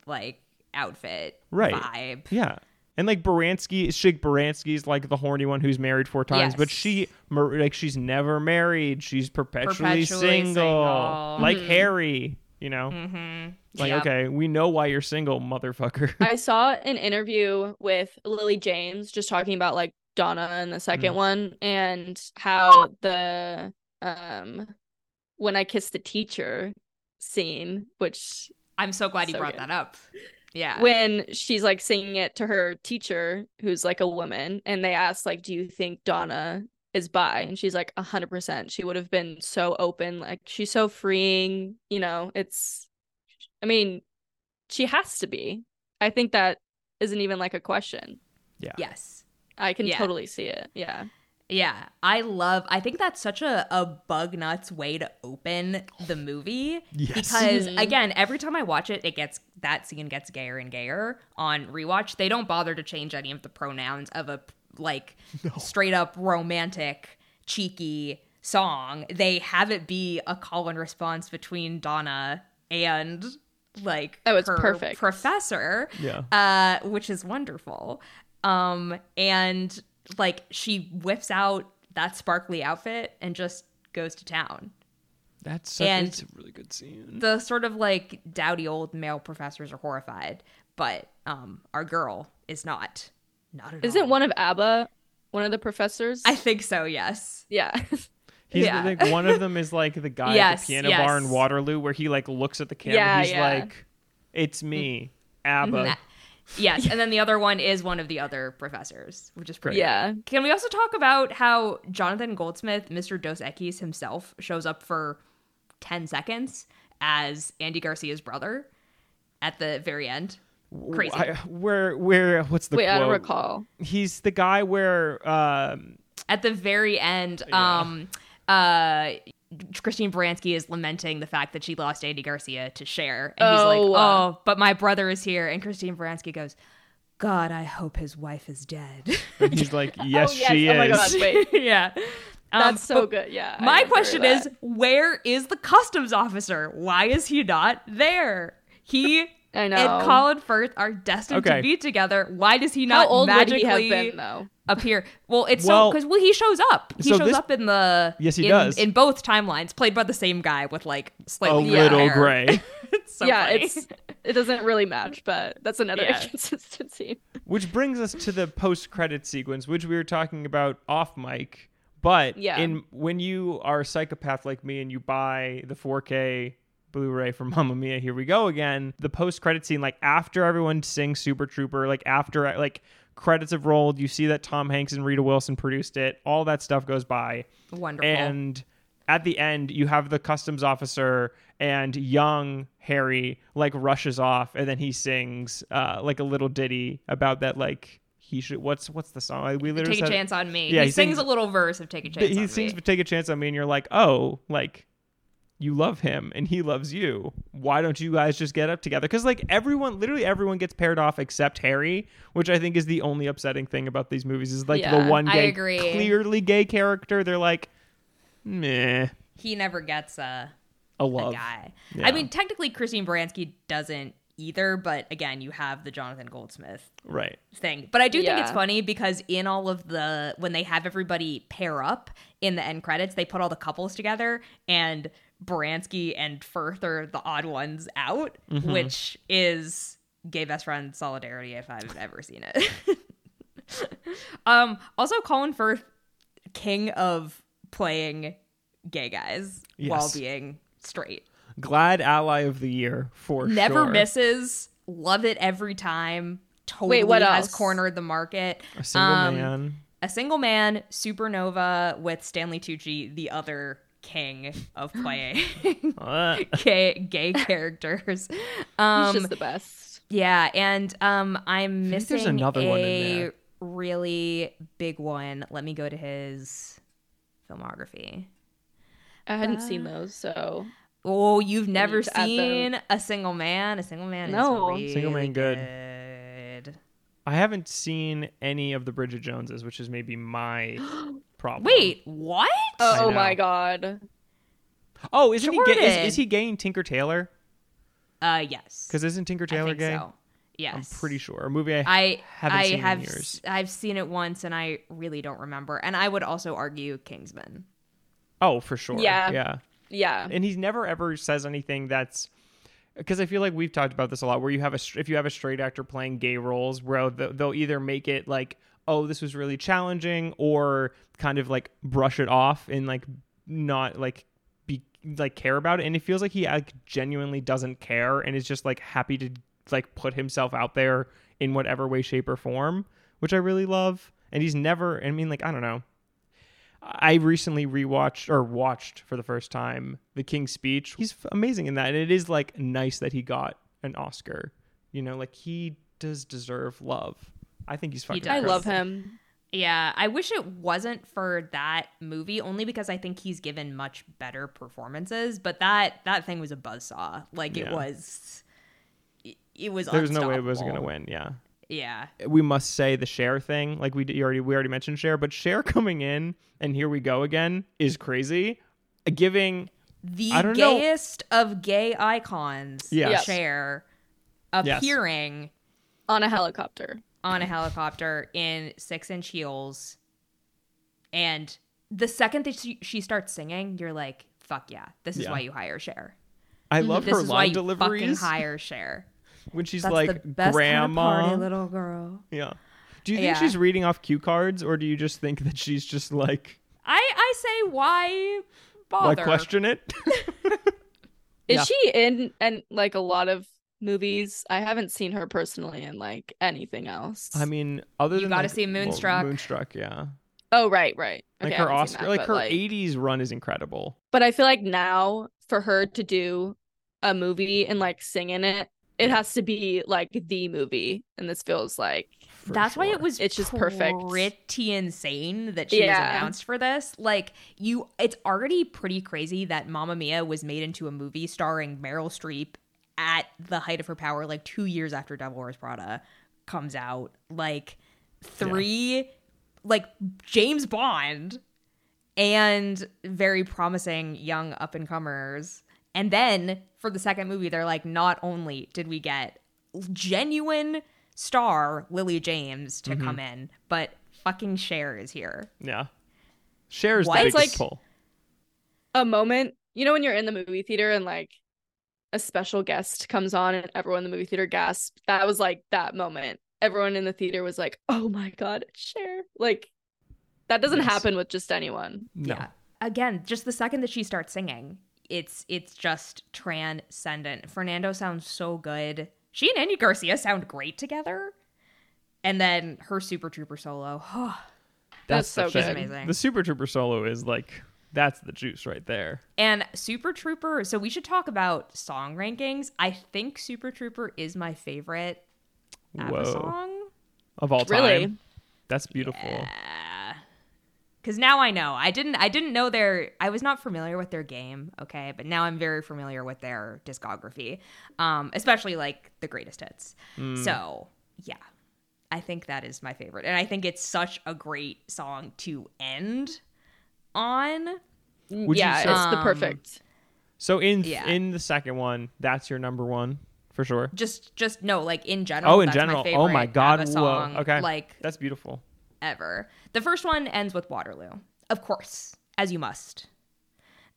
like outfit Right. vibe. Yeah. And like Baranski, Shig Baranski's like the horny one who's married four times, but she like she's never married. She's perpetually, Perpetually single, single. like Harry. You know, Mm-hmm. like okay, we know why you're single, motherfucker. I saw an interview with Lily James just talking about like Donna and the 2nd Mm. one and how the um when I kissed the teacher scene, which I'm so glad you brought good. that up. Yeah. when she's like singing it to her teacher who's like a woman and they ask, like do you think Donna is bi and she's like 100% she would have been so open like she's so freeing you know it's I mean she has to be I think that isn't even like a question Yeah. yes. I can Yeah. totally see it yeah Yeah, I love. I think that's such a, a bug nuts way to open the movie *sighs* Yes. because Mhm. again, every time I watch it, it gets that scene gets gayer and gayer. On rewatch, they don't bother to change any of the pronouns of a like *laughs* straight up romantic, cheeky song. They have it be a call and response between Donna and like Oh, it's her perfect. professor yeah, uh, which is wonderful. Um, and like she whips out that sparkly outfit and just goes to town. that's such, and it's a really good scene. The sort of like dowdy old male professors are horrified, but um, our girl is not. Not at isn't all. one of ABBA one of the professors I think so. Yes. yeah *laughs* He's yeah. like one of them is like the guy at the piano bar in. Waterloo where he like looks at the camera. Yeah, he's yeah. like, "It's me, ABBA." Yes, and then the other one is one of the other professors, which is pretty. Yeah. Can we also talk about how Jonathan Goldsmith, Mr. Dos Equis himself, shows up for 10 seconds as Andy Garcia's brother at the very end? Crazy. I- where where what's the Wait, I don't recall. He's the guy where um at the very end, Yeah. um, uh, Christine Baranski is lamenting the fact that she lost Andy Garcia to Cher, and he's like, Oh, uh. "Oh, but my brother is here," and Christine Baranski goes, "God, I hope his wife is dead." and he's like, *laughs* Yes, Oh, yes. she Oh my is. God. Wait. *laughs* yeah, Um, That's so good. Yeah. I My question is, where is the customs officer? Why is he not there? He I know. and Colin Firth are destined Okay. to be together. Why does he How not old would magically he have been though? appear? Well, it's Well- so because well he shows up. He So shows this- up in the Yes, he in, does. in both timelines, played by the same guy with like A slightly Yeah. little hair. gray. *laughs* it's so yeah, funny. it's it doesn't really match, but that's another Yeah. inconsistency. Which brings us to the post credit sequence, which we were talking about off mic. But Yeah. in when you are a psychopath like me and you buy the 4K Blu-ray from *laughs* Mamma Mia, here we go again. The post credit scene, like after everyone sings Super Trooper, like after like credits have rolled, you see that Tom Hanks and Rita Wilson produced it. All that stuff goes by. wonderful. And at the end, you have the customs officer and young Harry like rushes off, and then he sings uh, like a little ditty about that. Like he should. What's what's the song? We literally Take a said- chance on me. Yeah, he, he sings, sings- a little verse of "Take a chance He sings me." "Take a Chance on Me," and you're like, oh, like you love him and he loves you. Why don't you guys just get up together? Because like everyone, literally everyone gets paired off except Harry, which I think is the only upsetting thing about these movies. Is like the Yeah, one I gay, agree. clearly gay character. They're like, meh, He never gets a a a love. guy. Yeah. I mean, technically, Christine Baranski doesn't either, but again, you have the Jonathan Goldsmith Right. thing. But I do think it's funny because in all of the when they have everybody pair up in the end credits, they put all the couples together and Baranski and Firth are the odd ones out, Mm-hmm. which is gay best friend solidarity if I've ever seen it. *laughs* um also Colin Firth king of playing gay guys while being straight. Glad ally of the year for Never sure. misses. Love it every time. Totally Wait, what has cornered the market. a single Um, man. A single man, supernova with Stanley Tucci, the other king of *gasps* playing *laughs* Uh, gay, gay characters. He's Um, just the best. yeah, and um, I'm missing there's another a one in there. really big one. Let me go to his filmography. I hadn't seen those, so Oh, you've never need to add them. seen a single man? A single man No. is really Single Man good. good. I haven't seen any of the Bridget Joneses, which is maybe my *gasps* problem. Wait, what? Oh my god. Oh, isn't he gay? Is, is he gay in Tinker Tailor? Uh, yes. Because isn't Tinker I Tailor think gay? so. Yes. I'm pretty sure. A movie I, I haven't I seen in have years. s- I've seen it once and I really don't remember. And I would also argue Kingsman. Oh, for sure. Yeah. Yeah. Yeah. And he never ever says anything that's because I feel like we've talked about this a lot. Where you have a if you have a straight actor playing gay roles, where they'll, they'll either make it like, oh, this was really challenging, or kind of like brush it off and like not like be like care about it. And it feels like he like genuinely doesn't care and is just like happy to like put himself out there in whatever way, shape, or form, which I really love. And he's never. I mean, like I don't know. I recently rewatched or watched for the first time The King's Speech. He's amazing in that. And it is like nice that he got an Oscar. You know, like he does deserve love. I think he's fucking does. I love him. Yeah, I wish it wasn't for that movie only because I think he's given much better performances, but that that thing was a buzzsaw. Like it was it, it was There's no way it was going to win. Yeah. Yeah. We must say the Cher thing. Like we you already we already mentioned Cher, but Cher *laughs* coming in and here we go again is crazy. Giving The I don't know. gayest of gay icons, Yes. Yes. Cher, Yes. appearing On a helicopter. On a helicopter in six inch heels. And the second that she, she starts singing, you're like, fuck yeah, this is Yeah. why you hire Cher. I love This her is why line you fucking deliveries hire Cher. *laughs* when she's That's like the best grandma. kind of party, little girl. yeah. Do you think Yeah. she's reading off cue cards or do you just think that she's just like I I say why bother? why question it? *laughs* Is Yeah. she in and like a lot of movies. I haven't seen her personally in like anything else. I mean, other You than you gotta like, see well, Moonstruck. Moonstruck, yeah. oh right, right. Like Okay, I her Oscar, that, like her like- '80s run is incredible. But I feel like now for her to do a movie and like sing in it, it has to be like the movie, and this feels like for That's why it was It's just perfect. pretty insane that she was announced for this. Like you it's already pretty crazy that Mamma Mia was made into a movie starring Meryl Streep at the height of her power like 2 years after Devil Wears Prada comes out. Like three like James Bond and very promising young up and comers. And then for the second movie, they're like, not only did we get genuine star Lily James to Mm-hmm. come in, but fucking Cher is here. yeah. Cher's What? the It's biggest like- pull. a moment. You know when you're in the movie theater and like a special guest comes on and everyone in the movie theater gasps. That was like that moment. Everyone in the theater was like, "Oh my god, Cher!" Like that doesn't Yes. happen with just anyone. No. Yeah. Again, just the second that she starts singing, it's it's just transcendent. Fernando sounds so good. She and Andy Garcia sound great together. And then her Super Trooper solo. *sighs* That's the so good. Amazing. The Super Trooper solo is like that's the juice right there. And Super Trooper, so we should talk about song rankings. I think Super Trooper is my favorite ABBA Whoa. song. Of all time. Really? That's beautiful. Yeah. Cause now I know. I didn't I didn't know their I was not familiar with their game, okay, but now I'm very familiar with their discography. Um, especially like the greatest hits. Mm. So yeah. I think that is my favorite. And I think it's such a great song to end on. Would you yeah, say- it's the Um, perfect. So in Yeah. in the second one, that's your number one for sure. Just just no, like in general. Oh, in that's general. favorite Oh my god. ABBA Whoa. song, Okay. Like that's beautiful. ever. The first one ends with Waterloo, of course, as you must.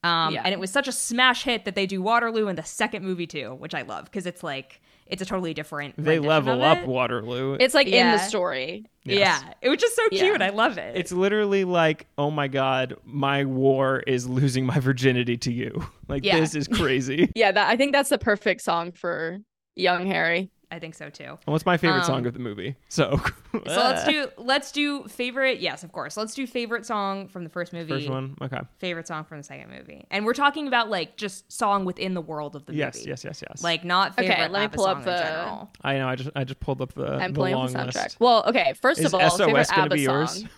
Um, Yeah. And it was such a smash hit that they do Waterloo in the second movie too, which I love because it's like it's a totally different. They level up it. Waterloo. It's like in the story. Yes. Yeah, it was just so Yeah. cute. I love it. It's literally like, oh my god, my war is losing my virginity to you. *laughs* Like Yeah. this is crazy. *laughs* Yeah, that I think that's the perfect song for young Harry. I think so too. And what's my favorite song Um, of the movie? So, *laughs* So let's *laughs* do let's do favorite. Yes, of course. Let's do favorite song from the first movie. first one. Okay. Favorite song from the second movie, and we're talking about like just song within the world of the Yes, movie. yes, yes, yes. Yes. Like not favorite. Okay, favorite. let me pull up the- I know. I just I just pulled up the, I'm the playing long the soundtrack. list. Well, okay, first Is of all, SOS favorite gonna ABBA be yours? song.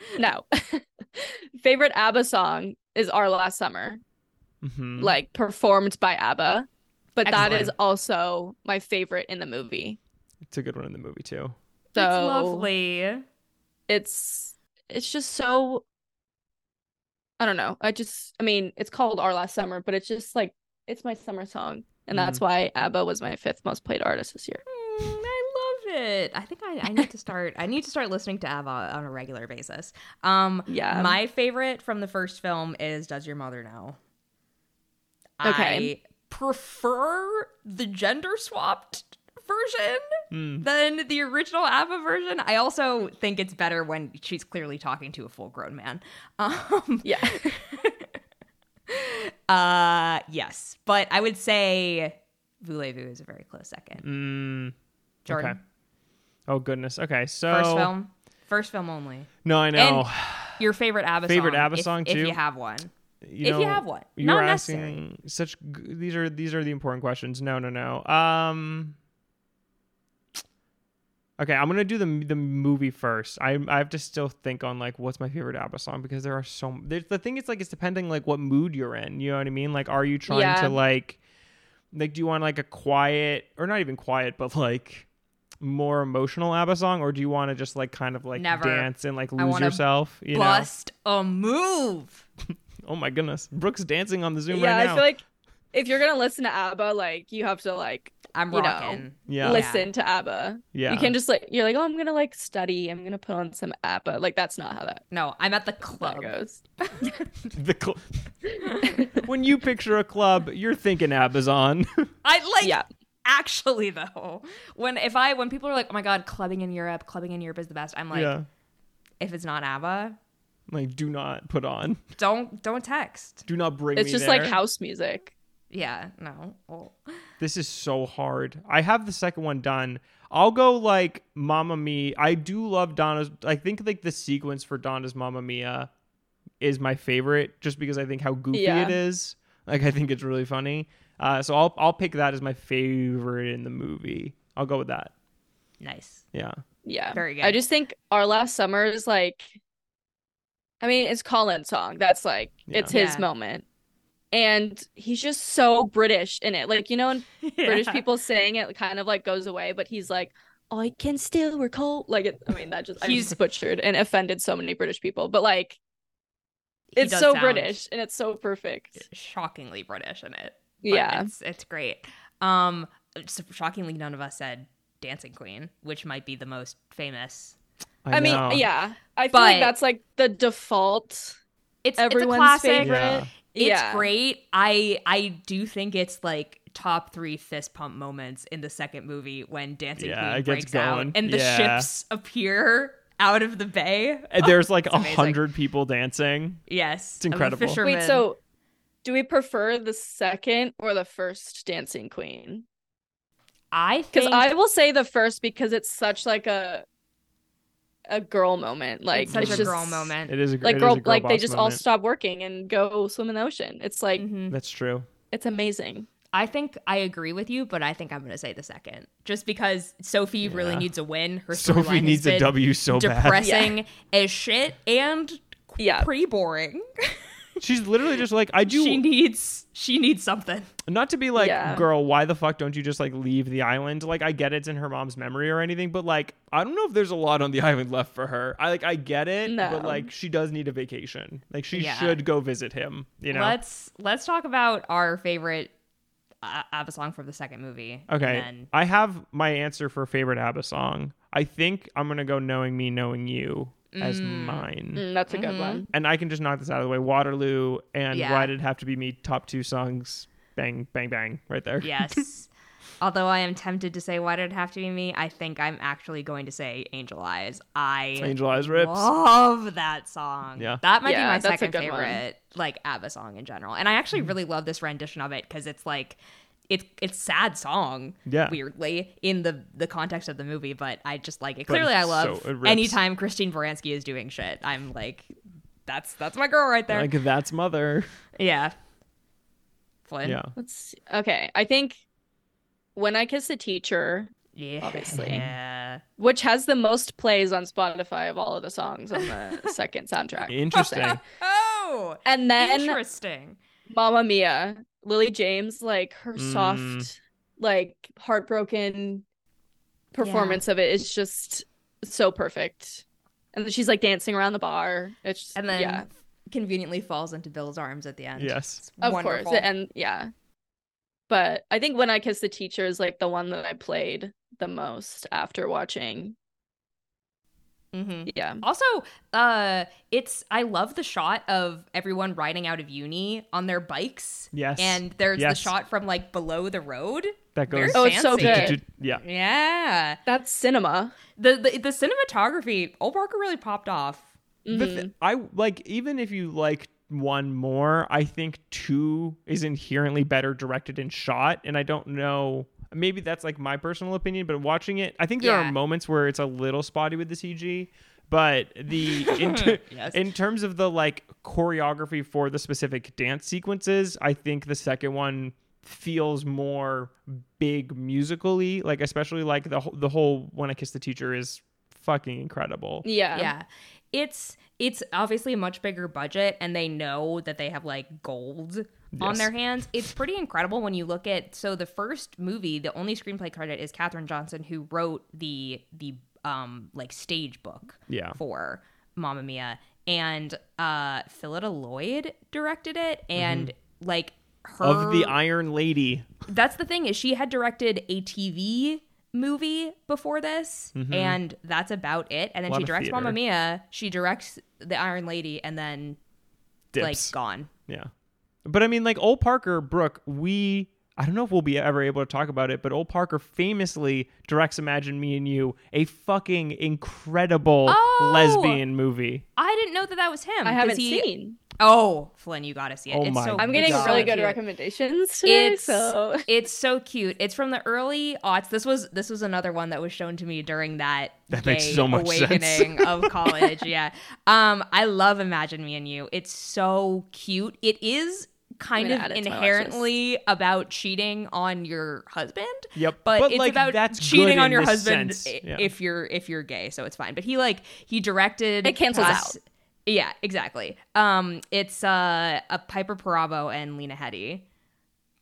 *laughs* No. favorite ABBA song is Our Last Summer, Mhm. like performed by ABBA. But that is also my favorite in the movie. It's a good one in the movie too. So it's lovely. it's it's just so I don't know. I just I mean, it's called Our Last Summer, but it's just like it's my summer song. And that's why ABBA was my fifth most played artist this year. Mm, I love it. I think I, I need to start. I need to start listening to ABBA on a regular basis. Um, *laughs* Yeah. my favorite from the first film is "Does Your Mother Know?" Okay. I prefer the gender swapped version Mm. than the original ABBA version. I also think it's better when she's clearly talking to a full grown man. *laughs* Um, Yeah. *laughs* uh, yes, but I would say Voulez-Vous is a very close second. Mm, Jordan, Okay. Oh goodness. Okay. So first film, first film only. No, I know. And your favorite ABBA Favorite song, ABBA if- song, if, too? you have one. You if know, you have one. you're Not asking such. These are these are the important questions. No, no, no. Um. Okay, I'm gonna do the the movie first. I I have to still think on like what's my favorite ABBA song because there are so. There's the thing is like it's depending like what mood you're in. You know what I mean? Like, are you trying Yeah. to like, like, do you want like a quiet or not even quiet, but like more emotional ABBA song, or do you want to just like kind of like Never. dance and like lose yourself? You know? Bust a move. *laughs* Oh my goodness, Brooke's dancing on the Zoom yeah, right now. Yeah, I feel like if you're gonna listen to ABBA, like you have to like I'm You know, rocking. yeah, listen to ABBA. yeah. You can just like you're like, oh, I'm gonna like study. I'm gonna put on some ABBA. Like that's not how that, No, I'm at the club. goes. *laughs* the cl- when you picture a club, you're thinking Amazon. *laughs* I like Yeah. actually though. When if I when people are like, "Oh my god, clubbing in Europe, clubbing in Europe is the best." I'm like, yeah, if it's not ABBA, like do not put on. don't don't text. Do not bring It's me just there. like house music. Yeah, no. Well, This is so hard. I have the second one done. I'll go like Mama Mia. I do love Donna's. I think like the sequence for Donna's Mama Mia is my favorite, just because I think how goofy Yeah. it is. Like I think it's really funny. Uh, so I'll I'll pick that as my favorite in the movie. I'll go with that. nice. Yeah. Yeah. Very good. I just think our last summer is like I mean, it's Colin's song. That's like it's his Yeah. moment. And he's just so British in it. Like, you know, when *laughs* British people saying it kind of like goes away, but he's like, I can still recall like it, I mean that just he's just butchered and offended so many British people. But like it's so British and it's so perfect. shockingly British in it. but Yeah. it's it's great. Um, s- shockingly, none of us said Dancing Queen, which might be the most famous. I, mean, yeah. I feel But- like that's like the default It's everyone's it's a classic. favorite. Yeah. It's yeah. great. I I do think it's like top three fist pump moments in the second movie when Dancing Yeah, Queen it gets breaks out and the Yeah. ships appear out of the bay. And There's like *laughs* a hundred people dancing. Yes, It's incredible. Of a. Wait, so do we prefer the second or the first Dancing Queen? I Because think I will say the first because it's such like a a girl moment. Like it's such it's a just- girl moment. It is a, Like it is girl, a girl like they boss just all stop working and go swim in the ocean. It's like Mhm. That's true. it's amazing. I think I agree with you, but I think I'm going to say the second, just because Sophie really needs a win. Her Sophie storyline needs a W a been W so bad. depressing as shit and Yeah. pretty boring. *laughs* She's literally just like I do. she needs she needs something. Not to be like, Yeah. girl, why the fuck don't you just like leave the island? Like, I get it's in her mom's memory or anything, but like, I don't know if there's a lot on the *laughs* island left for her. I like, I get it, but like, she does need a vacation. Like, she Yeah. should go visit him. You know? Let's let's talk about our favorite uh, ABBA song from the second movie. and okay, then- I have my answer for favorite ABBA song. I think I'm gonna go "Knowing Me, Knowing You" as mine. Mm, that's a good Mhm. one. And I can just knock this out of the way. Waterloo and Yeah. Why Did It Have to Be Me? Top two songs. Bang, bang, bang, right there. yes. *laughs* Although I am tempted to say why did it have to be me, I think I'm actually going to say Angel Eyes. I Angel Eyes rips. love that song. Yeah. That might Yeah, be my second good one. favorite like ABBA song in general. And I actually Mm. really love this rendition of it because it's like it's it's sad song Yeah. weirdly in the the context of the movie but i just like it But clearly i love so- it anytime christine baranski is doing shit i'm like that's that's my girl right there Like that's mother. yeah Flynn. Yeah. Let's see. okay. I think when I kiss a teacher, yeah Obviously. yeah which has the most plays on Spotify of all of the songs on the *laughs* second soundtrack. Interesting. *laughs* oh And then interesting Mamma Mia, Lily James, like her Mm. soft, like heartbroken performance of it is just so perfect. And then she's like dancing around the bar. It's just, and then yeah, conveniently falls into bill's arms at the end yes. It's of wonderful. course, and yeah. But I think when I kiss the teacher is like the one that I played the most after watching. Mhm. Yeah, Also, uh, it's I love the shot of everyone riding out of uni on their bikes, Yes. and there's the shot from like below the road. that Very goes. Oh, it's so good. Yeah. Yeah, that's cinema. the the, the cinematography. Ol Parker really popped off. The Mhm. th- I like even if you like one more, I think two is inherently better directed and shot, and I don't know. Maybe that's like my personal opinion, but watching it, I think there Yeah. are moments where it's a little spotty with the CG. But the in, *laughs* ter- Yes. in terms of the like choreography for the specific dance sequences, I think the second one feels more big musically, like especially like the whole- the whole "When I Kiss the Teacher" is fucking incredible. Yeah, yeah it's it's obviously a much bigger budget and they know that they have like gold on their hands it's pretty incredible when you look at so the first movie the only screenplay credit is catherine johnson who wrote the the um like stage book Yeah. for Mamma Mia and uh phyllida lloyd directed it and like her Mm-hmm. Of the Iron Lady. that's the thing is she had directed a TV movie before this, and that's about it. And then Mm-hmm. She directs. Mamma Mia. She directs The Iron Lady, and then like gone. Yeah. But I mean, like Ol Parker, Brooke, we I don't know if we'll be ever able to talk about it, but Ol Parker famously directs Imagine Me and You, a fucking incredible Oh! lesbian movie. I didn't know that that was him. I haven't he, seen. Oh, Flynn, you gotta see it. Oh it's my so I'm getting God. really good cute. recommendations today. It's so *laughs* it's so cute. It's from the early aughts. This was this was another one that was shown to me during that That gay makes so much sense. awakening *laughs* of college. yeah. Um, I love Imagine Me and You. It's so cute. It is kind of gonna add it to my watch inherently about cheating on your husband. Yep, But, but, it's like, about that's cheating on your husband Yeah. if you're if you're gay, so it's fine. But he like he directed It cancels past- out. Yeah, exactly. Um, it's uh, a Piper Perabo and Lena Headey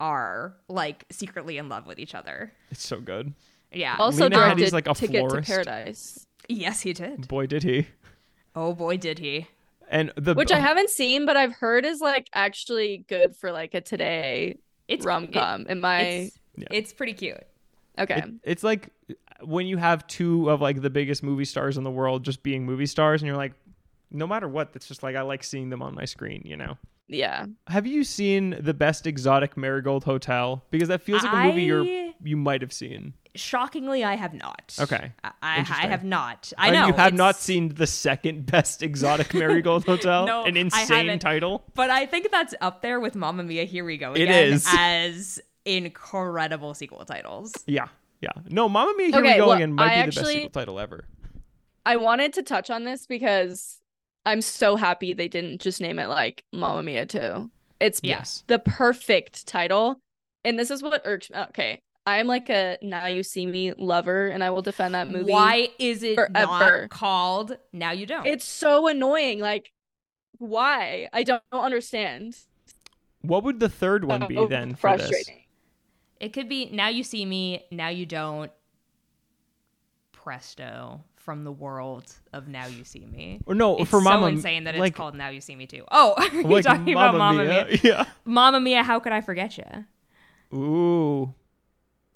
are like secretly in love with each other. It's so good. Yeah. also Lena directed Headey's like a Ticket florist. to Paradise, yes, he did. Boy, did he! Oh boy, did he. And the which I haven't seen, but I've heard is like actually good for like a today It's rom com. In my It's, Yeah. it's pretty cute. okay, It- it's like uh, when you have two of like the biggest movie stars in the world just being movie stars, and you're like, no matter what, it's just like I like seeing them on my screen. You know. yeah. Have you seen the best exotic marigold hotel? Because that feels like a movie you're I- you might have seen. Shockingly, I have not. Okay. I, I, I have not. I know. you have not seen the second best exotic marigold *laughs* hotel. No, An I insane haven't. title. But I think that's up there with Mamma Mia, Here We Go It Again is. as incredible sequel titles. Yeah, yeah. No, Mamma Mia, here Okay, we go well, again. Might I be the actually- best sequel title ever. I wanted to touch on this because I'm so happy they didn't just name it like Mamma Mia too. It's Yes. the perfect title. And this is what irks me. Okay. I'm like a Now You See Me lover, and I will defend that movie. Why is it forever. not called Now You Don't? It's so annoying. Like, why? I don't, don't understand. What would the third one be So then for this? frustrating. It could be Now You See Me, Now You Don't. Presto from the world of Now You See Me. Or no, It's for so Mamma insane that it's like, called Now You See Me too. Oh, *laughs* are you like talking about Mamma Mia? *laughs* Yeah. Mamma Mia, how could I forget you? Ooh.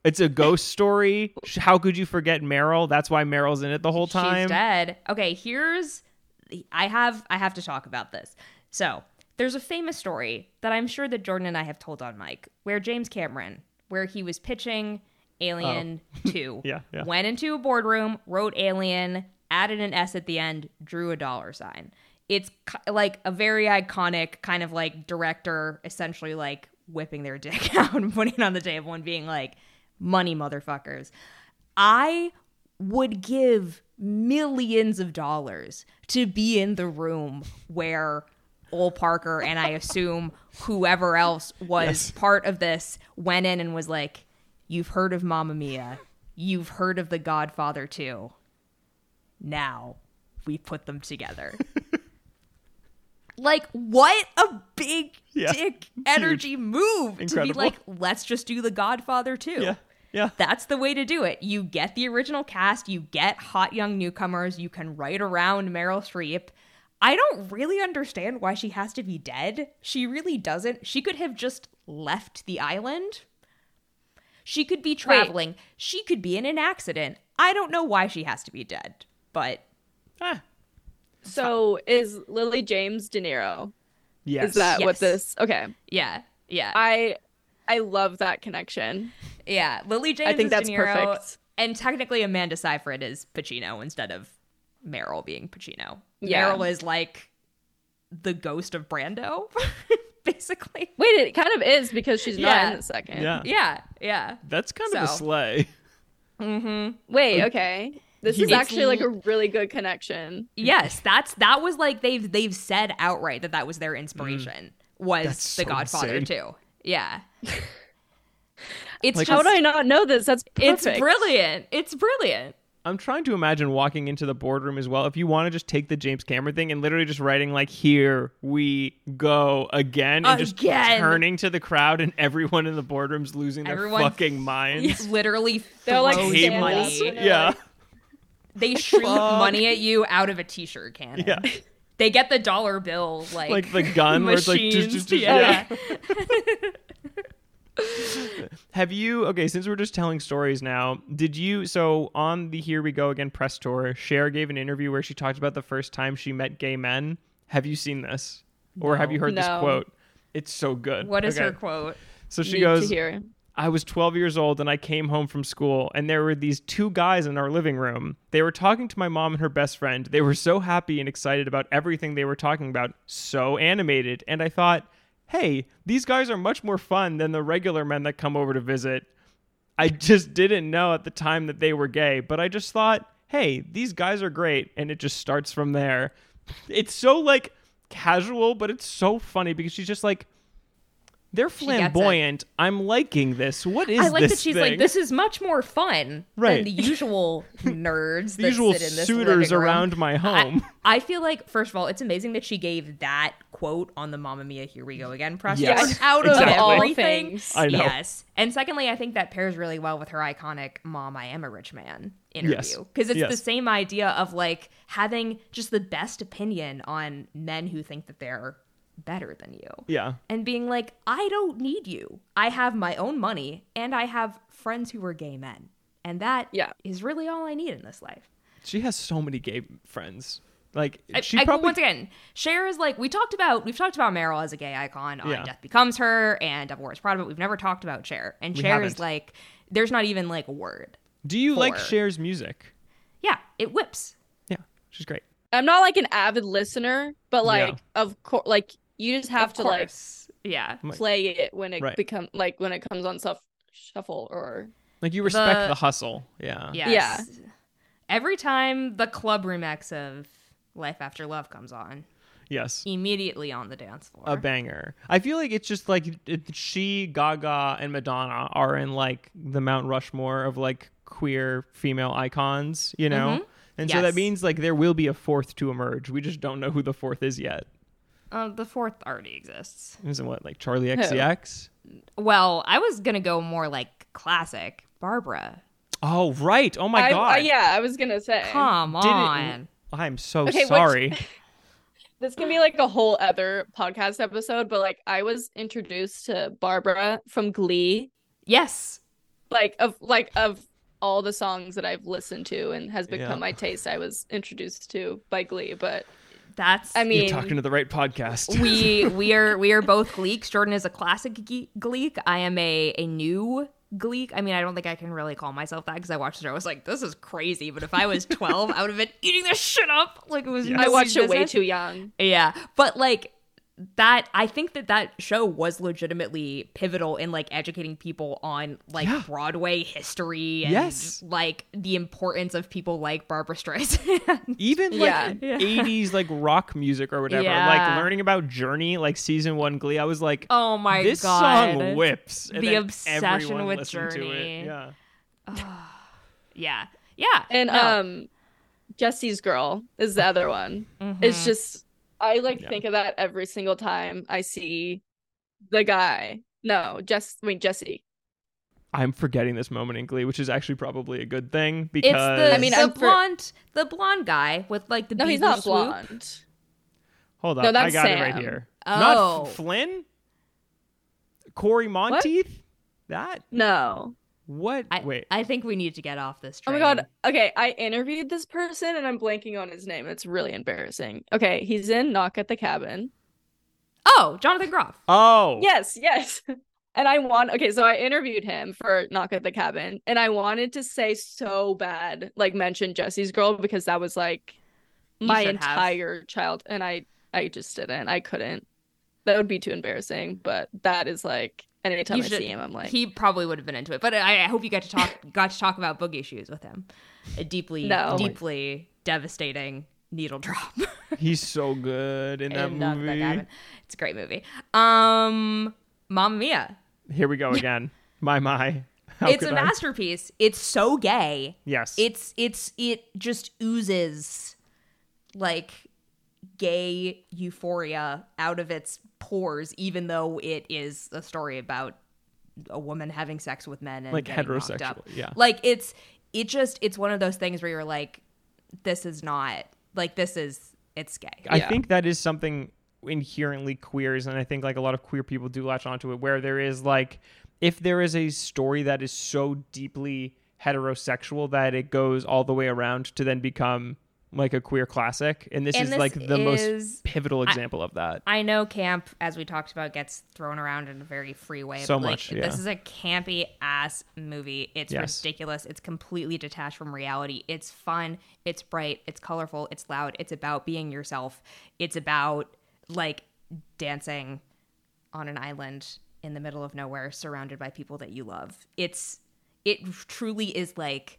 It's a ghost story. How could you forget Meryl? That's why Meryl's in it the whole time. She's dead. Okay, here's I have I have to talk about this. So, there's a famous story that I'm sure that Jordan and I have told on mic, where James Cameron, where he was pitching Alien *laughs* 2, Oh. Yeah, yeah. went into a boardroom, wrote Alien, added an S at the end, drew a dollar sign. It's like a very iconic kind of like director essentially like whipping their *laughs* dick out and putting it on the table and being like, money, motherfuckers. I would give millions of dollars to be in the room where Ol Parker and I assume whoever else was Yes. part of this went in and was like, You've heard of Mamma Mia. You've heard of The Godfather too. Now we put them together. *laughs* like, what a big Yeah. dick energy move to be like, let's just do The Godfather too. Yeah. Yeah. That's the way to do it. You get the original cast, you get hot young newcomers, you can write around Meryl Streep. I don't really understand why she has to be dead. She really doesn't. She could have just left the island. She could be traveling. She could be in an accident. I don't know why she has to be dead, but Ah, So is Lily James De Niro? yes. Is that Yes. what this? Okay, yeah, yeah, I I love that connection. Yeah. Lily James I think is that's De Niro, perfect. and technically Amanda Seyfried is Pacino instead of Meryl being Pacino. Yeah. Meryl is like the ghost of Brando, *laughs* basically. Wait, it kind of is because she's not Yeah. in the second. Yeah. Yeah, yeah. That's kind of a So. slay. Wait, okay. This is actually like a really good connection. Yes, that's that was like they've they've said outright that that was their inspiration was Mm. That's The so Godfather insane. too. Yeah. *laughs* It's Like, How do I not know this? That's it's brilliant. It's brilliant. I'm trying to imagine walking into the boardroom as well. If you want to just take the James Cameron thing and literally just writing like "Here we go again" and just Again. turning to the crowd and everyone in the boardroom's losing their Everyone fucking minds. Literally They're like money. up and they're Yeah, They shoot money at you out of a t-shirt cannon. yeah. They get the dollar bill like Like the gun where it's like just, machines. just, just yeah. *laughs* *laughs* Have you okay? Since we're just telling stories now, did you? So on the Here We Go Again press tour, Cher gave an interview where she talked about the first time she met gay men. Have you seen this, or have you heard this quote? It's so good. What is Okay. her quote? So she Need goes. I was 12 years old and I came home from school and there were these two guys in our living room. They were talking to my mom and her best friend. They were so happy and excited about everything they were talking about, so animated. And I thought, hey, these guys are much more fun than the regular men that come over to visit. I just didn't know at the time that they were gay, but I just thought, hey, these guys are great. And it just starts from there. It's so like casual, but it's so funny because she's just like, they're She gets it. flamboyant. I'm liking this. What is this? I like this that she's thing? like, this is much more fun Right. than the usual *laughs* nerds the that usual sit in this suitors around my home. I, I feel like, first of all, it's amazing that she gave that quote on the Mamma Mia, Here We Go Again press Yes. run *laughs* out of Exactly. all everything. things. I know. Yes. And secondly, I think that pairs really well with her iconic Mom, I Am a Rich Man interview. Because it's the same idea of like having just the best opinion on men who think that they're better than you yeah. and being like, I don't need you. I have my own money and I have friends who are gay men. And that Yeah. is really all I need in this life. She has so many gay friends. Like she I- probably once again, Cher is like we talked about. We've talked about Meryl as a gay icon on Yeah. Death Becomes Her and Devil Wears Prada, but we've never talked about Cher. And We Cher is haven't. like, there's not even like a word. Do you like Four. Cher's music? Yeah, it whips. Yeah. She's great. I'm not like an avid listener, but like Yeah. of course, like you just have Of to like yeah. play it when it Right. become like when it comes on stuff shuffle or Like you respect The- the, hustle. Yeah. Yes. Every time the club remix of Life After Love comes on, Yes. immediately on the dance floor. A banger. I feel like it's just like it, she, Gaga, and Madonna are in like the Mount Rushmore of like queer female icons, you know? Mm-hmm. And so that means like there will be a fourth to emerge. We just don't know who the fourth is yet. Uh, the fourth already exists. Isn't what like Charli XCX? Well, I was gonna go more like classic Barbra. Oh right. Oh my I, god. I- yeah, I was gonna say Come on. I'm so Okay, sorry. *laughs* this can be like a whole other podcast episode, but like I was introduced to Barbra from Glee, Yes. like of like of all the songs that I've listened to and has become Yeah. my taste. I was introduced to by Glee, but That's I mean, You're talking to the right podcast. we *laughs* we are we are both gleeks. Jordan is a classic ge- gleek. I am a a new gleek. I mean, I don't think I can really call myself that because I watched it. I was like, this is crazy. But if I was twelve, I would have been eating this shit up like it was. Yes. I watched it way too young. Yeah, but like that, I think that that show was legitimately pivotal in like educating people on like Yeah. Broadway history and Yes. like the importance of people like Barbra Streisand. *laughs* Even like Yeah. Yeah. 80s like rock music or whatever. Yeah. Like learning about Journey, like season one Glee, I was like, oh my this god, song whips. And The obsession with listened to Journey. it. Yeah. *sighs* Yeah, yeah, And no. um Jesse's girl is the other one. It's Mhm. just I like Yeah. think of that every single time I see the guy. No, Jess I mean Jesse. I'm forgetting this moment in Glee, which is actually probably a good thing it's because the I mean, the I'm for- blonde the blonde guy with like the No, he's not swoop. blonde. hold on, No, I that's got it right here. Oh. Not F- Flynn? Cory Monteith? That? No. What? I, Wait. I think we need to get off this Oh my god. Okay, I interviewed this person and I'm blanking on his name. It's really embarrassing. Okay, he's in Knock at the Cabin. Oh, Jonathan Groff. oh. Yes, yes. *laughs* And I want okay, so I interviewed him for Knock at the Cabin, and I wanted to say so bad, like mention Jesse's girl because that was like my should have. entire child, and I I just didn't. I couldn't. That would be too embarrassing. But that is like anytime You I see him, I'm like, he probably would have been into it, but I, I hope you got to talk *laughs* got to talk about boogie shoes with him. A deeply, No. deeply devastating needle drop. *laughs* He's so good in that movie. Cabin. It's a great movie. Um, Mamma Mia. Here we go again. my my. How it's could a I? masterpiece. It's so gay. Yes. It's it's it just oozes like gay euphoria out of its pores, even though it is a story about a woman having sex with men and Like getting heterosexual, up. yeah. Like it's it just it's one of those things where you're like, this is not like this is it's gay. I Yeah. think that is something inherently queers, and I think like a lot of queer people do latch onto it, where there is like, if there is a story that is so deeply heterosexual that it goes all the way around to then become like a queer classic, and this And is this like the most pivotal example of that. I know camp, as we talked about, gets thrown around in a very free way. So but like, much, yeah. This is a campy ass movie. It's Yes. ridiculous. It's completely detached from reality. It's fun. It's bright. It's colorful. It's loud. It's about being yourself. It's about like dancing on an island in the middle of nowhere, surrounded by people that you love. It's it truly is like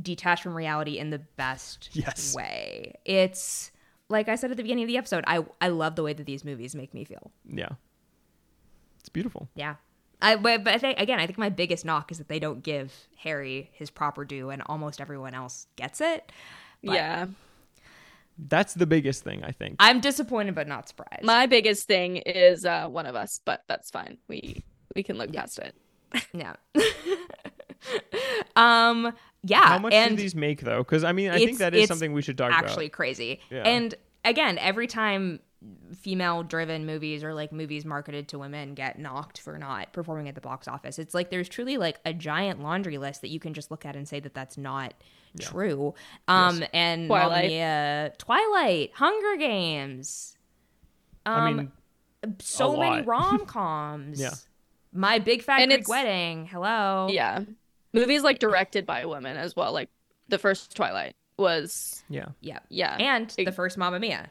detached from reality in the best Yes. way. It's like I said at the beginning of the episode, I I love the way that these movies make me feel. yeah, it's beautiful. Yeah. I but, but I think again, I think my biggest knock is that they don't give Harry his proper due and almost everyone else gets it. But yeah. That's the biggest thing I think. I'm disappointed but not surprised. My biggest thing is uh one of us, but that's fine. We we can look past it. yeah. *laughs* um yeah, How much and do these make though? Because I mean, I think that is something we should talk actually about. crazy. Yeah. And again, every time female driven movies or like movies marketed to women get knocked for not performing at the box office, it's like there's truly like a giant laundry list that you can just look at and say that that's not true. Um and Twilight. Mia, Twilight, Hunger Games. Um I mean, so many lot. *laughs* rom-coms. Yeah. My Big Fat And Greek Wedding. Hello. Yeah. Movies like directed by women as well. Like the first Twilight was yeah, Yeah. yeah. And Big- the first Mamma Mia.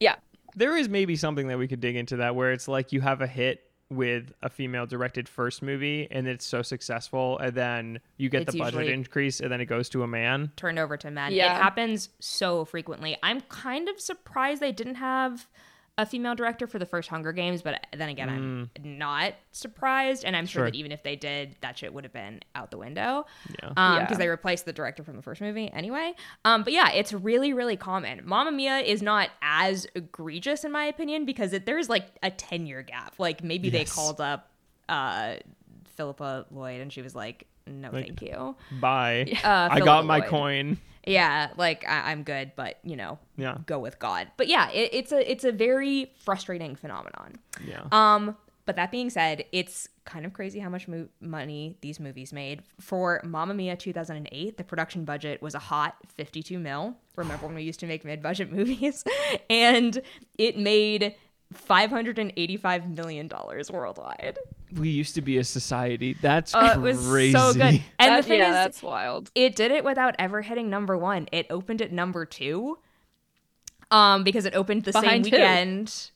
yeah. there is maybe something that we could dig into that where it's like you have a hit with a female directed first movie and it's so successful and then you get It's the budget increase and then it goes to a man turned over to men. Yeah. It happens so frequently. I'm kind of surprised they didn't have a female director for the first Hunger Games, but then again, I'm not surprised. And I'm sure Sure. that even if they did, that shit would have been out the window. Yeah. Um, Yeah. because they replaced the director from the first movie anyway. Um, but yeah, it's really, really common. Mamma Mia is not as egregious in my opinion because it, there's like a 10 year gap. Like maybe they called up uh Phyllida Lloyd and she was like, no, Like- thank you. bye Uh, i Phyllida got my coin Yeah, like I- I'm good, but you know, yeah go with God. But yeah, it, it's a it's a very frustrating phenomenon. yeah Um, but that being said, it's kind of crazy how much mo- money these movies made. For Mamma Mia 2008, the production budget was a hot 52 mil. Remember when we used to make mid-budget *laughs* movies? and it made 585 million dollars worldwide. We used to be a society that's Uh, it was crazy so good. And That- the thing yeah, is, that's wild. it did it without ever hitting number one. It opened at number two, um, because it opened the same Behind who? weekend.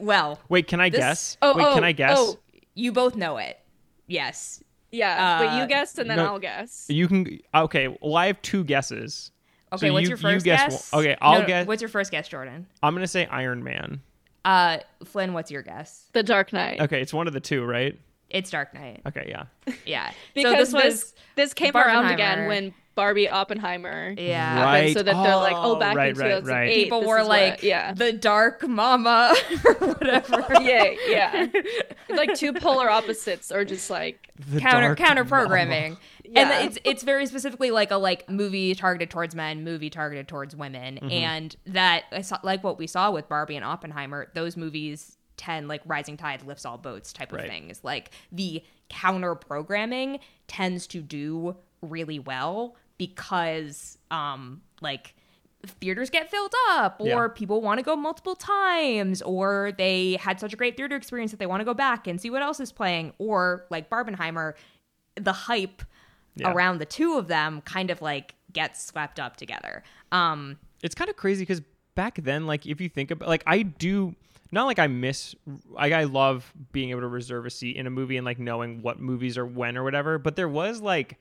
Well, wait can i This- guess Oh, wait can oh, i guess oh. you both know it. Yes. Yeah, but Uh, you guessed and then no. I'll guess. you can okay well i have two guesses Okay, So what's you- your you first guess guess? one- okay, I'll No, guess- What's your first guess, Jordan? i'm gonna say iron man Uh, Flynn, what's your guess? The Dark Knight. okay it's one of the two right It's Dark Knight. okay yeah Yeah. *laughs* Because so this was this this came around again when Barbie Oppenheimer yeah. happened, Right. so that they're like, oh, Oh, back right, in right, right. 2008, People were is what- like, yeah, the Dark Mama *laughs* or whatever. *laughs* yeah, yeah, like two polar opposites, or just like The counter counter programming. Yeah. And it's it's very specifically like a like movie targeted towards men, movie targeted towards women, Mm-hmm. and that I saw, like what we saw with Barbie and Oppenheimer, those movies tend like rising tide lifts all boats type of Right. thing. Is like the counter programming tends to do really well because um like theaters get filled up or Yeah. people want to go multiple times or they had such a great theater experience that they want to go back and see what else is playing or like Barbenheimer the hype Yeah. around the two of them kind of like gets swept up together. Um it's kind of crazy because back then like if you think about like i do not like i miss like i love being able to reserve a seat in a movie and like knowing what movies are when or whatever but there was like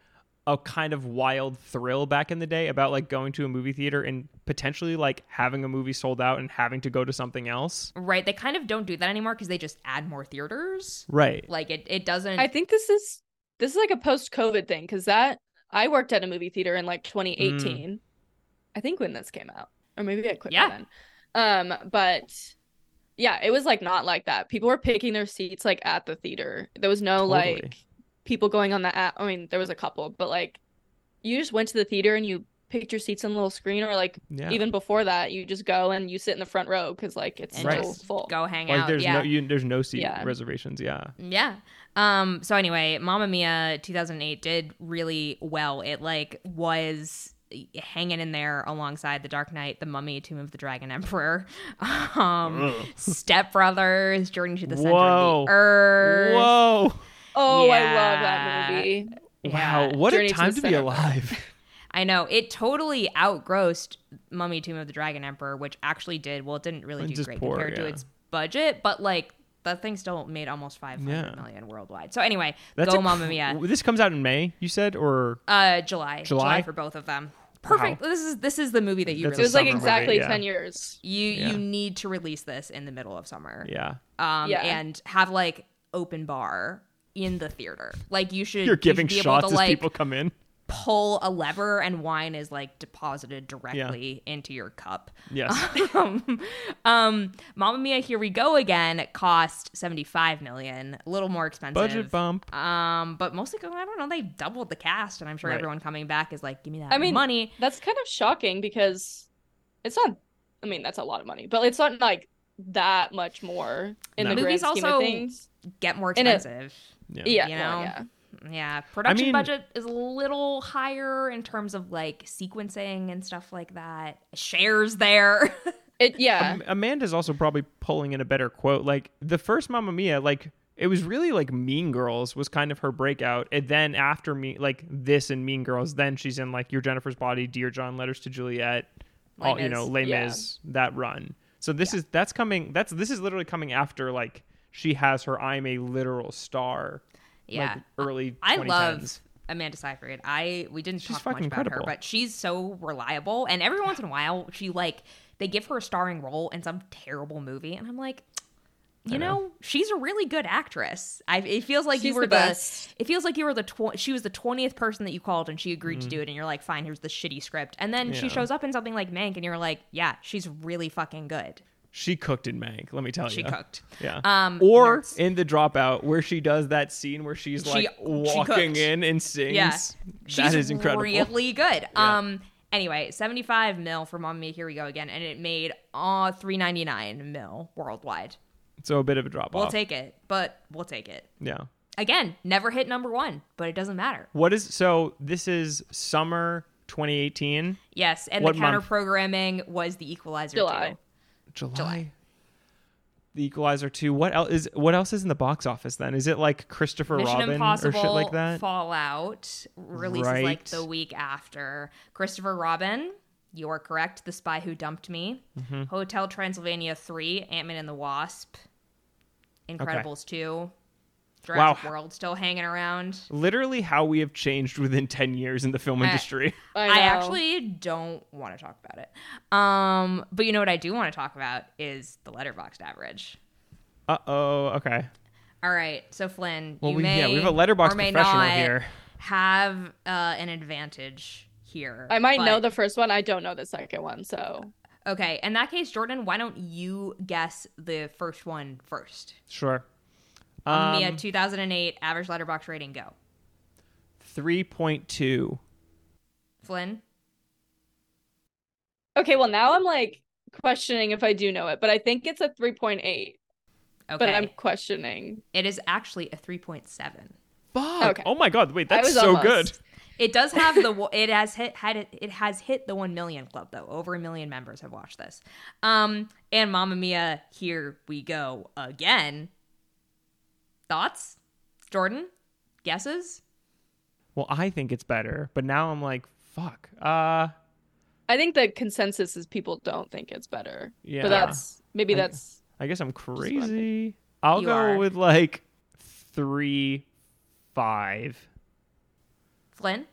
a kind of wild thrill back in the day about like going to a movie theater and potentially like having a movie sold out and having to go to something else right, they kind of don't do that anymore because they just add more theaters. right Like it it doesn't I think this is this is like a post COVID thing because that I worked at a movie theater in like 2018, I think when this came out, or maybe I quit Yeah. then. Um, but yeah, it was like not like that. People were picking their seats like at the theater. There was no Totally. like people going on the app. I mean, there was a couple, but like you just went to the theater and you picked your seats on the little screen, or like yeah even before that, you just go and you sit in the front row because like it's and so just full. go hang like out. there's yeah. no you, there's no seat Yeah. reservations yeah Yeah. Um so anyway, Mamma Mia 2008 did really well. It like was hanging in there alongside The Dark Knight, The Mummy, Tomb of the Dragon Emperor, *laughs* um, Step Brothers, Journey to the Center Whoa. of the Earth. Whoa! Oh, I love that movie. Wow, Yeah. what Journey a time the to, be alive. *laughs* I know it totally outgrossed Mummy Tomb of the Dragon Emperor, which actually did well. It didn't really It's do great poor, compared to its budget, but like that thing still made almost five hundred Yeah. million worldwide. So anyway, That's go a Mamma Mia. This comes out in May, you said, or Uh, July, July? for both of them. Perfect. This is this is the movie that you That's It was like summer movie, exactly yeah. 10 years. you Yeah. you need to release this in the middle of summer. yeah, Um, Yeah. and have like open bar in the theater. Like you should. you're you giving should be shots able to, as like, people come in. pull a lever and wine is like deposited directly into your cup. Yes, *laughs* um, um, Mamma Mia, Here We Go Again cost 75 million, a little more expensive. budget bump. Um, but mostly, I don't know, they doubled the cast, and I'm sure Right. everyone coming back is like, give me that I mean, money. That's kind of shocking because it's not, I mean, that's a lot of money, but it's not like that much more in No. the grand Movies scheme also of things. Get more in a- expensive. Yeah. Yeah, You know? yeah. Yeah, production mean- budget is a little higher in terms of like sequencing and stuff like that. Cher's there. *laughs* It, yeah. Am- Amanda's also probably pulling in a better quote. Like the first Mamma Mia, like it was really like Mean Girls was kind of her breakout, and then after me, like this and Mean Girls, then she's in like Your Jennifer's Body, Dear John, Letters to Juliet, all you know, Mis. Les Yeah. Mis, that run. So this is that's coming. That's this is literally coming after like she has her I'm a literal star. yeah. like early. I 2010s. love Amanda Seyfried. I we didn't She's talk much fucking about her, but she's so reliable. And every once in a while, she like they give her a starring role in some terrible movie, and I'm like, you know, know. she's a really good actress. I it feels like you were the the, it feels like you were the tw- she was the twentieth person that you called, and she agreed to do it, and you're like, fine, here's the shitty script, and then she Mm-hmm. Shows up in something like Mank, and you're like, yeah, she's really fucking good. She cooked in Mank. Let me tell She you. She cooked. Yeah. Um, or nerds. in the dropout where she does that scene where she's like she walking cooked. in and sings. Yeah. that She's is incredible. Really good. Yeah. Um. Anyway, seventy five mil for Mamma Mia. Here we go again, and it made uh three ninety nine mil worldwide. So a bit of a drop We'll take it, but we'll take it. yeah. Again, never hit number one, but it doesn't matter. What is so? This is summer 2018, Yes, and What the counter programming was the Equalizer July. too. July. July. The Equalizer 2. What else is what else is in the box office then? Is it like Christopher Mission Robin Impossible or shit like that? Fallout releases like the week after. Christopher Robin, you are correct. The Spy Who Dumped Me. Mm-hmm. Hotel Transylvania 3, Ant Man and the Wasp. Incredibles 2. Jurassic Wow. World still hanging around. Literally how we have changed within 10 years in the film I- industry. *laughs* I, I, actually don't want to talk about it. Um, but you know what I do want to talk about is the letterboxd average. Uh-oh. Okay. All right, so Flynn, Well, you we, may yeah, we have a Letterboxd or may professional not here. have uh, an advantage here. I might know the first one. I don't know the second one. So Okay, in that case, Jordan, why don't you guess the first one first? Sure. Mamma Mia, Um, 2008, average Letterboxd rating, go. 3.2. Flynn? okay, well now I'm like questioning if I do know it, but I think it's a 3.8. Okay. But I'm questioning. It is actually a 3.7. Fuck. Okay. Oh my god. Wait, that's so almost. good. It does have the *laughs* it has hit had it it has hit the 1 million club though. Over a million members have watched this. Um and Mamma Mia, here we go again. Thoughts? Jordan? Guesses? Well, I think it's better, but now I'm like, fuck. Uh I think the consensus is people don't think it's better. yeah. But that's maybe I- that's I guess I'm I'm crazy. I'll You go are. with like 3 5. Flynn?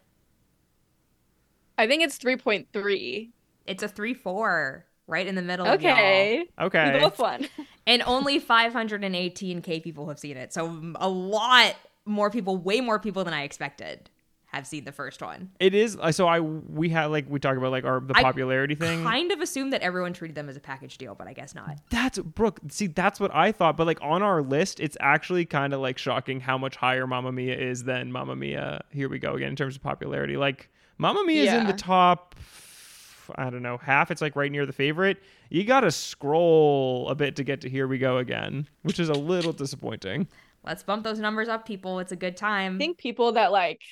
I think it's 3.3. It's a 3-4 right in the middle of y'all. Okay. We Okay. both won. *laughs* And only 518k people have seen it. So a lot more people, way more people than I expected have seen the first one. It is uh, so I we had like we talk about like our the I popularity thing. Kind of assumed that everyone treated them as a package deal, but I guess not. That's Brooke. See, that's what I thought. But like on our list, it's actually kind of like shocking how much higher Mamma Mia is than Mamma Mia. Here we go again in terms of popularity. Like Mamma Mia is in the top. I don't know half. It's like right near the favorite. You got to scroll a bit to get to Here We Go again, which is a little disappointing. Let's bump those numbers up, people. It's a good time. I think people that like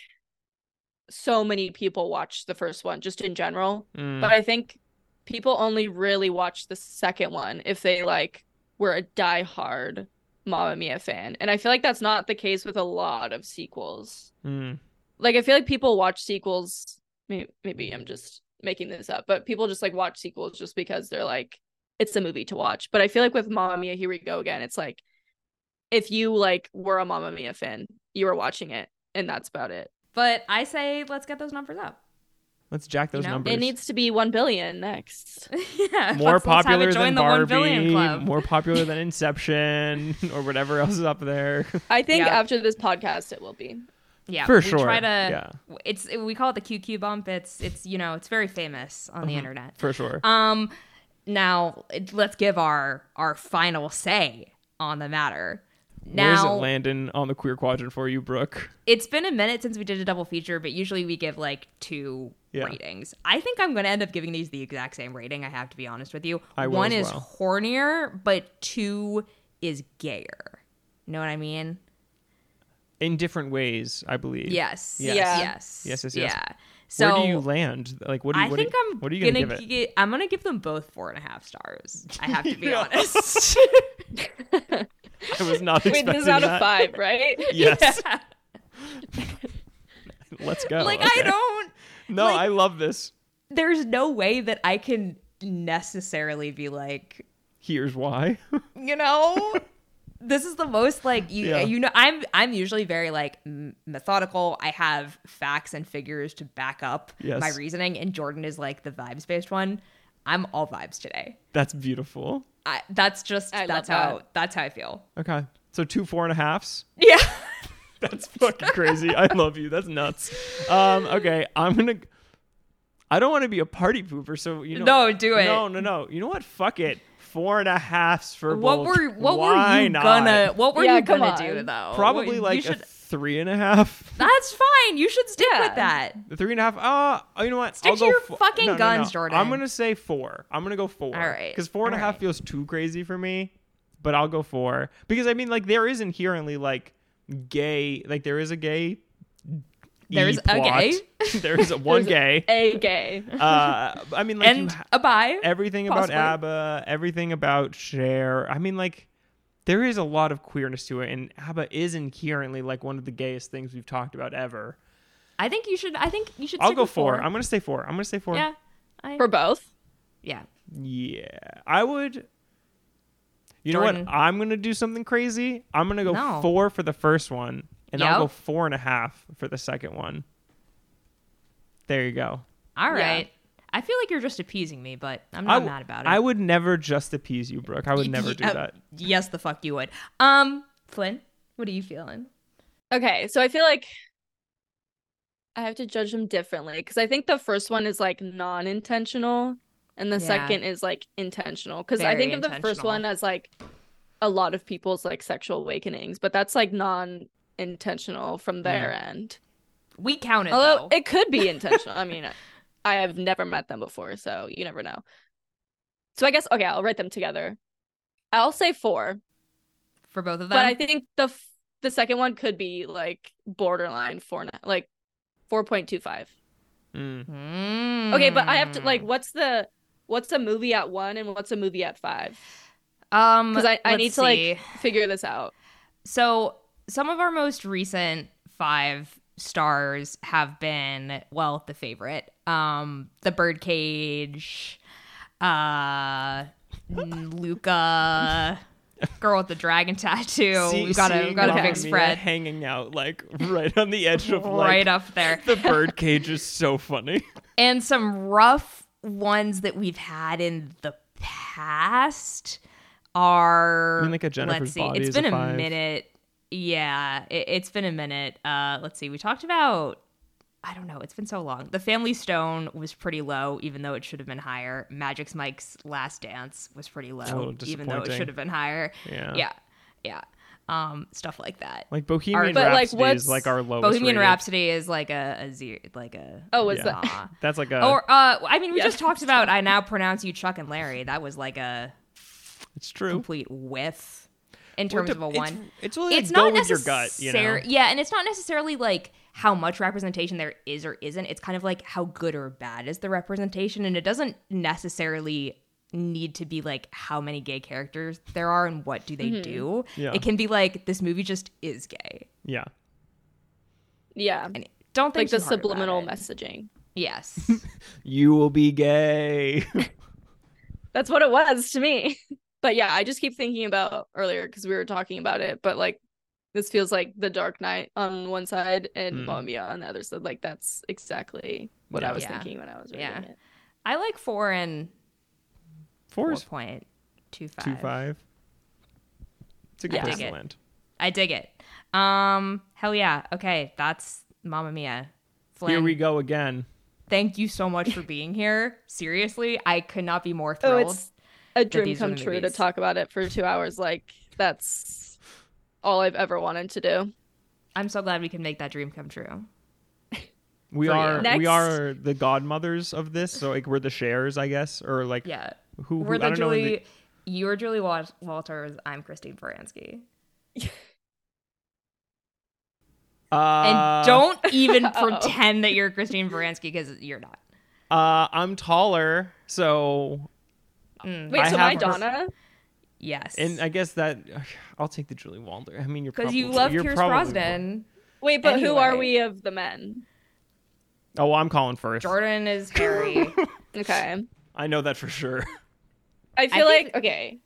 so many people watched the first one just in general. Mm. But I think people only really watched the second one if they like were a diehard Mamma Mia fan. And I feel like that's not the case with a lot of sequels. Mm. Like I feel like people watch sequels maybe, maybe I'm just making this up, but people just like watch sequels just because they're like it's a movie to watch. But I feel like with Mamma Mia, here we go again. It's like if you like were a Mamma Mia fan, you were watching it and that's about it. But I say let's get those numbers up. Let's jack those You know, numbers. It needs to be 1 billion next. *laughs* yeah, more let's- let's popular join than the 1 Barbie, billion club. more popular than *laughs* Inception, or whatever else is up there. I think Yeah. after this podcast it will be. Yeah, For we sure, Try to. yeah. It's we call it the QQ bump. It's it's you know it's very famous on the internet. For sure. Um, now it- let's give our our final say on the matter. Now, Where's it landing on the queer quadrant for you, Brooke? it's been a minute since we did a double feature, but usually we give like two Yeah. ratings. I think I'm going to end up giving these the exact same rating. I have to be honest with you. I One is well. hornier, but two is gayer. You know what I mean? In different ways, I believe. Yes. Yes. Yeah. Yes. Yes, yes, yes. Yeah. So Where do you land? Like, what do you? I what think do you, I'm What are you gonna, gonna, give it? gi- I'm gonna give them both four and a half stars. I have to be *laughs* Yeah. honest. *laughs* *laughs* I was not Wait, expecting this is out that. of five, right? Yes. Yeah. Let's go. Like Okay. I don't. No, like- I love this. There's no way that I can necessarily be like, Here's why. you know. This is the most like you Yeah. you know I'm I'm usually very like methodical. I have facts and figures to back up Yes. my reasoning and Jordan is like the vibes based one. I'm all vibes today. That's beautiful. I, that's just I that's how that. that's how I feel. Okay, so two four and a halfs. Yeah. *laughs* That's fucking crazy. I love you. That's nuts. Um, okay, I'm gonna. I don't want to be a party pooper, so you know. No, do it. No, no, no. You know what? Fuck it. Four and a halfs for what both. were what Why were you not? gonna what were Yeah, you gonna on. do though? Probably You like a should, three and a half. *laughs* that's fine. You should stick Yeah. with that. The three and a half. Uh, you know what? Stick I'll to go your fo- fucking no, no, guns, no. Jordan. I'm gonna say four. I'm gonna go four. All right. Because four and a All half right. feels too crazy for me, but I'll go four. Because I mean, like, there is inherently like gay. Like, there is a gay. There's a E-plot. gay? *laughs* there is a one gay. A gay. Uh, I mean, like, and ha- a bye. everything possibly. about ABBA, everything about Cher. I mean, like, there is a lot of queerness to it, and ABBA is inherently like one of the gayest things we've talked about ever. I think you should. I think you should. I'll go four. four. I'm gonna say four. I'm gonna say four. yeah. I, For both? yeah. Yeah, I would. You know what? I'm gonna do something crazy. I'm gonna go No. four for the first one, and I'll go four and a half for the second one. There you go. All right. Yeah. I feel like you're just appeasing me, but I'm not w- mad about it. I would never just appease you, Brooke. I would Y- never do uh, that. Yes, the fuck you would. Um, Flynn, what are you feeling? Okay, so I feel like I have to judge them differently because I think the first one is like non-intentional and the Yeah. second is like intentional. Because I think of the first one as like a lot of people's like sexual awakenings, but that's like non-intentional from their end. We count it Although though. it could be *laughs* intentional. I mean, I have never met them before, so you never know. So I guess okay, I'll write them together. I'll say four, for both of them. but I think the f- the second one could be like borderline four, like four point two five. Mm. Okay, but I have to like, what's the what's a movie at one and what's a movie at five? um, Because I, I need to see. like figure this out. So some of our most recent five stars have been well the favorite. Um the birdcage uh *laughs* luca girl with the dragon tattoo. See- we've got a we've got a big spread. hanging out like right on the edge of like right up there. the birdcage is so funny. *laughs* and some rough ones that we've had in the past are You mean like a Jennifer's let's see it's a been a, five? minute yeah it, it's been a minute uh let's see we talked about i don't know it's been so long the family stone was pretty low even though it should have been higher magic's mike's last dance was pretty low Oh, even though it should have been higher Yeah. yeah yeah um stuff like that Like Bohemian But, like, Rhapsody is what's- like our lowest. bohemian rated. rhapsody is like a, a zero like a Oh, is Yeah. that? *laughs* That's like a. Or uh, I mean, we Yeah, just talked about. I now pronounce you Chuck and Larry. That was like a it's true. complete whiff. In terms Well, of a it's- one. It's, really it's like, go not with your gut, you know. Yeah, and it's not necessarily like how much representation there is or isn't. It's kind of like how good or bad is the representation, and it doesn't necessarily need to be like how many gay characters there are and what do they mm-hmm. do. Yeah. It can be like this movie just is gay. Yeah. Yeah. And don't think Like the too hard about subliminal it. messaging. Yes. *laughs* You will be gay. *laughs* That's what it was to me. *laughs* But yeah, I just keep thinking about earlier because we were talking about it, but like this feels like the Dark Knight on one side and Mm. Mamma Mia on the other side. Like that's exactly what Yeah. I was Yeah. thinking when I was reading Yeah. it. I like four and Four four is point two five. two five. It's a good I place dig to land. I dig it. Um, hell yeah. Okay, that's Mamma Mia. Flynn, Here we go again. thank you so much for being here. Seriously, I could not be more Oh, thrilled. it's a dream come the true to talk about it for two hours. Like that's all I've ever wanted to do. I'm so glad we can make that dream come true. *laughs* We For you. are we are the godmothers of this, so like we're the Chers, I guess, or like Yeah. who, who We're I the don't know. in Julie you're Julie Wal- Walters, I'm Christine Baranski. *laughs* uh, And don't even *laughs* pretend that you're Christine Baranski because you're not. Uh, I'm taller, so Mm, Wait, I so have her- yes. and I guess that *sighs* I'll take the Julie Walter. I mean, you're because you love you're Pierce probably- Brosnan. Wait, but who are we of the men? Oh, well, I'm calling first. Jordan is Harry. *laughs* Okay. I know that for sure. I feel think- like okay.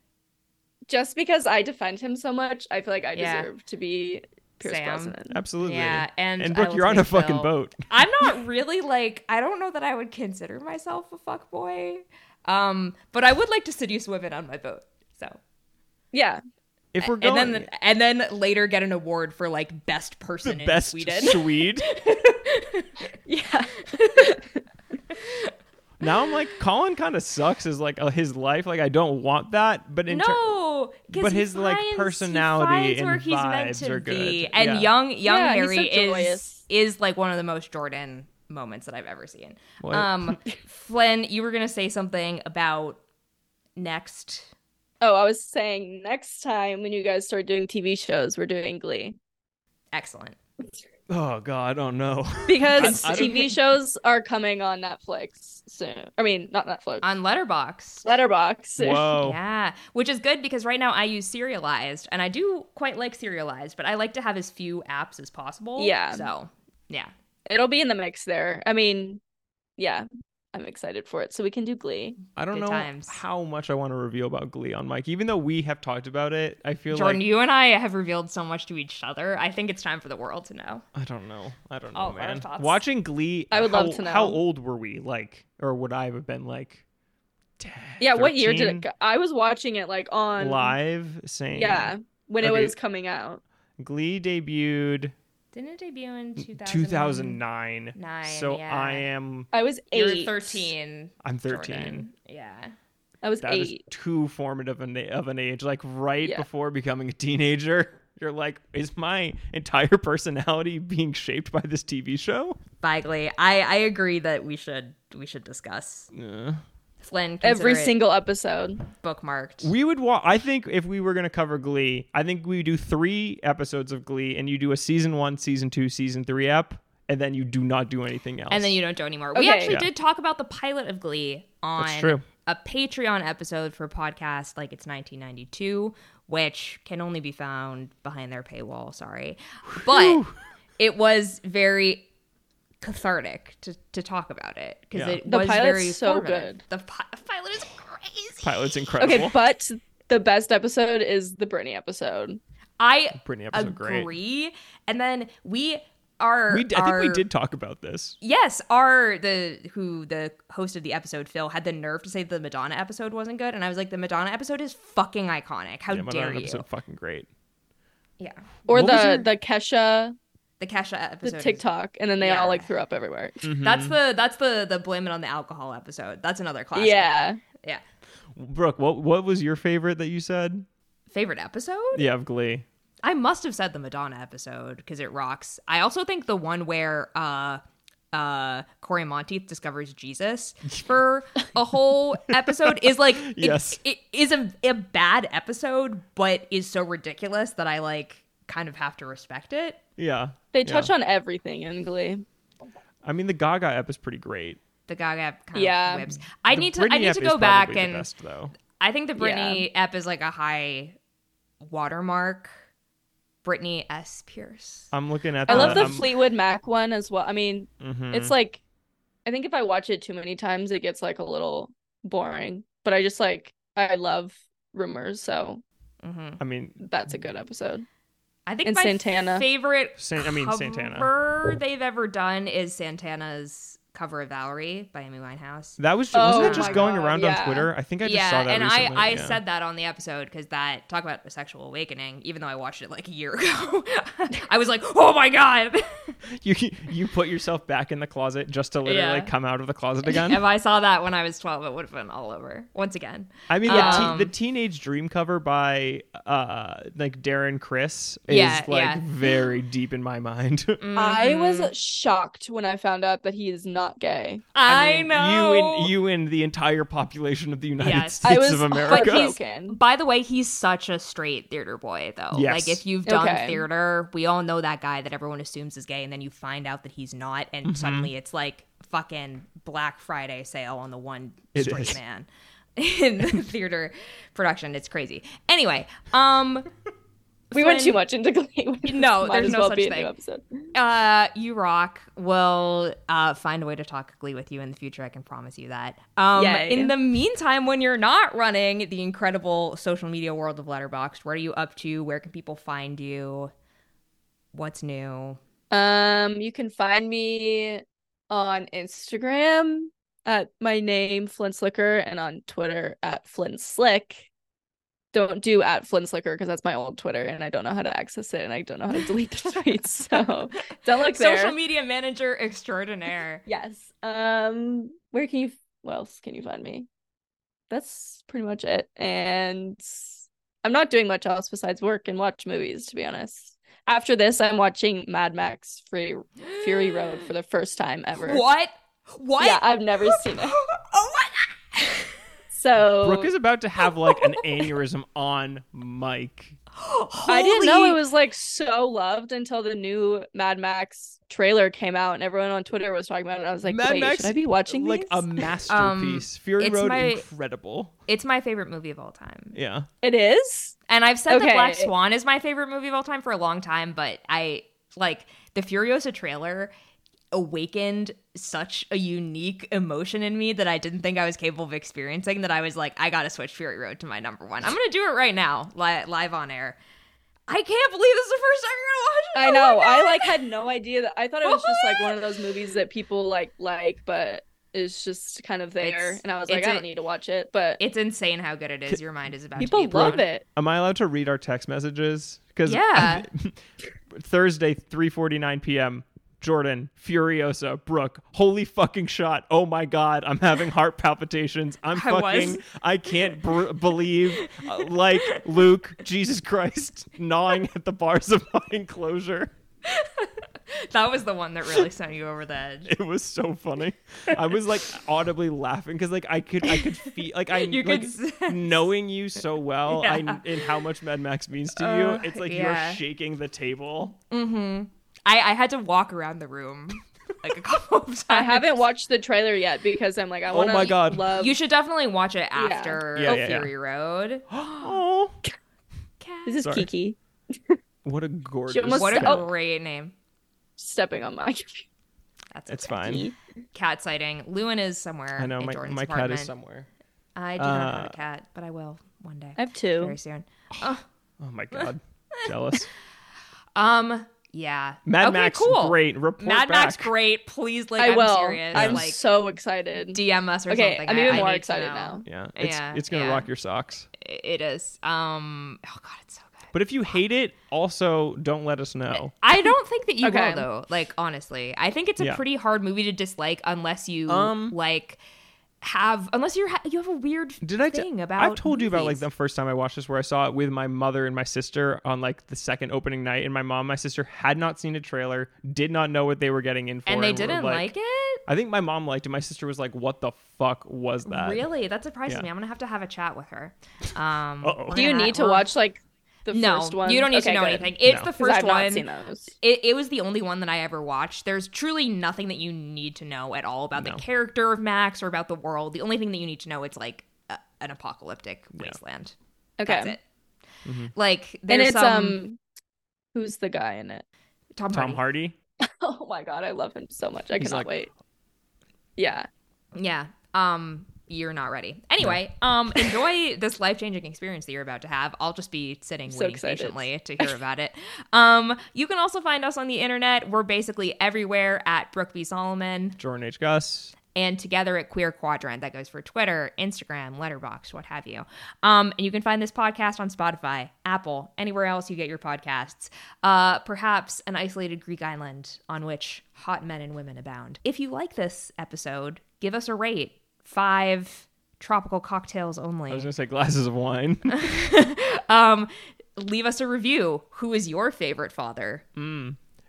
Just because I defend him so much, I feel like I Yeah. deserve to be Pierce Sam. Brosnan. Absolutely. Yeah, and and Brooke, you're on a fucking Phil. boat. I'm not *laughs* really like I don't know that I would consider myself a fuck boy. Um, but I would like to seduce women on my boat. So Yeah. If we're going, and then and then later get an award for like best person the in best Sweden. Swede. *laughs* Yeah. *laughs* now I'm like, Colin kind of sucks as like uh, his life. Like I don't want that, but in ter- but his, like, finds- he personality and where he's meant vibes to are be. good. And Yeah. young young Yeah, he's so Harry is is like one of the most Jordan moments that I've ever seen. What? Um, *laughs* Flynn, you were gonna say something about next. Oh, I was saying next time when you guys start doing TV shows, we're doing Glee. Excellent. oh god, oh no. *laughs* Because I- I don't know. Because TV think- shows are coming on Netflix soon. I mean, not Netflix. On Letterboxd. Letterboxd. Whoa. *laughs* Yeah, which is good because right now I use Serialized, and I do quite like Serialized, but I like to have as few apps as possible. Yeah. So, yeah. It'll be in the mix there. I mean, yeah. I'm excited for it. So we can do Glee. I don't Good know times. how much I want to reveal about Glee on mic. Even though we have talked about it, I feel Jordan, like you and I have revealed so much to each other. I think it's time for the world to know. I don't know. I don't know, All man. Watching Glee, I would how, love to know. How old were we? Like, or would I have been like? 10, Yeah, what year did it go? I was watching it like on live? Same. Yeah, when it was coming out. Glee debuted Didn't it debut in 2000? 2009. Nine, So yeah. I am. I was You're 8. 13. I'm 13. Jordan. Yeah. I was That is 8. too formative of an age. Like right Yeah. before becoming a teenager, *laughs* you're like, is my entire personality being shaped by this TV show? Bagley, I I agree that we should we should discuss Uh, Flynn. Every single episode. bookmarked. we would watch. I think if we were going to cover Glee, I think we do three episodes of Glee, and you do a season one, season two, season three ep, and then you do not do anything else. and then you don't do anymore. We actually Yeah. did talk about the pilot of Glee on That's true. a Patreon episode for podcast like it's 1992, which can only be found behind their paywall. Sorry, but it was very cathartic to, to talk about it because Yeah. it The was pilot's very so formative. good. The pi- pilot is crazy. Pilot's incredible. Okay, but the best episode is the Britney episode. I Britney episode great. and then we are. We, d- I think we did talk about this. Yes, our the who the host of the episode, Phil, had the nerve to say the Madonna episode wasn't good, and I was like, the Madonna episode is fucking iconic. How yeah, my dare you? episode fucking great. Yeah, Or What the your- the Kesha, the Kesha the episode. is- TikTok, and then they Yeah. all like threw up everywhere. Mm-hmm. That's the that's the the blame it on the alcohol episode. That's another classic. Yeah. yeah. Brooke, what what was your favorite that you said? Favorite episode? Yeah, of Glee. I must have said the Madonna episode because it rocks. I also think the one where uh uh Cory Monteith discovers Jesus *laughs* for a whole episode is like it- Yes. it is a, a bad episode, but is so ridiculous that I like kind of have to respect it. Yeah. They yeah. touch on everything in Glee. I mean, the Gaga ep is pretty great. The Gaga kind Yeah. of whips. I The need to I need to go back and the best, though. I think the Britney ep is like a high watermark. Brittany S. Pierce. I'm looking at. I love the I'm- Fleetwood Mac one as well. I mean, Mhm. it's like I think if I watch it too many times, it gets like a little boring. But I just like I love rumors, so hmm I mean, that's a good episode. I think And my Santana. favorite San- I mean, Santana. cover they've ever done is Santana's cover of Valerie by Amy Winehouse. that was Oh wasn't it just going God, around yeah. on Twitter? I think I just yeah, saw that and recently. I I yeah. said that on the episode because that talk about a sexual awakening. Even though I watched it like a year *laughs* ago, I was like, oh my god. *laughs* you you put yourself back in the closet just to literally Yeah. come out of the closet again. *laughs* if I saw that when I was twelve, it would have been all over once again. I mean, the, Um, te- the Teenage Dream cover by uh like Darren Criss is Yeah, like yeah. very deep in my mind. I Mhm. was shocked when I found out that he is not gay. I, mean, know you and you and the entire population of the United Yes. I States was of But America. he's- By the way, he's such a straight theater boy, though. Yes. Like, if you've done Okay. theater, we all know that guy that everyone assumes is gay, and then you find out that he's not, and Mm-hmm. suddenly it's like fucking Black Friday sale on the one It straight is. man *laughs* in theater production. It's crazy. Anyway, um, We went too much into *laughs* Glee. No, Might there's no well such thing. uh, you rock. We'll uh, find a way to talk Glee with you in the future. I can promise you that. Um, Yay. in the meantime, when you're not running the incredible social media world of Letterboxd, what are you up to? Where can people find you? What's new? Um, you can find me on Instagram at my name Flynn Slicker and on Twitter at Flynn Slick. Don't do at Flynn Slicker because that's my old Twitter and I don't know how to access it and I don't know how to delete the tweets. So *laughs* don't look there. Social media manager extraordinaire. *laughs* Yes. Um, where can you? What else can you find me? That's pretty much it. And I'm not doing much else besides work and watch movies, to be honest. After this, I'm watching Mad Max Fury Fury Road for the *gasps* first time ever. What? What? Yeah, I've never *gasps* seen it. oh! So Brooke is about to have like an aneurysm *laughs* on mic. I didn't know it was like so loved until the new Mad Max trailer came out and everyone on Twitter was talking about it. I was like, Mad wait, Max, should I be watching like these? a *laughs* masterpiece. Um, Fury it's Road, my- incredible. It's my favorite movie of all time. Yeah, It is. And I've said that Black Swan is my favorite movie of all time for a long time, but I like the Furiosa trailer awakened such a unique emotion in me that I didn't think I was capable of experiencing that I was like, I gotta switch Fury Road to my number one. I'm gonna do it right now, li- live on air. I can't believe this is the first time you're gonna watch it. I Oh know. I like had no idea that I thought it was just like one of those movies that people like like, but is just kind of there. It's- and I was like, it's I a- don't need to watch it. But It's insane how good it is. Your mind is about people to be blown. love it. am I allowed to read our text messages? Because Yeah. *laughs* Thursday, 3:49 p.m. Jordan, Furiosa, Brooke, holy fucking shot! Oh my god, I'm having heart palpitations. I'm *laughs* I was. fucking, I can't br- believe, uh, like Luke, Jesus Christ, gnawing at the bars of my enclosure. *laughs* That was the one that really sent you over the edge. It was so funny. I was like audibly laughing because like I could, I could feel like I *laughs* You like, could knowing you so well, Yeah. I and how much Mad Max means to Uh, you. It's like yeah. you're shaking the table. Mm-hmm. I, I had to walk around the room like a *laughs* couple of times. I haven't watched the trailer yet because I'm like, I Oh want to my God. love. You should definitely watch it after Yeah, yeah, yeah. Fury Road. *gasps* Oh, cat. this is Sorry. Kiki *laughs* what a gorgeous. almost- What a Oh. great name. stepping on my computer. That's It's fine. Cat sighting. Lewin is somewhere. I know in my Jordan's my cat is somewhere. I do not have Uh, a cat, but I will one day. I have two. Very soon. Oh, *sighs* Oh my god, *laughs* jealous. um. Yeah. Mad okay, Max, cool. great. Report Mad back. Max, great. Please, like, I I'm will. serious. I'm like, so excited. DM us or okay, something. I'm even I more need to excited now. Yeah, it's Yeah, it's gonna yeah. rock your socks. It is. Um. Oh God, it's so good. But if you hate it, also don't let us know. I don't think that you Okay. will though. Like honestly, I think it's a Yeah. pretty hard movie to dislike unless you Um, like have unless you're ha- you have a weird Did I? T- thing about. I've told you about like the first time I watched this, where I saw it with my mother and my sister on like the second opening night, and my mom, and my sister had not seen a trailer, did not know what they were getting in for, and they were didn't like, it. I think my mom liked it. My sister was like, "What the fuck was that?" Really, that surprises Yeah. me. I'm gonna have to have a chat with her. Um, Do you need to watch like the no, first one? you don't need Okay, to know good. anything. It's No. the 'Cause first I've not one. seen those. It, it was the only one that I ever watched. There's truly nothing that you need to know at all about No. the character of Max or about the world. The only thing that you need to know it's like a, an apocalyptic wasteland. Okay. That's it. Mm-hmm. Like And there's it's some um who's the guy in it? Tom, Tom Hardy. Hardy. *laughs* Oh my god, I love him so much. I He's cannot like- wait. Yeah. Yeah. Um, you're not ready. Anyway, um, enjoy *laughs* this life changing experience that you're about to have. I'll just be sitting So waiting excited. patiently to hear about it. Um, you can also find us on the internet. We're basically everywhere at Brooke B. Solomon Jordan H. Gus. and together at Queer Quadrant. That goes for Twitter, Instagram, Letterboxd, what have you. Um, and you can find this podcast on Spotify, Apple, anywhere else you get your podcasts. Uh, perhaps an isolated Greek island on which hot men and women abound. If you like this episode, give us a rate. Five tropical cocktails only. I was gonna say glasses of wine. *laughs* um, leave us a review. Who is your favorite father?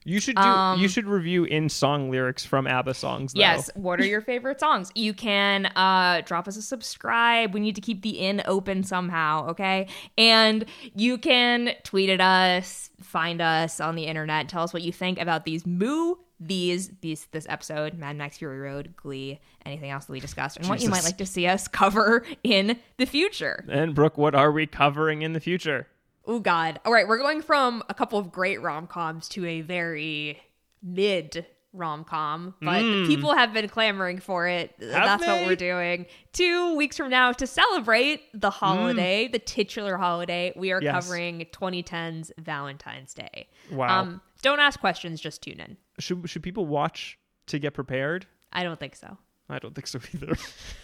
You should do. Um, you should review in song lyrics from ABBA songs. Though. Yes. What are your favorite songs? You can uh, drop us a subscribe. We need to keep the in open somehow, okay? And you can tweet at us, find us on the internet, tell us what you think about these moo these these this episode, Mad Max Fury Road, Glee, anything else that we discussed, and what you might like to see us *laughs* cover in the future. And Brooke, what are we covering in the future? Oh God! All right, we're going from a couple of great rom coms to a very mid rom com, but people have been clamoring for it. That's what we're doing. Two weeks from now, to celebrate the holiday, the titular holiday, we are Yes. covering 2010's Valentine's Day. Wow. Um, don't ask questions, just tune in. Should should people watch to get prepared? I don't think so. I don't think so either.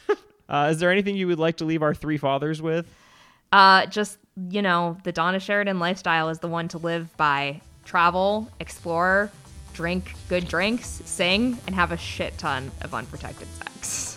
*laughs* uh, is there anything you would like to leave our three fathers with? Uh, just you know, the Donna Sheridan lifestyle is the one to live by. Travel, explore, drink good drinks, sing, and have a shit ton of unprotected sex. *laughs*